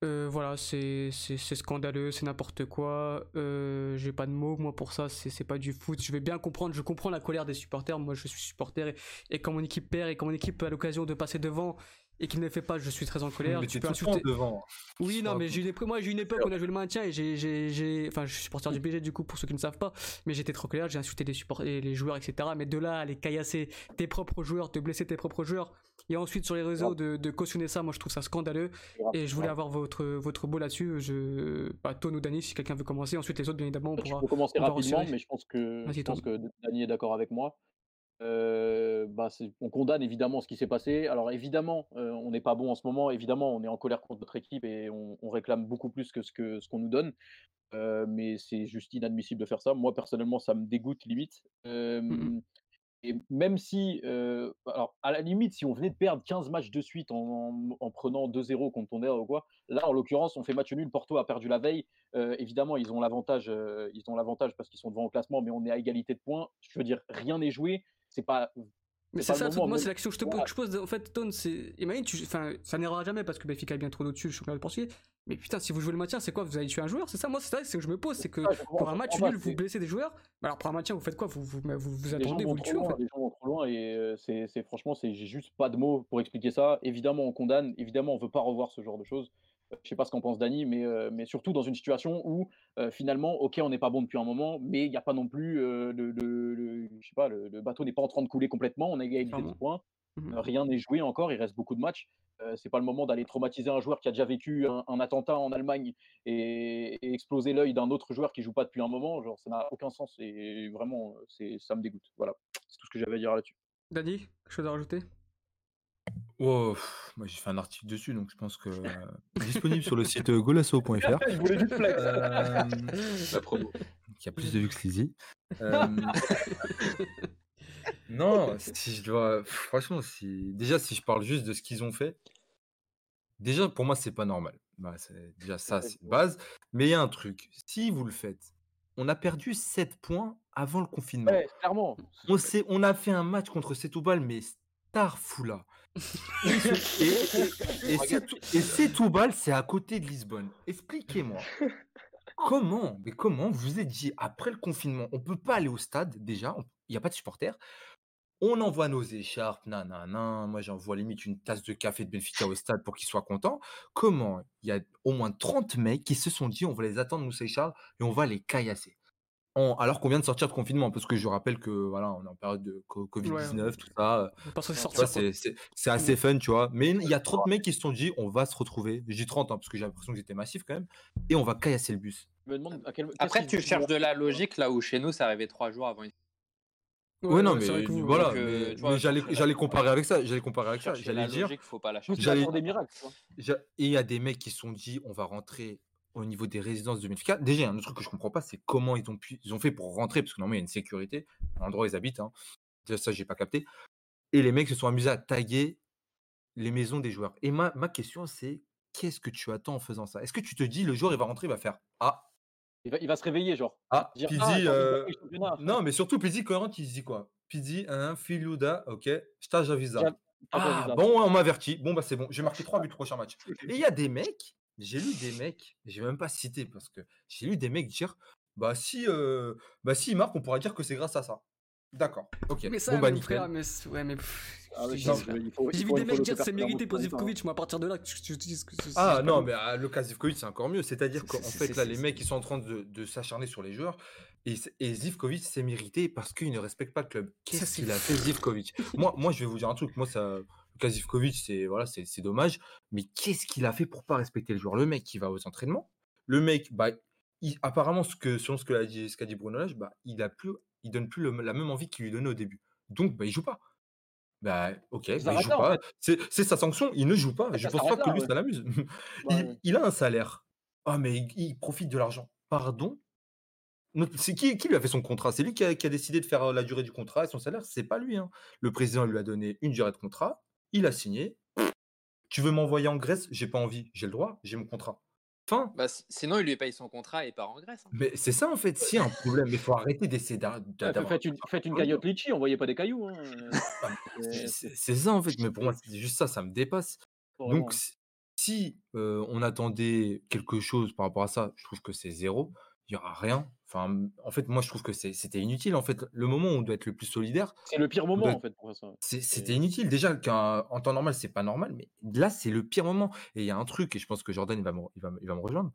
Euh, voilà, c'est scandaleux, c'est n'importe quoi. Euh, J'ai pas de mots, moi, pour ça, c'est pas du foot. Je vais bien comprendre, je comprends la colère des supporters. Moi, je suis supporter et, et quand mon équipe perd et quand mon équipe a l'occasion de passer devant et qu'il ne le fait pas, je suis très en colère. Mais Tu peux insulter. devant. Oui, non, mais j'ai une époque, moi j'ai eu une époque où on a joué le maintien et j'ai, j'ai, j'ai, enfin, je suis supporter du PSG du coup pour ceux qui ne savent pas, mais j'étais trop colère, j'ai insulté les supporters, les joueurs, etc. Mais de là à les caillasser tes propres joueurs, te blesser tes propres joueurs, et ensuite sur les réseaux de, de cautionner ça, moi je trouve ça scandaleux. Et je voulais avoir votre, votre mot là-dessus. Je, bah, Tone ou Dani, si quelqu'un veut commencer. Ensuite les autres, bien évidemment, on Je pourra. peux commencer rapidement, mais je pense que, je pense Tom. que Dany est d'accord avec moi. Euh, bah, on condamne évidemment ce qui s'est passé. Alors évidemment, euh, on n'est pas bon en ce moment. Évidemment, on est en colère contre notre équipe et on, on réclame beaucoup plus que ce que ce qu'on nous donne. Euh, mais c'est juste inadmissible de faire ça. Moi personnellement, ça me dégoûte limite. Euh, Mhm. Et même si, euh, alors à la limite, si on venait de perdre 15 matchs de suite en, en- en prenant 2-0 contre Tonnerre ou quoi, là en l'occurrence, on fait match nul. Porto a perdu la veille. Euh, évidemment, ils ont l'avantage, euh, ils ont l'avantage parce qu'ils sont devant au classement, mais on est à égalité de points. Je veux dire, rien n'est joué. C'est pas. Mais c'est ça, moment, moi, c'est la question que je te pose, Voilà. que je pose. En fait, Tone, c'est. Imagine, tu... enfin, ça n'ira jamais parce que Benfica est bien trop au-dessus, le championnat portugais. Mais putain, si vous jouez le maintien, c'est quoi Vous allez tuer un joueur C'est ça, moi, c'est ça, c'est que je me pose. C'est que je pour un je match nul, vous blessez des joueurs. Alors, pour un maintien, vous faites quoi? Vous vous, vous, vous attendez, vous le tuez, en fait. les gens vont trop loin et euh, c'est c'est- franchement, c'est j'ai juste pas de mots pour expliquer ça. Évidemment, on condamne. Évidemment, on veut pas revoir ce genre de choses. Je sais pas ce qu'en pense Dany, mais, euh, mais surtout dans une situation où euh, finalement, ok, on n'est pas bon depuis un moment, mais il n'y a pas non plus euh, je sais pas, le, le bateau n'est pas en train de couler complètement. On a égalité de points. Euh, rien n'est joué encore. Il reste beaucoup de matchs. C'est pas le moment d'aller traumatiser un joueur qui a déjà vécu un, un attentat en Allemagne et, et exploser l'œil d'un autre joueur qui joue pas depuis un moment. Genre, ça n'a aucun sens et vraiment, ça me dégoûte. Voilà, c'est tout ce que j'avais à dire là-dessus. Dani, quelque chose à rajouter? Oh, pff, moi j'ai fait un article dessus, donc je pense que euh, disponible sur le site euh, golasso.fr. Du flex. Euh, La promo. qui a plus de vues que Sleazy. Euh, non, si je dois. pff, Franchement, si... déjà, si je parle juste de ce qu'ils ont fait, déjà, pour moi, c'est pas normal. Bah, c'est- déjà, ça, c'est une base. Mais il y a un truc. Si vous le faites, on a perdu 7 points avant le confinement. Ouais, clairement. On, s'est- on a fait un match contre Setoubal, mais Starfoula. Et, et, et, Setou- et Setoubal, c'est à côté de Lisbonne. Expliquez-moi. Comment, mais comment vous êtes dit, après le confinement, on peut pas aller au stade déjà, il n'y a pas de supporters, on envoie nos écharpes, nanana, moi j'envoie limite une tasse de café de Benfica au stade pour qu'ils soient contents. Comment Il y a au moins 30 mecs qui se sont dit, on va les attendre, nous, Charles, et on va les caillasser. En- alors qu'on vient de sortir de confinement, parce que je rappelle que voilà, on est en période de co- Covid-19, Ouais. tout ça. euh, c'est c'est- c'est assez fun, tu vois. Mais il y a 30 mecs qui se sont dit, on va se retrouver. Je dis 30, hein, parce que j'ai l'impression que j'étais massif quand même. Et on va caillasser le bus. Je me demande à quel- Après, tu cherches de la logique là où chez nous, ça arrivait trois jours avant. une- Ouais, non, c'est mais vrai que vous- voilà. euh, mais tu vois, mais j'allais j'allais comparer avec ça. J'allais comparer avec ça. J'allais la dire. logique, faut pas la Plus chercher. J'allais- pour des miracles. tu vois. j'a- Et il y a des mecs qui se sont dit, on va rentrer au niveau des résidences de Benfica. Déjà, il y a un autre truc que je comprends pas, c'est comment ils ont pu, ils ont fait pour rentrer, parce que normalement il y a une sécurité l'endroit où ils habitent. Hein. Déjà, ça, j'ai pas capté. Et les mecs se sont amusés à taguer les maisons des joueurs. Et ma, ma question, c'est qu'est-ce que tu attends en faisant ça? Est-ce que tu te dis, le joueur, il va rentrer, il va faire Ah, Il va, il va se réveiller, genre. ah, Dire, Pizzi, ah, euh. Non, mais surtout, Pizzi, quand il se dit quoi? Pizzi, un Filuda, ok, stage à visa. Ah, bon, on m'a averti. Bon, bah c'est bon. J'ai marqué 3 buts au prochain match. Et il y a des mecs, j'ai lu des mecs, j'ai même pas cité parce que j'ai lu des mecs dire bah si, euh, bah si il marque, on pourra dire que c'est grâce à ça. D'accord. Ok. Mais ça, bon, bah frère, mais. Ouais, mais. Ah, mais J'ai vu des mecs dire c'est mérité pour. Zivkovic, moi à partir de là, tu, tu, tu dis que c'est- Ah non, mais ah, le cas Zivkovic, c'est encore mieux. C'est-à-dire C'est- qu'en fait, là, les mecs, ils sont en train de, de s'acharner sur les joueurs. Et, et Zivkovic, c'est mérité parce qu'il ne respecte pas le club. Qu'est-ce qu'il a fait, Zivkovic moi, moi, je vais vous dire un truc. Moi, ça, le cas Zivkovic, c'est voilà, c'est c'est dommage. Mais qu'est-ce qu'il a fait pour pas respecter le joueur? Le mec qui va aux entraînements, le mec, bah, il- apparemment, ce que, selon ce qu'a dit, ce qu'a dit Bruno Lage, bah, il a plus, il donne plus le- la même envie qu'il lui donnait au début. Donc, bah, il joue pas. Bah, ok, bah, il joue là, en pas. fait. C'est c'est sa sanction, il ne joue pas. Ça Je pense pas que lui, ouais. ça l'amuse. Il, ouais. il a un salaire. Ah, mais il, il profite de l'argent. Pardon? C'est qui, qui lui a fait son contrat? C'est lui qui a, qui a décidé de faire euh, la durée du contrat et son salaire? C'est pas lui. hein. Le président lui a donné une durée de contrat. Il a signé. Tu veux m'envoyer en Grèce? J'ai pas envie. J'ai le droit. J'ai mon contrat. Fin. Bah, si- sinon, il lui paye son contrat et part en Grèce. hein. Mais c'est ça en fait. S'il y a un problème, il faut arrêter d'essayer d'a- d'a- Ouais, d'avoir. faites une, faites une cagnotte litchi, envoyez pas des cailloux. Hein. Ah, C'est- ça en fait. Mais pour moi, c'est juste ça. Ça me dépasse. vraiment. Donc, si- si euh, on attendait quelque chose par rapport à ça, je trouve que c'est zéro. Il n'y aura rien. Enfin, en fait, moi, je trouve que c'était inutile. En fait, le moment où on doit être le plus solidaire, c'est le pire moment doit- en fait pour ça. c'était inutile. Déjà, qu'en en temps normal, c'est pas normal, mais là, c'est le pire moment. Et il y a un truc, et je pense que Jordan, il va me, il va, me- il va me rejoindre.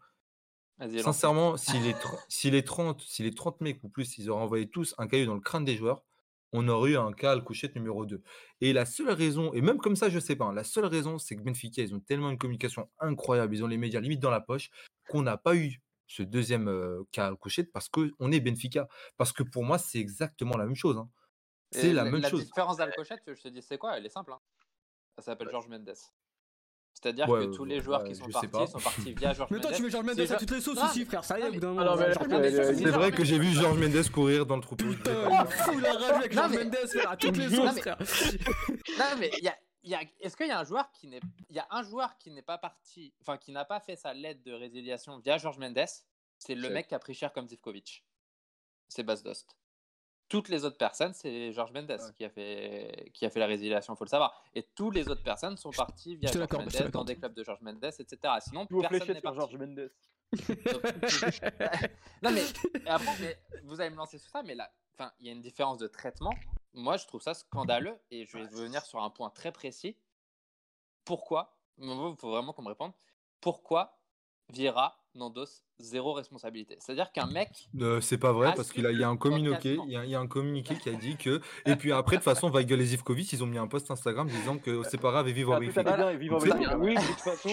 Sincèrement, si les, si, les 30, si les 30 mecs ou plus, ils auraient envoyé tous un caillou dans le crâne des joueurs, on aurait eu un cas à couchette numéro 2. Et la seule raison, et même comme ça, je sais pas, hein, la seule raison, c'est que Benfica, ils ont tellement une communication incroyable, ils ont les médias limite dans la poche, qu'on n'a pas eu ce deuxième euh, cas à couchette parce qu'on est Benfica. Parce que pour moi, c'est exactement la même chose. hein. C'est la même La chose. différence d'Alcochette, je te dis, c'est quoi? Elle est simple. hein. Ça s'appelle Georges Mendes. C'est-à-dire Ouais, que tous les ouais, joueurs ouais, qui sont partis pas. sont partis via Georges Mais Mendes. toi, tu mets Georges Mendes à toutes les sauces aussi, mais- frère. Ça y est, Ah mais c'est vrai que j'ai vu Georges Mendes courir dans le troupeau. Putain, il a rage avec Georges mais- Mendes, frère, à toutes les sauces, mais- frère. Non, mais il y a- est-ce qu'il y a un joueur qui n'est, il y a un joueur qui n'est pas parti, enfin qui n'a pas fait sa lettre de résiliation via Georges Mendes, c'est le mec qui a pris cher comme Zivkovic. C'est Bas Dost. Toutes les autres personnes, c'est Georges Mendes qui a fait qui a fait la résiliation, faut le savoir. Et toutes les autres personnes sont parties via te Mendes dans des clubs de Georges Mendes, etc. Sinon, Tout personne n'est parti. Georges Mendes. non mais après, mais vous allez me lancer sur ça, mais là, enfin, il y a une différence de traitement. Moi, je trouve ça scandaleux et je vais venir sur un point très précis. Pourquoi Il faut vraiment qu'on me réponde. Pourquoi Vieira n'endosse zéro responsabilité? C'est-à-dire qu'un mec, Euh, c'est pas vrai parce qu'il a- il y a un communiqué, il y a, il y a un communiqué qui a dit que et puis après de toute façon Weigel et Zivkovic ils ont mis un post Instagram disant que c'est pas grave et vive Ah, en lui. Oui, de toute façon,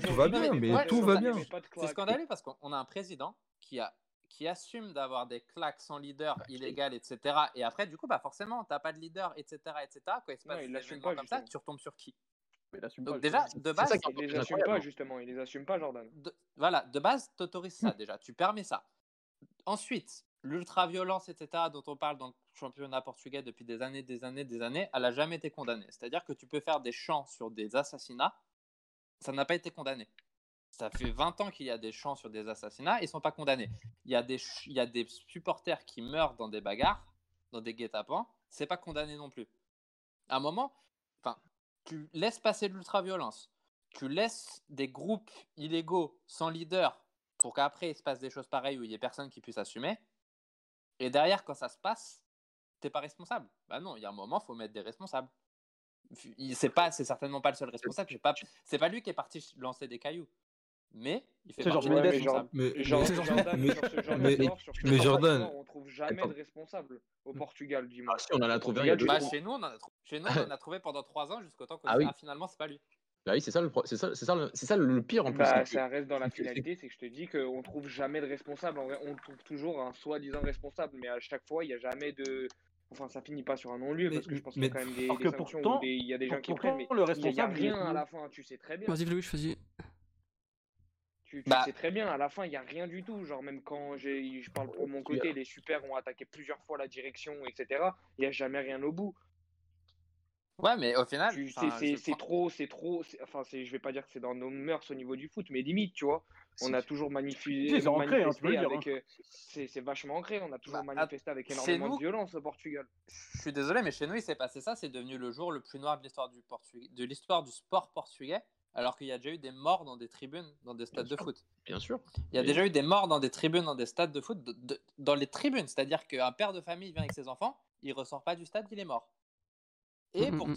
tout va bien, mais tout va bien. c'est scandaleux parce qu'on a un président qui a qui assume d'avoir des claques sans leader illégal, etc. Et après, du coup, bah forcément, t'as pas de leader, etc., etc. Quand il se Non, passe il l'assume événements pas, comme ça, tu retombes sur qui? Mais il assume Donc pas, déjà, de C'est base, ça Il les assume pas, justement. Il les assume pas, Jordan. de, voilà, de base, t'autorises ça déjà, tu permets ça. Ensuite, l'ultra-violence, etc., dont on parle dans le championnat portugais depuis des années, des années, des années, elle n'a jamais été condamnée. C'est-à-dire que tu peux faire des chants sur des assassinats, ça n'a pas été condamné. Ça fait 20 ans qu'il y a des chants sur des assassinats, ils ne sont pas condamnés. Il y, a des, il y a des supporters qui meurent dans des bagarres, dans des guet-apens, c'est pas condamné non plus. À un moment, enfin, tu laisses passer de l'ultra-violence, tu laisses des groupes illégaux sans leader pour qu'après il se passe des choses pareilles où il y ait personne qui puisse assumer. Et derrière, quand ça se passe, t'es pas responsable. Bah non, il y a un moment, faut mettre des responsables. C'est pas, c'est certainement pas le seul responsable. j'ai Pas, c'est pas lui qui est parti lancer des cailloux, mais il fait des Mendes. Mais, Genre, mais- C'est Jordan. Jordan, mais- Jordan- on trouve jamais Attends. de responsable au Portugal, dis-moi. Ah si, on en a trouvé un il y a Portugal, deux tu Bah, chez nous, on en a, trou- chez nous, on en a trouvé pendant trois ans jusqu'au temps que Ah oui. finalement, c'est pas lui. Bah oui, c'est ça le pro- c'est ça, c'est ça, le- c'est ça le pire en plus. Bah, ça reste dans la finalité, c'est que je te dis qu'on trouve jamais de responsable. En vrai, on trouve toujours un soi-disant responsable, mais à chaque fois, il n'y a jamais de. Enfin, ça finit pas sur un non-lieu parce que je pense qu'il y a quand même des, des sanctions il y a des gens qui prennent, mais le il n'y a responsable, rien à la fin, tu sais très bien. Vas-y, Louis, vas-y. Tu, tu Bah. sais très bien, à la fin, il n'y a rien du tout. Genre, même quand j'ai, je parle pour mon côté, les super ont attaqué plusieurs fois la direction, etc. Il n'y a jamais rien au bout. Ouais, mais au final, c'est- trop, c'est trop. c'est- Enfin, c'est- je vais pas dire que c'est dans nos mœurs au niveau du foot, mais limite, tu vois. On a toujours c'est ancré, hein, tu peux manifesté avec. euh, c'est c'est vachement ancré. On a toujours Bah, manifesté avec énormément nous- de violence au Portugal. Je suis désolé, mais chez nous, il s'est passé ça. C'est devenu le jour le plus noir de l'histoire du Portugais, de l'histoire du sport portugais, alors qu'il y a déjà eu des morts dans des tribunes, dans des stades de sûr. foot. Bien sûr. Il y a déjà eu des morts dans des tribunes, dans des stades de foot, de- de- dans les tribunes. C'est-à-dire qu'un père de famille vient avec ses enfants, il ressort pas du stade, il est mort. Et Mm, mm, mm.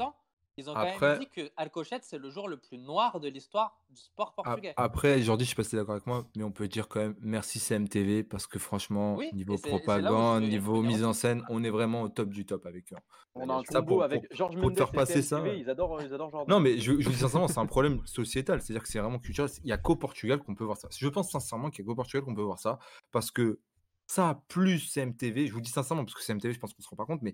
Ils ont quand Après- même dit que Alcochette, c'est le jour le plus noir de l'histoire du sport portugais. Après, Jordi, je sais pas si tu es d'accord avec moi, mais on peut dire quand même merci CMTV parce que franchement, Oui, niveau propagande, niveau mise en scène, on est vraiment au top du top avec eux. On a un Ça, pour- avec pour- Georges pour te Mendes faire passer ça, CMTV, ils adorent, ils adorent. Non, mais je, je vous dis sincèrement, c'est un problème sociétal, c'est-à-dire que c'est vraiment culturel. Il n'y a qu'au Portugal qu'on peut voir ça. Je pense sincèrement qu'il n'y a qu'au Portugal qu'on peut voir ça parce que ça, plus CMTV, je vous dis sincèrement, parce que CMTV, je pense qu'on se rend pas compte, mais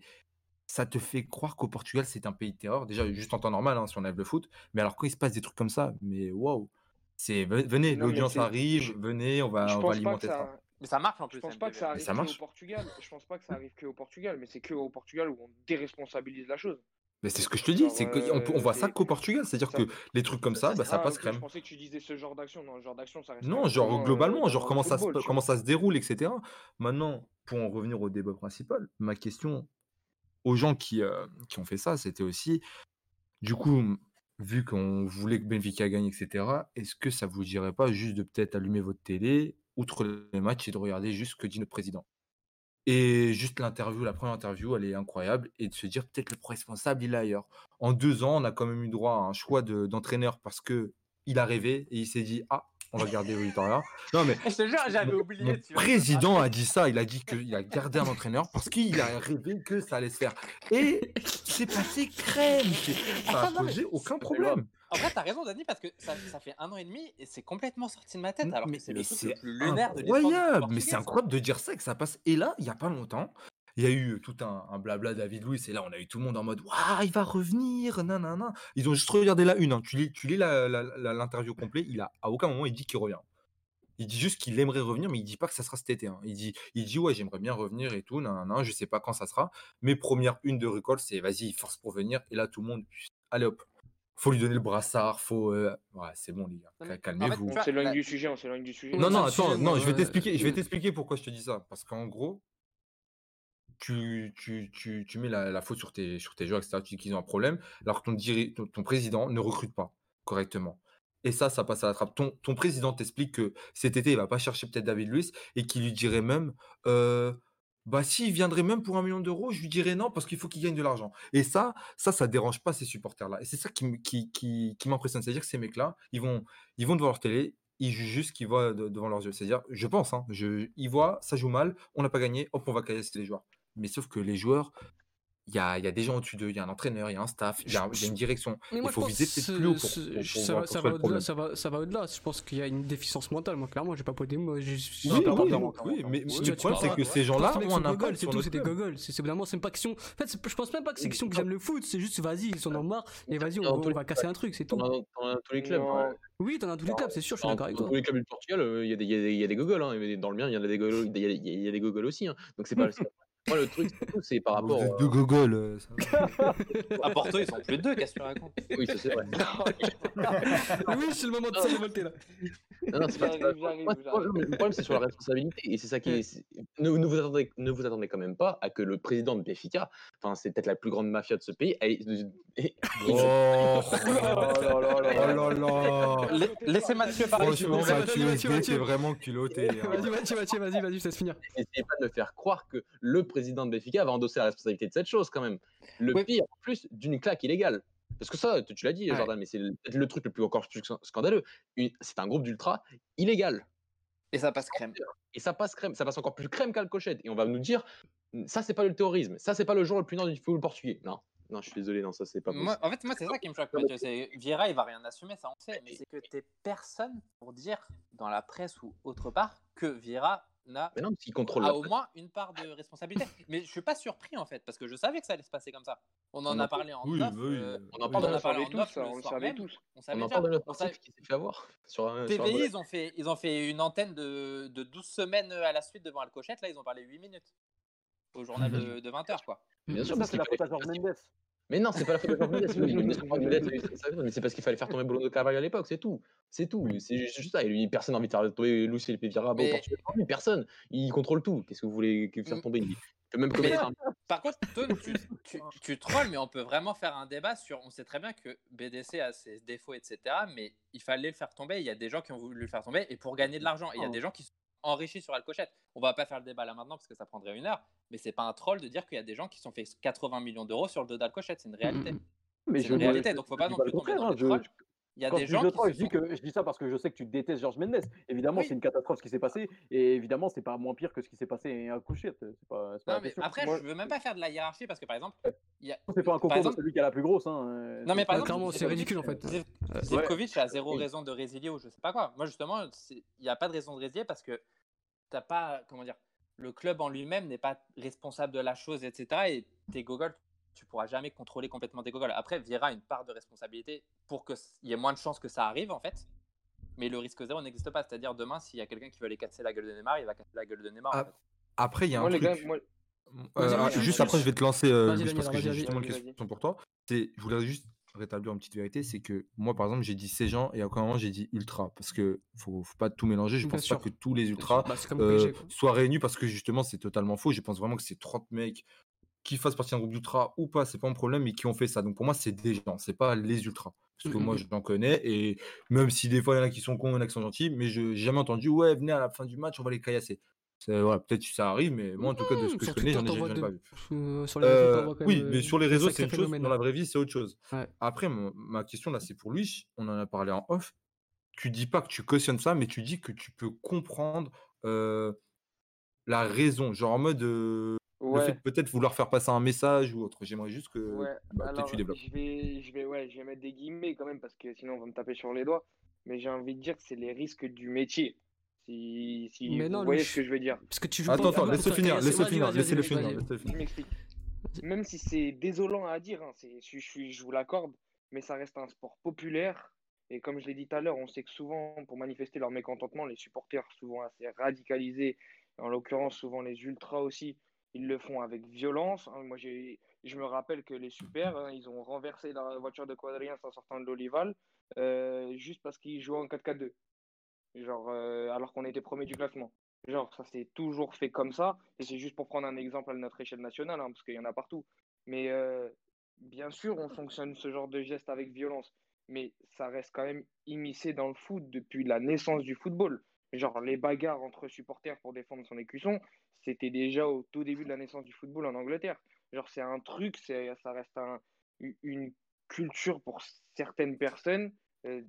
ça te fait croire qu'au Portugal, c'est un pays de terreur? Déjà, juste en temps normal, hein, si on enlève le foot. Mais alors, quand il se passe des trucs comme ça, mais waouh! C'est ve- venez, l'audience arrive, venez, on va, on va alimenter ça. ça. Mais ça marche en plus. Je pense pas que ça arrive ça que marche. au Portugal. Je pense pas que ça arrive que au Portugal, mais c'est que au Portugal où on déresponsabilise la chose. Mais c'est ce que je te dis, Genre, c'est qu'on peut- on euh, voit ça qu'au Portugal, c'est-à-dire que les trucs comme ça, bah, ça Ah, passe crème. Je pensais que tu disais ce genre d'action. Non, genre d'action, ça reste. Non, quand genre même, euh, globalement, genre dans comment ça, se, comment ça se déroule, etc. Maintenant, pour en revenir au débat principal, ma question aux gens qui, euh, qui ont fait ça, c'était aussi, du coup, vu qu'on voulait que Benfica gagne, etc., est-ce que ça vous dirait pas juste de peut-être allumer votre télé, outre les matchs, et de regarder juste ce que dit notre président? Et juste l'interview, la première interview, elle est incroyable. Et de se dire, peut-être le responsable, il est ailleurs. En deux ans, on a quand même eu droit à un choix de- d'entraîneur parce que il a rêvé et il s'est dit, ah, on va garder Victoria. Non, mais Je te jure, j'avais oublié. vois. président a dit ça. Il a dit qu'il a gardé un entraîneur parce qu'il a rêvé que ça allait se faire. Et c'est passé crème. Ça Ah, a non, mais posé aucun problème. En vrai, t'as raison, Dani, parce que ça, ça fait un an et demi et c'est complètement sorti de ma tête. Alors mais que c'est le le plus lunaire de incroyable. Mais c'est incroyable de dire ça et que ça passe. Et là, il n'y a pas longtemps, il y a eu tout un, un blabla David Luiz. Et là, on a eu tout le monde en mode Waouh, il va revenir. Nanana. Ils ont juste regardé la une. hein. Tu lis, tu lis l'interview complète. Il a, à aucun moment, il dit qu'il revient. Il dit juste qu'il aimerait revenir, mais il dit pas que ça sera cet été. hein. Il, dit, il dit Ouais, j'aimerais bien revenir et tout. Nanana. Je sais pas quand ça sera. Mais première une de recall, c'est Vas-y, force pour venir. Et là, tout le monde, allez hop. Faut lui donner le brassard. Faut. euh, Ouais, c'est bon, les gars. Calmez-vous. tu On s'éloigne du sujet, on s'éloigne du sujet. Non, On non, attends, non, moi, je vais t'expliquer, je vais euh, t'expliquer pourquoi je te dis ça. Parce qu'en gros, tu, tu, tu, tu mets la, faute sur tes, sur tes joueurs, etc. Tu dis qu'ils ont un problème, alors ton, ton, ton président ne recrute pas correctement. Et ça, ça passe à la trappe. Ton, ton président t'explique que cet été, il va pas chercher peut-être David Luiz et qu'il lui dirait même, euh, bah s'il viendrait même pour un million d'euros, je lui dirais non parce qu'il faut qu'il gagne de l'argent. Et ça, ça, ça dérange pas ces supporters-là. Et c'est ça qui, qui, qui, m'impressionne. C'est-à-dire que ces mecs-là, ils vont, ils vont devant leur télé, ils jugent juste ce qu'ils voient de- devant leurs yeux. C'est-à-dire, je pense, hein, je, ils voient, ça joue mal, on n'a pas gagné, hop, on va casser les joueurs. Mais sauf que les joueurs, il y a, il y a des gens au-dessus d'eux, il y a un entraîneur, il y a un staff, il y a, il y a une direction. Mais moi, il faut je viser peut-être que plus haut pour, ce- pour, pour ça, va, ça, va au-delà, problème. ça, va, ça va au-delà. Je pense qu'il y a une déficience mentale. Moi, clairement, j'ai pas poté. Moi, je suis Oui, pas oui, oui, clairement, oui, clairement. mais, le problème, c'est que ces gens-là que ont un impact c'est tout, c'est des gogoles. C'est vraiment, c'est pas question. En fait, je pense même pas que c'est question qu'ils Dans- aiment le foot. C'est juste, vas-y, ils sont en marre et vas-y, on, Dans va- casser un truc, c'est tout. T'en as dans tous les clubs. Oui, t'en as tous les clubs, c'est sûr, je suis Dans, d'accord avec dans toi. tous les clubs du Portugal, euh, il y, a des- des- des gogoles. Hein. Dans le mien, il y en a des gogoles, des aussi. Hein. Donc c'est pas. C'est- Moi, le truc, c'est par Vous rapport. êtes euh, deux gogoles. euh. À Porto, ils sont plus de deux, qu'est-ce que tu racontes? Oui, ça, c'est vrai. Oui, c'est le moment de se révolter là. Non, non, c'est pas, c'est le problème, c'est sur la responsabilité. Et c'est ça qui est. c'est- Ne, ne vous attendez, ne vous attendez quand même pas à que le président de Benfica, enfin, c'est peut-être la plus grande mafia de ce pays, aille- et- Oh, là oh là là là là. La- Laissez Mathieu parler. vous Franchement, plaît. Mathieu, t'es vraiment culotté. hein. Vas-y, Mathieu, Mathieu, vas-y, vas-y, je te laisse finir. Essayez pas de faire croire que le président de Benfica va endosser la responsabilité de cette chose quand même. Le pire, en plus, d'une claque illégale. Parce que ça, tu l'as dit, Ouais. Jordan, mais c'est le, truc le plus encore plus scan- scandaleux. C'est un groupe d'ultra illégal. Et ça passe crème. Et ça passe crème, ça passe encore plus crème qu'à le cochette. Et on va nous dire, ça c'est pas le terrorisme, ça c'est pas le jour le plus nord du football portugais. Non, non, je suis désolé, non, ça c'est pas possible. Moi, en fait, moi, c'est ça qui me choque, Vieira, il va rien assumer, ça on sait. Mais c'est que t'es personne pour dire dans la presse ou autre part que Vieira n'a Mais non, parce qu'il contrôle a la au presse. moins une part de responsabilité. Mais je suis pas surpris en fait, parce que je savais que ça allait se passer comme ça. On en On a parlé en Oui, off. oui, euh, on en on parle en on a le parlé en tous, off ça, le on le soir savait même. tous. On On savait en parle de On savait- qui s'est fait avoir sur un. sur un TVI, ils ont fait, ils ont fait une antenne de, de 12 semaines à la suite devant Alcochette. Là, ils ont parlé 8 minutes au journal de, de 20h. Quoi. Bien sûr, Ça, c'est la faute à Georges Mendes. Mais non, c'est pas la faute de sa- mais c'est parce qu'il fallait faire tomber Bruno de Carvalho à l'époque, c'est tout. C'est tout. C'est juste, juste ça. Et lui, personne n'a envie de faire tomber Vieira au Mais- Portugal. Personne. Il contrôle tout. Qu'est-ce que vous voulez faire Mm. tomber? Il peut même Mais- commettre un. Par contre, tu, tu, tu trolls, mais on peut vraiment faire un débat sur. On sait très bien que BDC a ses défauts, etc. Mais il fallait le faire tomber. Il y a des gens qui ont voulu le faire tomber et pour gagner de l'argent. Il y a des gens qui sont enrichis sur Alcochette. On va pas faire le débat là maintenant parce que ça prendrait une heure. Mais c'est pas un troll de dire qu'il y a des gens qui sont fait 80 millions d'euros sur le dos d'Alcochette. C'est une réalité. Mais C'est je une ne- réalité, donc faut pas non plus tomber dans hein. Il y a Quand des gens je qui se je dis que je dis ça parce que je sais que tu détestes Georges Mendes. Évidemment, Oui. c'est une catastrophe ce qui s'est passé, et évidemment, c'est pas moins pire que ce qui s'est passé à question. après, Moi- je veux même pas faire de la hiérarchie parce que par exemple, il y a... c'est pas un par concours exemple- de celui qui a la plus grosse. Hein. euh, Non, mais par exemple, c'est ridicule en fait. Zivkovic a zéro raison de résilier ou je sais pas quoi. Moi, justement, il n'y a pas de raison de résilier parce que t'as pas, comment dire, le club en lui-même n'est pas responsable de la chose, etc. Et tes gogoles, tu pourras jamais contrôler complètement tes gogoles. Après, Vieira a une part de responsabilité pour qu'il y ait moins de chances que ça arrive, en fait. mais le risque zéro n'existe pas. C'est-à-dire, demain, s'il y a quelqu'un qui veut aller casser la gueule de Neymar, il va casser la gueule de Neymar. en Ah, fait. Après, il y a Moi, un les truc. gars, moi, Euh, juste après, je vais te lancer, euh, Louis, parce que j'ai justement une question pour toi. C'est, je voudrais juste rétablir une petite vérité, c'est que moi, par exemple, j'ai dit ces gens et à aucun moment j'ai dit ultra, parce que faut, faut pas tout mélanger. Je Bien pense sûr. pas que tous les ultras. Bah, euh, soient réunis, parce que justement, c'est totalement faux. Je pense vraiment que c'est 30 mecs qui fassent partie d'un groupe d'ultra ou pas, c'est pas un problème, mais qui ont fait ça. Donc pour moi, c'est des gens, c'est pas les ultras. Parce que Mm, moi, mm, j'en connais, et même si des fois il y en a qui sont cons, il y en a qui sont gentils, mais je j'ai jamais entendu, ouais, venez à la fin du match, on va les caillasser. Voilà, peut-être que ça arrive, mais moi, en tout cas, de ce Mmh, que je connais, j'en ai, de- pas vu. Euh, sur les réseaux, Euh, oui, mais euh, sur les des réseaux, c'est une chose. Dans la vraie vie, c'est autre chose. Après, ma question là, c'est pour lui. On en a parlé en off. Tu dis pas que tu cautionnes ça, mais tu dis que tu peux comprendre la raison. Genre en mode le fait ouais, de peut-être vouloir faire passer un message ou autre. J'aimerais juste que ouais. bah, Alors, tu développes. je vais, je vais, ouais, je vais mettre des guillemets quand même parce que sinon on va me taper sur les doigts. Mais j'ai envie de dire que c'est les risques du métier. Si, si Mais vous non, voyez ce que je veux dire. Parce que tu joues Attends, attends, faire finir, Vas-y, finir, laissez-le finir, Je m'explique. Même si c'est désolant à dire, hein, c'est, je, je, je vous l'accorde, mais ça reste un sport populaire. Et comme je l'ai dit tout à l'heure, on sait que souvent, pour manifester leur mécontentement, les supporters, souvent assez radicalisés, en l'occurrence souvent les ultras aussi, ils le font avec violence. hein. Moi, j'ai, je me rappelle que les super, hein, ils ont renversé la voiture de Quadrien en sortant de l'Olival, euh, juste parce qu'ils jouaient en 4-4-2. Genre, euh, alors qu'on était premier du classement. Genre, ça s'est toujours fait comme ça. Et c'est juste pour prendre un exemple à notre échelle nationale, hein, parce qu'il y en a partout. Mais euh, bien sûr, on fonctionne ce genre de geste avec violence. Mais ça reste quand même immiscé dans le foot depuis la naissance du football. Genre, les bagarres entre supporters pour défendre son écusson, c'était déjà au tout début de la naissance du football en Angleterre. Genre, c'est un truc, ça reste un- une culture pour certaines personnes. Euh,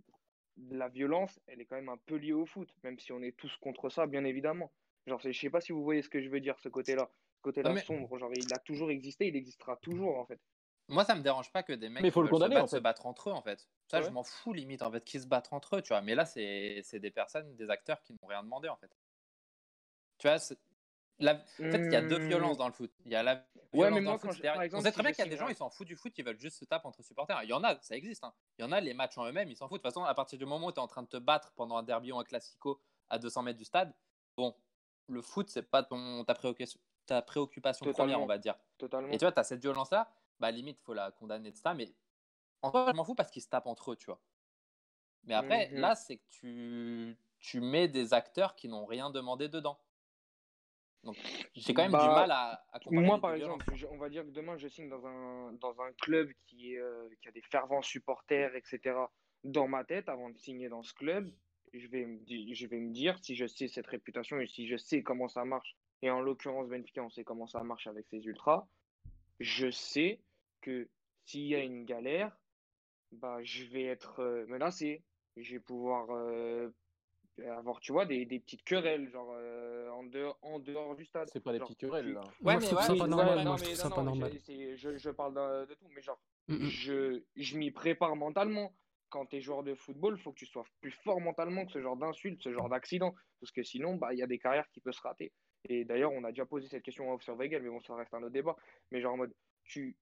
la violence, elle est quand même un peu liée au foot, même si on est tous contre ça, bien évidemment. Genre, je sais pas si vous voyez ce que je veux dire, ce côté-là. Ce côté-là mais- sombre, genre, il a toujours existé, il existera toujours, en fait. Moi, ça me dérange pas que des mecs Mais faut le se condamner, se fait. battre entre eux, en fait. Ça, je Ouais. m'en fous limite, en fait, qu'ils se battent entre eux, tu vois. Mais là, c'est c'est des personnes, des acteurs qui n'ont rien demandé, en fait. Tu vois, c'est- la- en fait, il y a deux Hmm. violences dans le foot. Il y a la Ouais, violence dans le foot, je- on sait si très bien qu'il y a des gens, ils s'en foutent du foot, ils veulent juste se taper entre supporters. Il y en a, ça existe. hein. Il y en a, les matchs en eux-mêmes, ils s'en foutent. De toute façon, à partir du moment où tu es en train de te battre pendant un derby ou un classico à 200 mètres du stade, bon, le foot, c'est pas ton, ta, préoccupation, ta préoccupation première, on va dire. Totalement. Et tu vois, tu as cette violence-là, bah limite, faut la condamner de ça, mais en soi, je m'en fous parce qu'ils se tapent entre eux, tu vois. Mais après, Mhm. là, c'est que tu, tu mets des acteurs qui n'ont rien demandé dedans. Donc, j'ai quand même du Bah, mal à, à Moi, par exemple, je- on va dire que demain, je signe dans un, dans un club qui, est, euh, qui a des fervents supporters, etc. Dans ma tête, avant de signer dans ce club, je vais, me je vais me dire, si je sais cette réputation et si je sais comment ça marche, et en l'occurrence, Benfica, on sait comment ça marche avec ses ultras, je sais que s'il y a une galère, bah, je vais être euh, menacé. Je vais pouvoir euh, avoir, tu vois, des, des petites querelles, genre euh, en, dehors, en dehors du stade. C'est pas des Genre, petites querelles, tu- là. Ouais, Moi, mais je trouve ouais, ça mais pas c'est normal. Moi, je trouve ça non, pas non, normal. je, je parle de, de tout, mais genre, Mm, mm. je, je m'y prépare mentalement. Quand tu es joueur de football, il faut que tu sois plus fort mentalement que ce genre d'insulte, ce genre d'accident. Parce que sinon, bah, il y a des carrières qui peuvent se rater. Et d'ailleurs, on a déjà posé cette question off sur Weigel, mais bon, ça reste un autre débat. Mais genre en mode, tu,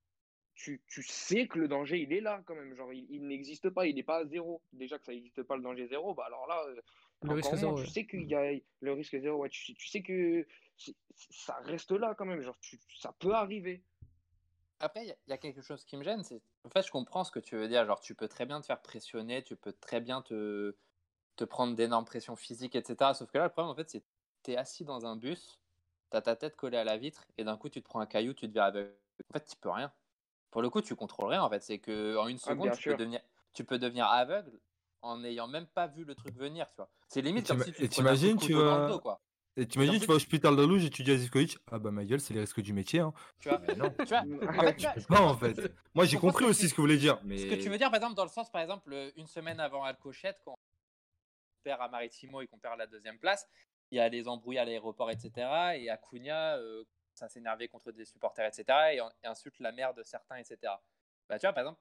tu, tu sais que le danger, il est là quand même. Genre, il, il n'existe pas, il n'est pas à zéro. Déjà que ça n'existe pas le danger zéro, bah alors là, euh, Le risque encore zéro, tu ouais. sais qu'il y a le risque zéro. Ouais, tu, tu sais que ça reste là quand même. Genre, tu- ça peut arriver. Après, il y, a- il y a quelque chose qui me gêne, c'est en fait, je comprends ce que tu veux dire. Genre, tu peux très bien te faire pressionner, tu peux très bien te, te prendre d'énormes pressions physiques, etc. Sauf que là, le problème, en fait, c'est que tu es assis dans un bus, tu as ta tête collée à la vitre, et d'un coup, tu te prends un caillou, tu te verras aveugle. En fait, tu peux rien. Pour le coup, tu contrôles rien, en fait. C'est que en une Ah, seconde, tu, peux devenir, tu peux devenir aveugle en n'ayant même pas vu le truc venir, tu vois. C'est limite comme si tu t'imagines, tu vas- dos, quoi. Et t'imagines, tu vas au hospital de Louge et tu dis à Zivkovic, ah bah ma gueule, c'est les risques du métier. Hein. Tu vois, Mais non. tu vois, en fait, tu vois, je Non, en fait. Moi, j'ai compris aussi tu- ce que vous voulez dire. Mais... Ce que tu veux dire, par exemple, dans le sens, par exemple, euh, une semaine avant Alcochette, quand on perd à Maritimo et qu'on perd la deuxième place, il y a les embrouilles à l'aéroport, etc. Et à Cunha, euh, ça s'énervait contre des supporters, etc. Et, en- et insulte la mère de certains, etc. Bah, tu vois, par exemple,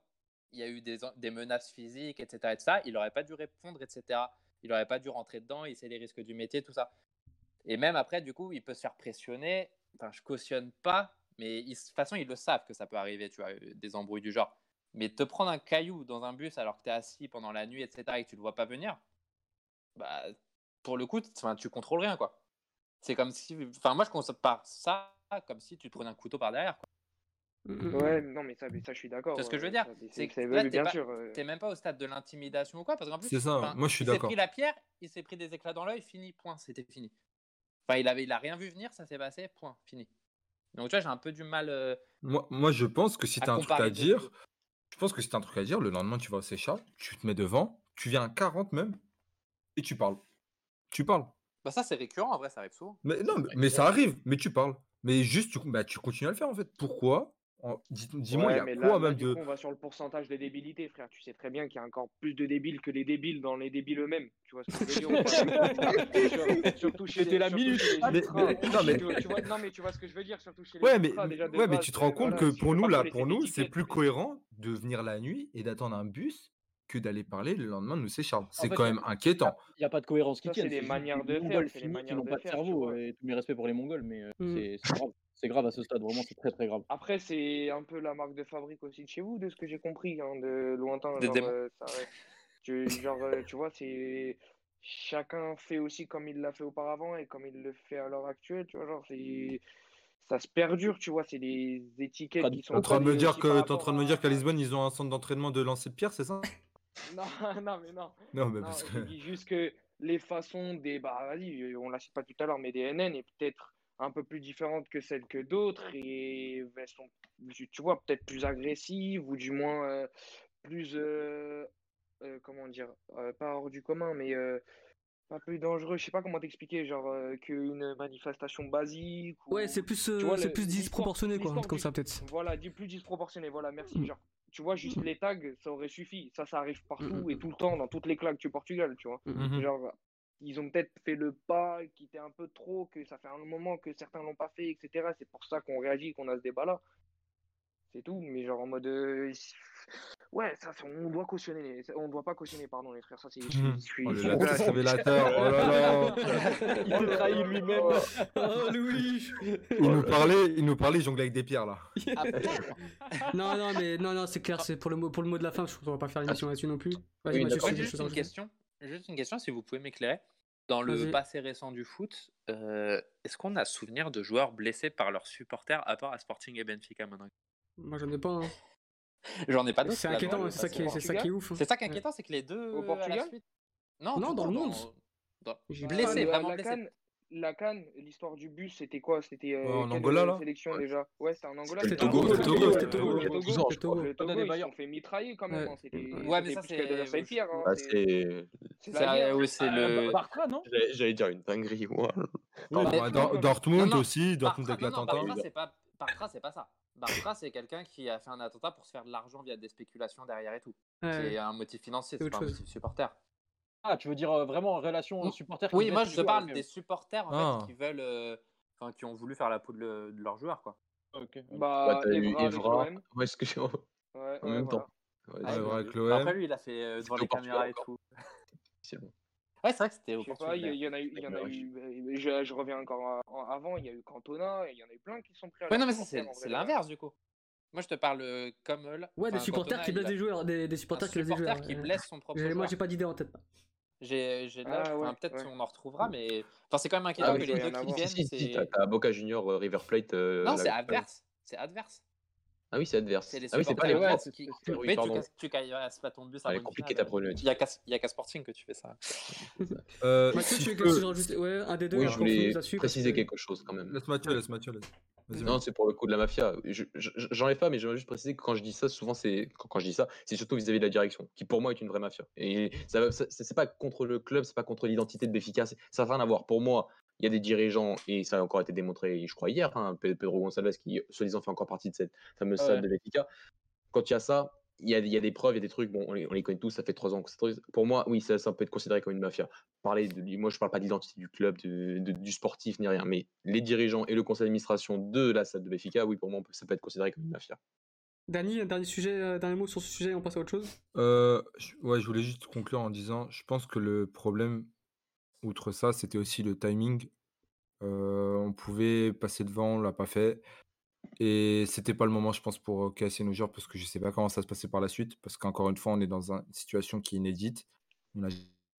il y a eu des, en- des menaces physiques, etc. etc. Il n'aurait pas dû répondre, etc. Il n'aurait pas dû rentrer dedans, il sait les risques du métier, tout ça. Et même après, du coup, il peut se faire pressionner. Enfin, je cautionne pas, mais de toute façon, ils le savent que ça peut arriver, tu vois, euh, des embrouilles du genre. Mais te prendre un caillou dans un bus alors que tu es assis pendant la nuit, etc., et que tu le vois pas venir, bah, pour le coup, tu contrôles rien, quoi. C'est comme si. Enfin, moi, je pas ça comme si tu te prenais un couteau par derrière, quoi. Mm, Ouais, non, mais ça, mais ça je suis d'accord. Vois ce que je veux euh, dire? C'est C'est que c'est là, bien pas- sûr. euh. T'es même pas au stade de l'intimidation ou quoi, parce qu'en plus. C'est ça, enfin, moi, je suis il s'est d'accord. pris la pierre, il s'est pris des éclats dans l'œil, fini, point, c'était fini. Enfin, il avait, il a rien vu venir, ça s'est passé, point, fini. Donc, tu vois, j'ai un peu du mal. euh, Moi, moi, je pense que si t'as un truc à dire, je pense que si t'as un truc à dire, le lendemain, tu vas au Sécha, tu te mets devant, tu viens à 40 même, et tu parles. Tu parles. Bah, ça, c'est récurrent, en vrai, ça arrive souvent. Mais non, mais, mais ça arrive, mais tu parles. Mais juste, tu, bah, tu continues à le faire en fait. Pourquoi Dis-moi, il y a mais quoi là, là, même du de. coup, on va sur le pourcentage de débilité, frère. Tu sais très bien qu'il y a encore plus de débiles que les débiles dans les débiles eux-mêmes. Tu vois ce que je veux dire ou pas? Sur- Surtout chez C'était les, la minute. non, mais- Tu vois- tu vois- non, mais tu vois ce que je veux dire, surtout chez les Ouais, mais, ultras, déjà, de ouais, mais tu te rends euh, compte voilà, que pour nous, là, pour nous, c'est plus cohérent de venir la nuit et d'attendre un bus que d'aller parler le lendemain de nous Charles. C'est quand même inquiétant. Il n'y a pas de cohérence qui Ça, tienne. c'est des manières de faire, Mongols c'est des finis qui manières n'ont de pas de faire, cerveau. tous mes respects pour les Mongols, mais euh, Mm. c'est c'est grave. C'est grave à ce stade, vraiment, c'est très très grave. Après, c'est un peu la marque de fabrique aussi de chez vous, de ce que j'ai compris, hein, de lointain. Des genre, euh, ça- tu, genre, euh, tu vois, c'est chacun fait aussi comme il l'a fait auparavant et comme il le fait à l'heure actuelle, tu vois, genre, c'est ça se perdure, tu vois, c'est des étiquettes qui T'es sont en train de me dire que t'es en train de me dire qu'à Lisbonne ils ont un centre d'entraînement de lancer de pierre, c'est ça? Non, non, mais non. Non, mais Non, parce que. juste que les façons des. Bah, vas-y, on l'a cite pas tout à l'heure, mais des NN est peut-être un peu plus différente que celles que d'autres et elles sont, tu vois, peut-être plus agressives ou du moins euh, plus. euh, euh, comment dire Pas hors du commun, mais pas plus dangereux. Je sais pas comment t'expliquer, genre qu'une manifestation basique. Ou... Ouais, c'est plus, c'est plus disproportionné, quoi, comme ça, peut-être. Voilà, plus disproportionné, voilà, merci. Mm. Genre, tu vois, juste les tags, ça aurait suffi. Ça, ça arrive partout Mm, mm, et tout le temps, dans toutes les claques du Portugal, tu vois. Mhm. Genre, ils ont peut-être fait le pas qui était un peu trop, que ça fait un moment que certains l'ont pas fait, etc. C'est pour ça qu'on réagit, qu'on a ce débat-là. C'est tout, mais genre en mode. euh, Ouais, ça, on doit cautionner, les... on doit pas cautionner, pardon, les frères. Ça, c'est. je suis- Oh, le révélateur, oh là là Il te trahit lui-même. Oh, Louis Il nous parlait, il nous parlait, il jonglait avec des pierres là. Après, Non, non, mais non, non, c'est clair, c'est pour le, mot, pour le mot de la fin, je pense qu'on va pas faire l'émission là-dessus non plus. Vas-y, Oui, Mathieu, juste une question. Juste une question, si vous pouvez m'éclairer. Dans le passé récent du foot, euh, est-ce qu'on a souvenir de joueurs blessés par leurs supporters à part à Sporting et Benfica maintenant Moi, j'en ai pas. hein. J'en ai pas d'autres. C'est inquiétant, c'est ça, qui est, c'est ça qui est ouf. hein. C'est ça qui est inquiétant, c'est que les deux Au à la Portugal suite? Non, Non, dans le monde. dans- Blessé, le- vraiment blessé. La Cannes, l'histoire du bus, c'était quoi? C'était euh, en Angola, là sélection Ouais. déjà? Ouais, c'était en Angola. C'était Togo, en c'était Togo, Le c'était Togo, c'était Togo, le Togo, c'était Togo. Togo, ils se sont fait mitrailler quand même. Ouais. hein, mais ça, que de la c'est- c'est- c'est. c'est C'est c'est le. Bartra, non? J'allais dire une dinguerie. mais- bah, Dor- Dortmund aussi, Dortmund avec l'attentat. Bartra, c'est pas. C'est ça. Bartra, c'est quelqu'un qui a fait un attentat pour se faire de l'argent via des spéculations derrière et tout. C'est un motif financier, C'est c'est pas un motif supporter. Ah, tu veux dire euh, vraiment en relation Mm. supporter qui Oui, moi je te joueurs, parle des supporters en Ah. fait qui veulent, euh, enfin qui ont voulu faire la peau de, le- de leurs joueurs quoi. Ok. Bah, Bah, t'as eu Evra avec Evra. l'OM. Ouais, ce que Ouais, en ouais, même voilà. temps. Ouais, c'est- ouais, avec Après l'OM. lui, il a fait euh, devant C'était les au Portugal caméras et tout. officiellement. Ouais, c'est vrai que c'était au Je sais pas, Portugal. il y, d'ailleurs. il y en a eu, il y en a Avec eu, je, je reviens encore à- en- avant, il y a eu Cantona, et il y en a eu plein qui sont pris à Ouais, non, mais ça supporter, c'est en c'est vrai. l'inverse du coup. Moi je te parle euh, comme euh, là. Ouais, des enfin, supporters Cantona, qui il blessent a- des joueurs, des, des supporters un qui blessent des supporter joueurs. qui ouais. blesse son propre J'ai- Moi, joueur. j'ai pas d'idée en tête. J'ai j'ai là, Ah, enfin, ouais, peut-être ouais. on en retrouvera, mais enfin c'est quand même inquiétant Ah, que oui, les deux qui viennent. Si, si, si, c'est- t'as t'as Boca Junior, euh, River Plate. euh, Non, c'est adverse. C'est adverse. Ah oui, c'est adverse. C'est les Ah oui, c'est pas les ouais, qui- oui, Mais tu pardon. tu casses pas ton bus avant une compliqué ta problématique. Il y a qu'à Sporting que tu fais ça. Euh, Mathieu, si tu veux peux- quelque chose à rajouter? Ouais, un des deux. Oui, je voulais préciser que- quelque chose quand même. Laisse Mathieu, laisse Mathieu. laisse. Non, c'est pour le coup de la mafia. Je- je- J'enlève pas, mais j'aimerais juste préciser que quand je dis ça, souvent c'est quand, quand je dis ça, c'est surtout vis-à-vis de la direction, qui pour moi est une vraie mafia. Et ça, ça- c'est pas contre le club, c'est pas contre l'identité de Béfica, c'est- ça n'a rien à voir. Pour moi, il y a des dirigeants et ça a encore été démontré, je crois hier, hein, Pe- Pedro Gonçalves qui soi-disant fait encore partie de cette fameuse Ouais. salle de Béfica. Quand il y a ça, il y a, il y a des preuves, il y a des trucs, bon, on les, on les connaît tous, ça fait trois ans que ça tourne. Pour moi, oui, ça, ça peut être considéré comme une mafia. Parler de, moi, je parle pas d'identité du club, de- de- du sportif, ni rien, mais les dirigeants et le conseil d'administration de la salle de Béfica, oui, pour moi, ça peut être considéré comme une mafia. Dany, un dernier sujet, euh, dernier mot sur ce sujet, on passe à autre chose? Euh, je- ouais, je voulais juste conclure en disant, je pense que le problème, outre ça, c'était aussi le timing. Euh, on pouvait passer devant, on l'a pas fait. Et c'était pas le moment, je pense, pour euh, casser nos joueurs parce que je sais pas comment ça se passait par la suite. Parce qu'encore une fois, on est dans un- une situation qui est inédite. On n'a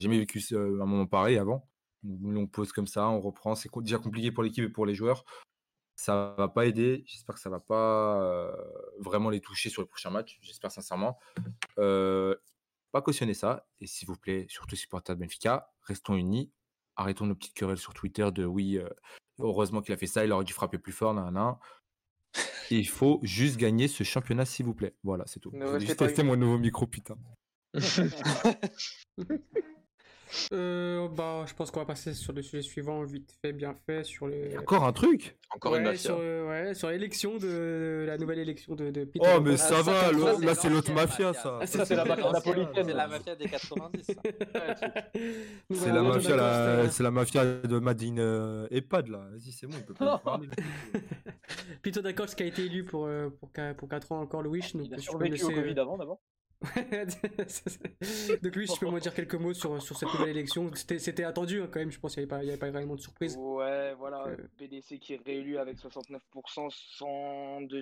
jamais vécu un moment pareil avant. Longue pause comme ça, on reprend. C'est déjà compliqué pour l'équipe et pour les joueurs. Ça va pas aider. J'espère que ça va pas euh, vraiment les toucher sur le prochain match. J'espère sincèrement. Pas cautionner ça. Et s'il vous plaît, surtout supporters de Benfica, restons unis. Arrêtons nos petites querelles sur Twitter de oui, euh, heureusement qu'il a fait ça, il aurait dû frapper plus fort, nan, nan. Et il faut juste gagner ce championnat, s'il vous plaît. Voilà, c'est tout. Juste unis. mon nouveau micro, putain. Euh, bah, je pense qu'on va passer sur le sujet suivant, vite fait, bien fait, sur Il y le. a encore un truc? Encore ouais, une mafia. sur, euh, ouais, sur l'élection de la nouvelle élection de, de Peter Oh, mais ça Ah, va, ça, le- ça, là, c'est l'autre mafia, mafia. ça. Ah, Ça, c'est la mafia L'ancienne, napolitaine. C'est la mafia des 90. ça. Nous C'est la mafia, d'accord, la- c'est la mafia de Madine euh, EHPAD, là. Vas-y, c'est bon, il peut pas parler. Peter Dacox qui a été élu pour, euh, pour, qua- pour 4 ans encore, Louis. Donc, Il a survécu au Covid avant d'abord. donc Louis, si tu peux me dire quelques mots sur, sur cette nouvelle élection. C'était attendu hein, quand même, je pense qu'il n'y avait, avait pas réellement de surprise. Ouais, voilà, euh, PDC qui est réélu avec 69% sans, de,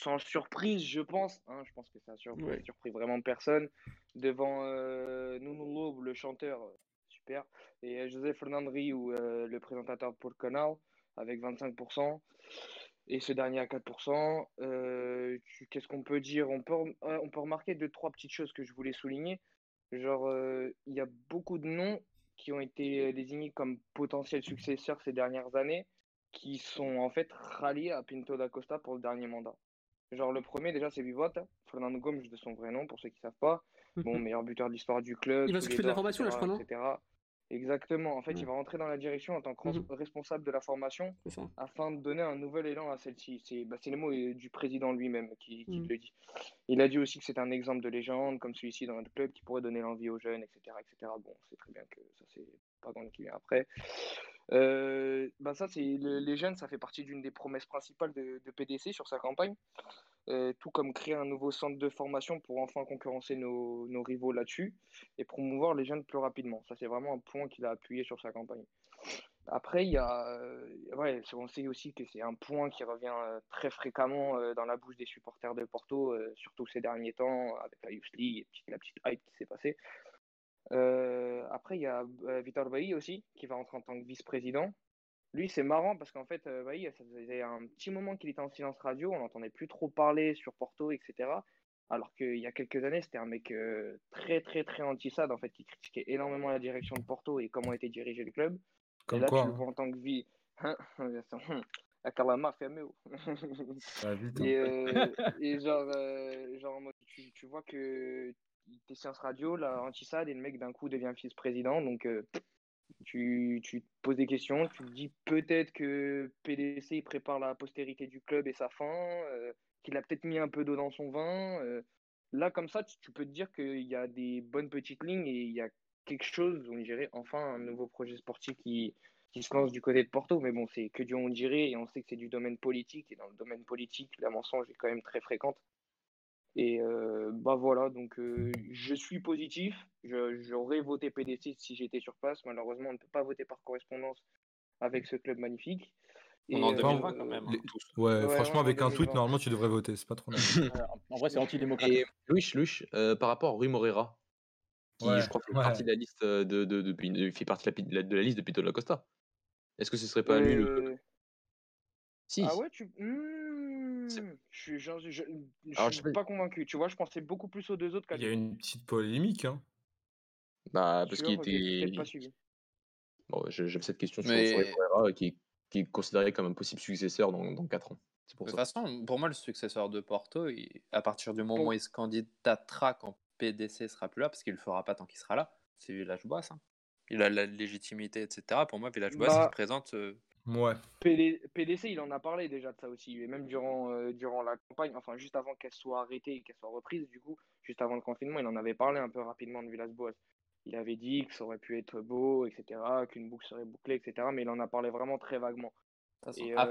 sans surprise, je pense. hein, je pense que ça a surpris, Ouais. surpris vraiment personne. Devant euh, Nuno le chanteur, super, et José Fernandri, ou euh, le présentateur pour le canal, avec 25%. Et ce dernier à 4%. Euh, Qu'est-ce qu'on peut dire? On peut, euh, on peut remarquer deux, trois petites choses que je voulais souligner. Genre, euh, il y a beaucoup de noms qui ont été désignés comme potentiels successeurs ces dernières années, qui sont en fait ralliés à Pinto da Costa pour le dernier mandat. Genre, le premier, déjà, c'est Vivota, Fernando Gomes de son vrai nom, pour ceux qui ne savent pas. Bon, meilleur buteur de l'histoire du club. Il va s'occuper de la formation, là, je crois, non? etc. Exactement. En fait, Ouais. il va rentrer dans la direction en tant que Mhm. responsable de la formation afin de donner un nouvel élan à celle-ci. C'est bah, les mots euh, du président lui-même qui, qui Mm. le dit. Il a dit aussi que c'est un exemple de légende, comme celui-ci dans notre club, qui pourrait donner l'envie aux jeunes, etc. etc. Bon, c'est très bien que ça, c'est pas grande qui vient après. Euh, bah ça, c'est le- les jeunes, ça fait partie d'une des promesses principales de, de PDC sur sa campagne. Euh, tout comme créer un nouveau centre de formation pour enfin concurrencer nos, nos rivaux là-dessus et promouvoir les jeunes plus rapidement. Ça, c'est vraiment un point qu'il a appuyé sur sa campagne. Après, il y a, euh, ouais, on sait aussi que c'est un point qui revient euh, très fréquemment dans la bouche des supporters de Porto, surtout ces derniers temps, avec la Youth League et la petite hype qui s'est passée. Après, il y a Vitor Bailly aussi, qui va rentrer en tant que vice-président. Lui, c'est marrant parce qu'en fait, euh, Bailly, ça faisait un petit moment qu'il était en silence radio, on n'entendait plus trop parler sur Porto, etc. Alors qu'il y a quelques années, c'était un mec euh, très, très, très anti-SAD, en fait, qui critiquait énormément la direction de Porto et comment était dirigé le club. Et là, quoi, tu le hein. vois en tant que vie. La calamar fait mieux. Ah, vite, hein. Et, euh, et genre, euh, genre tu, tu vois que t'es radio, là, anti-SAD, et le mec d'un coup devient vice-président. Donc, euh, tu, tu te poses des questions, tu te dis peut-être que PDC prépare la postérité du club et sa fin, euh, qu'il a peut-être mis un peu d'eau dans son vin. euh. Là, comme ça, tu, tu peux te dire qu'il y a des bonnes petites lignes et il y a quelque chose, on dirait, enfin, un nouveau projet sportif qui, qui se lance du côté de Porto. Mais bon, c'est que du on dirait et on sait que c'est du domaine politique. Et dans le domaine politique, la mensonge est quand même très fréquente. Et euh, bah voilà, donc euh, je suis positif. Je- J'aurais voté PDC si j'étais sur place. Malheureusement, on ne peut pas voter par correspondance avec ce club magnifique. On Et, en euh, 2020 quand même. hein. Les-. Ouais, Ouais, franchement, avec un tweet, 2020. normalement, tu devrais voter. C'est pas trop. Euh, En vrai, c'est antidémocratique. Et Louis, Louis, euh, par rapport à Rui Moreira, qui Ouais, je crois fait ouais. partie de la liste euh, de, de, de, de- fait partie de la, de la liste de Pito da Costa. Est-ce que ce serait pas lui le euh, Si. Ah ouais, tu. Hmm, je suis, genre, je, je- je Alors, je suis pas- convaincu. Tu vois, je pensais beaucoup plus aux deux autres Il y a une petite polémique. Hein. Bah, parce qu'il était. Bon, j'avais cette question sur, Mais- sur Rui Moreira qui, est- qui est considéré comme un possible successeur dans, dans 4 ans. C'est De pour toute façon, pour moi, le successeur de Porto, il- à partir du moment Bon. où il se candidatera quand PDC sera plus là, parce qu'il le fera pas tant qu'il sera là, c'est Village-Boas. hein. Il a la légitimité, etc. Pour moi, Village-Boas, il Bah, se présente. euh, Ouais. PD PDC, il en a parlé déjà de ça aussi, et même durant, euh, durant la campagne, enfin juste avant qu'elle soit arrêtée et qu'elle soit reprise, du coup, juste avant le confinement, il en avait parlé un peu rapidement de Villas-Boas. Il avait dit que ça aurait pu être beau, etc., qu'une boucle serait bouclée, etc., mais il en a parlé vraiment très vaguement. de toute façon, Et, à euh,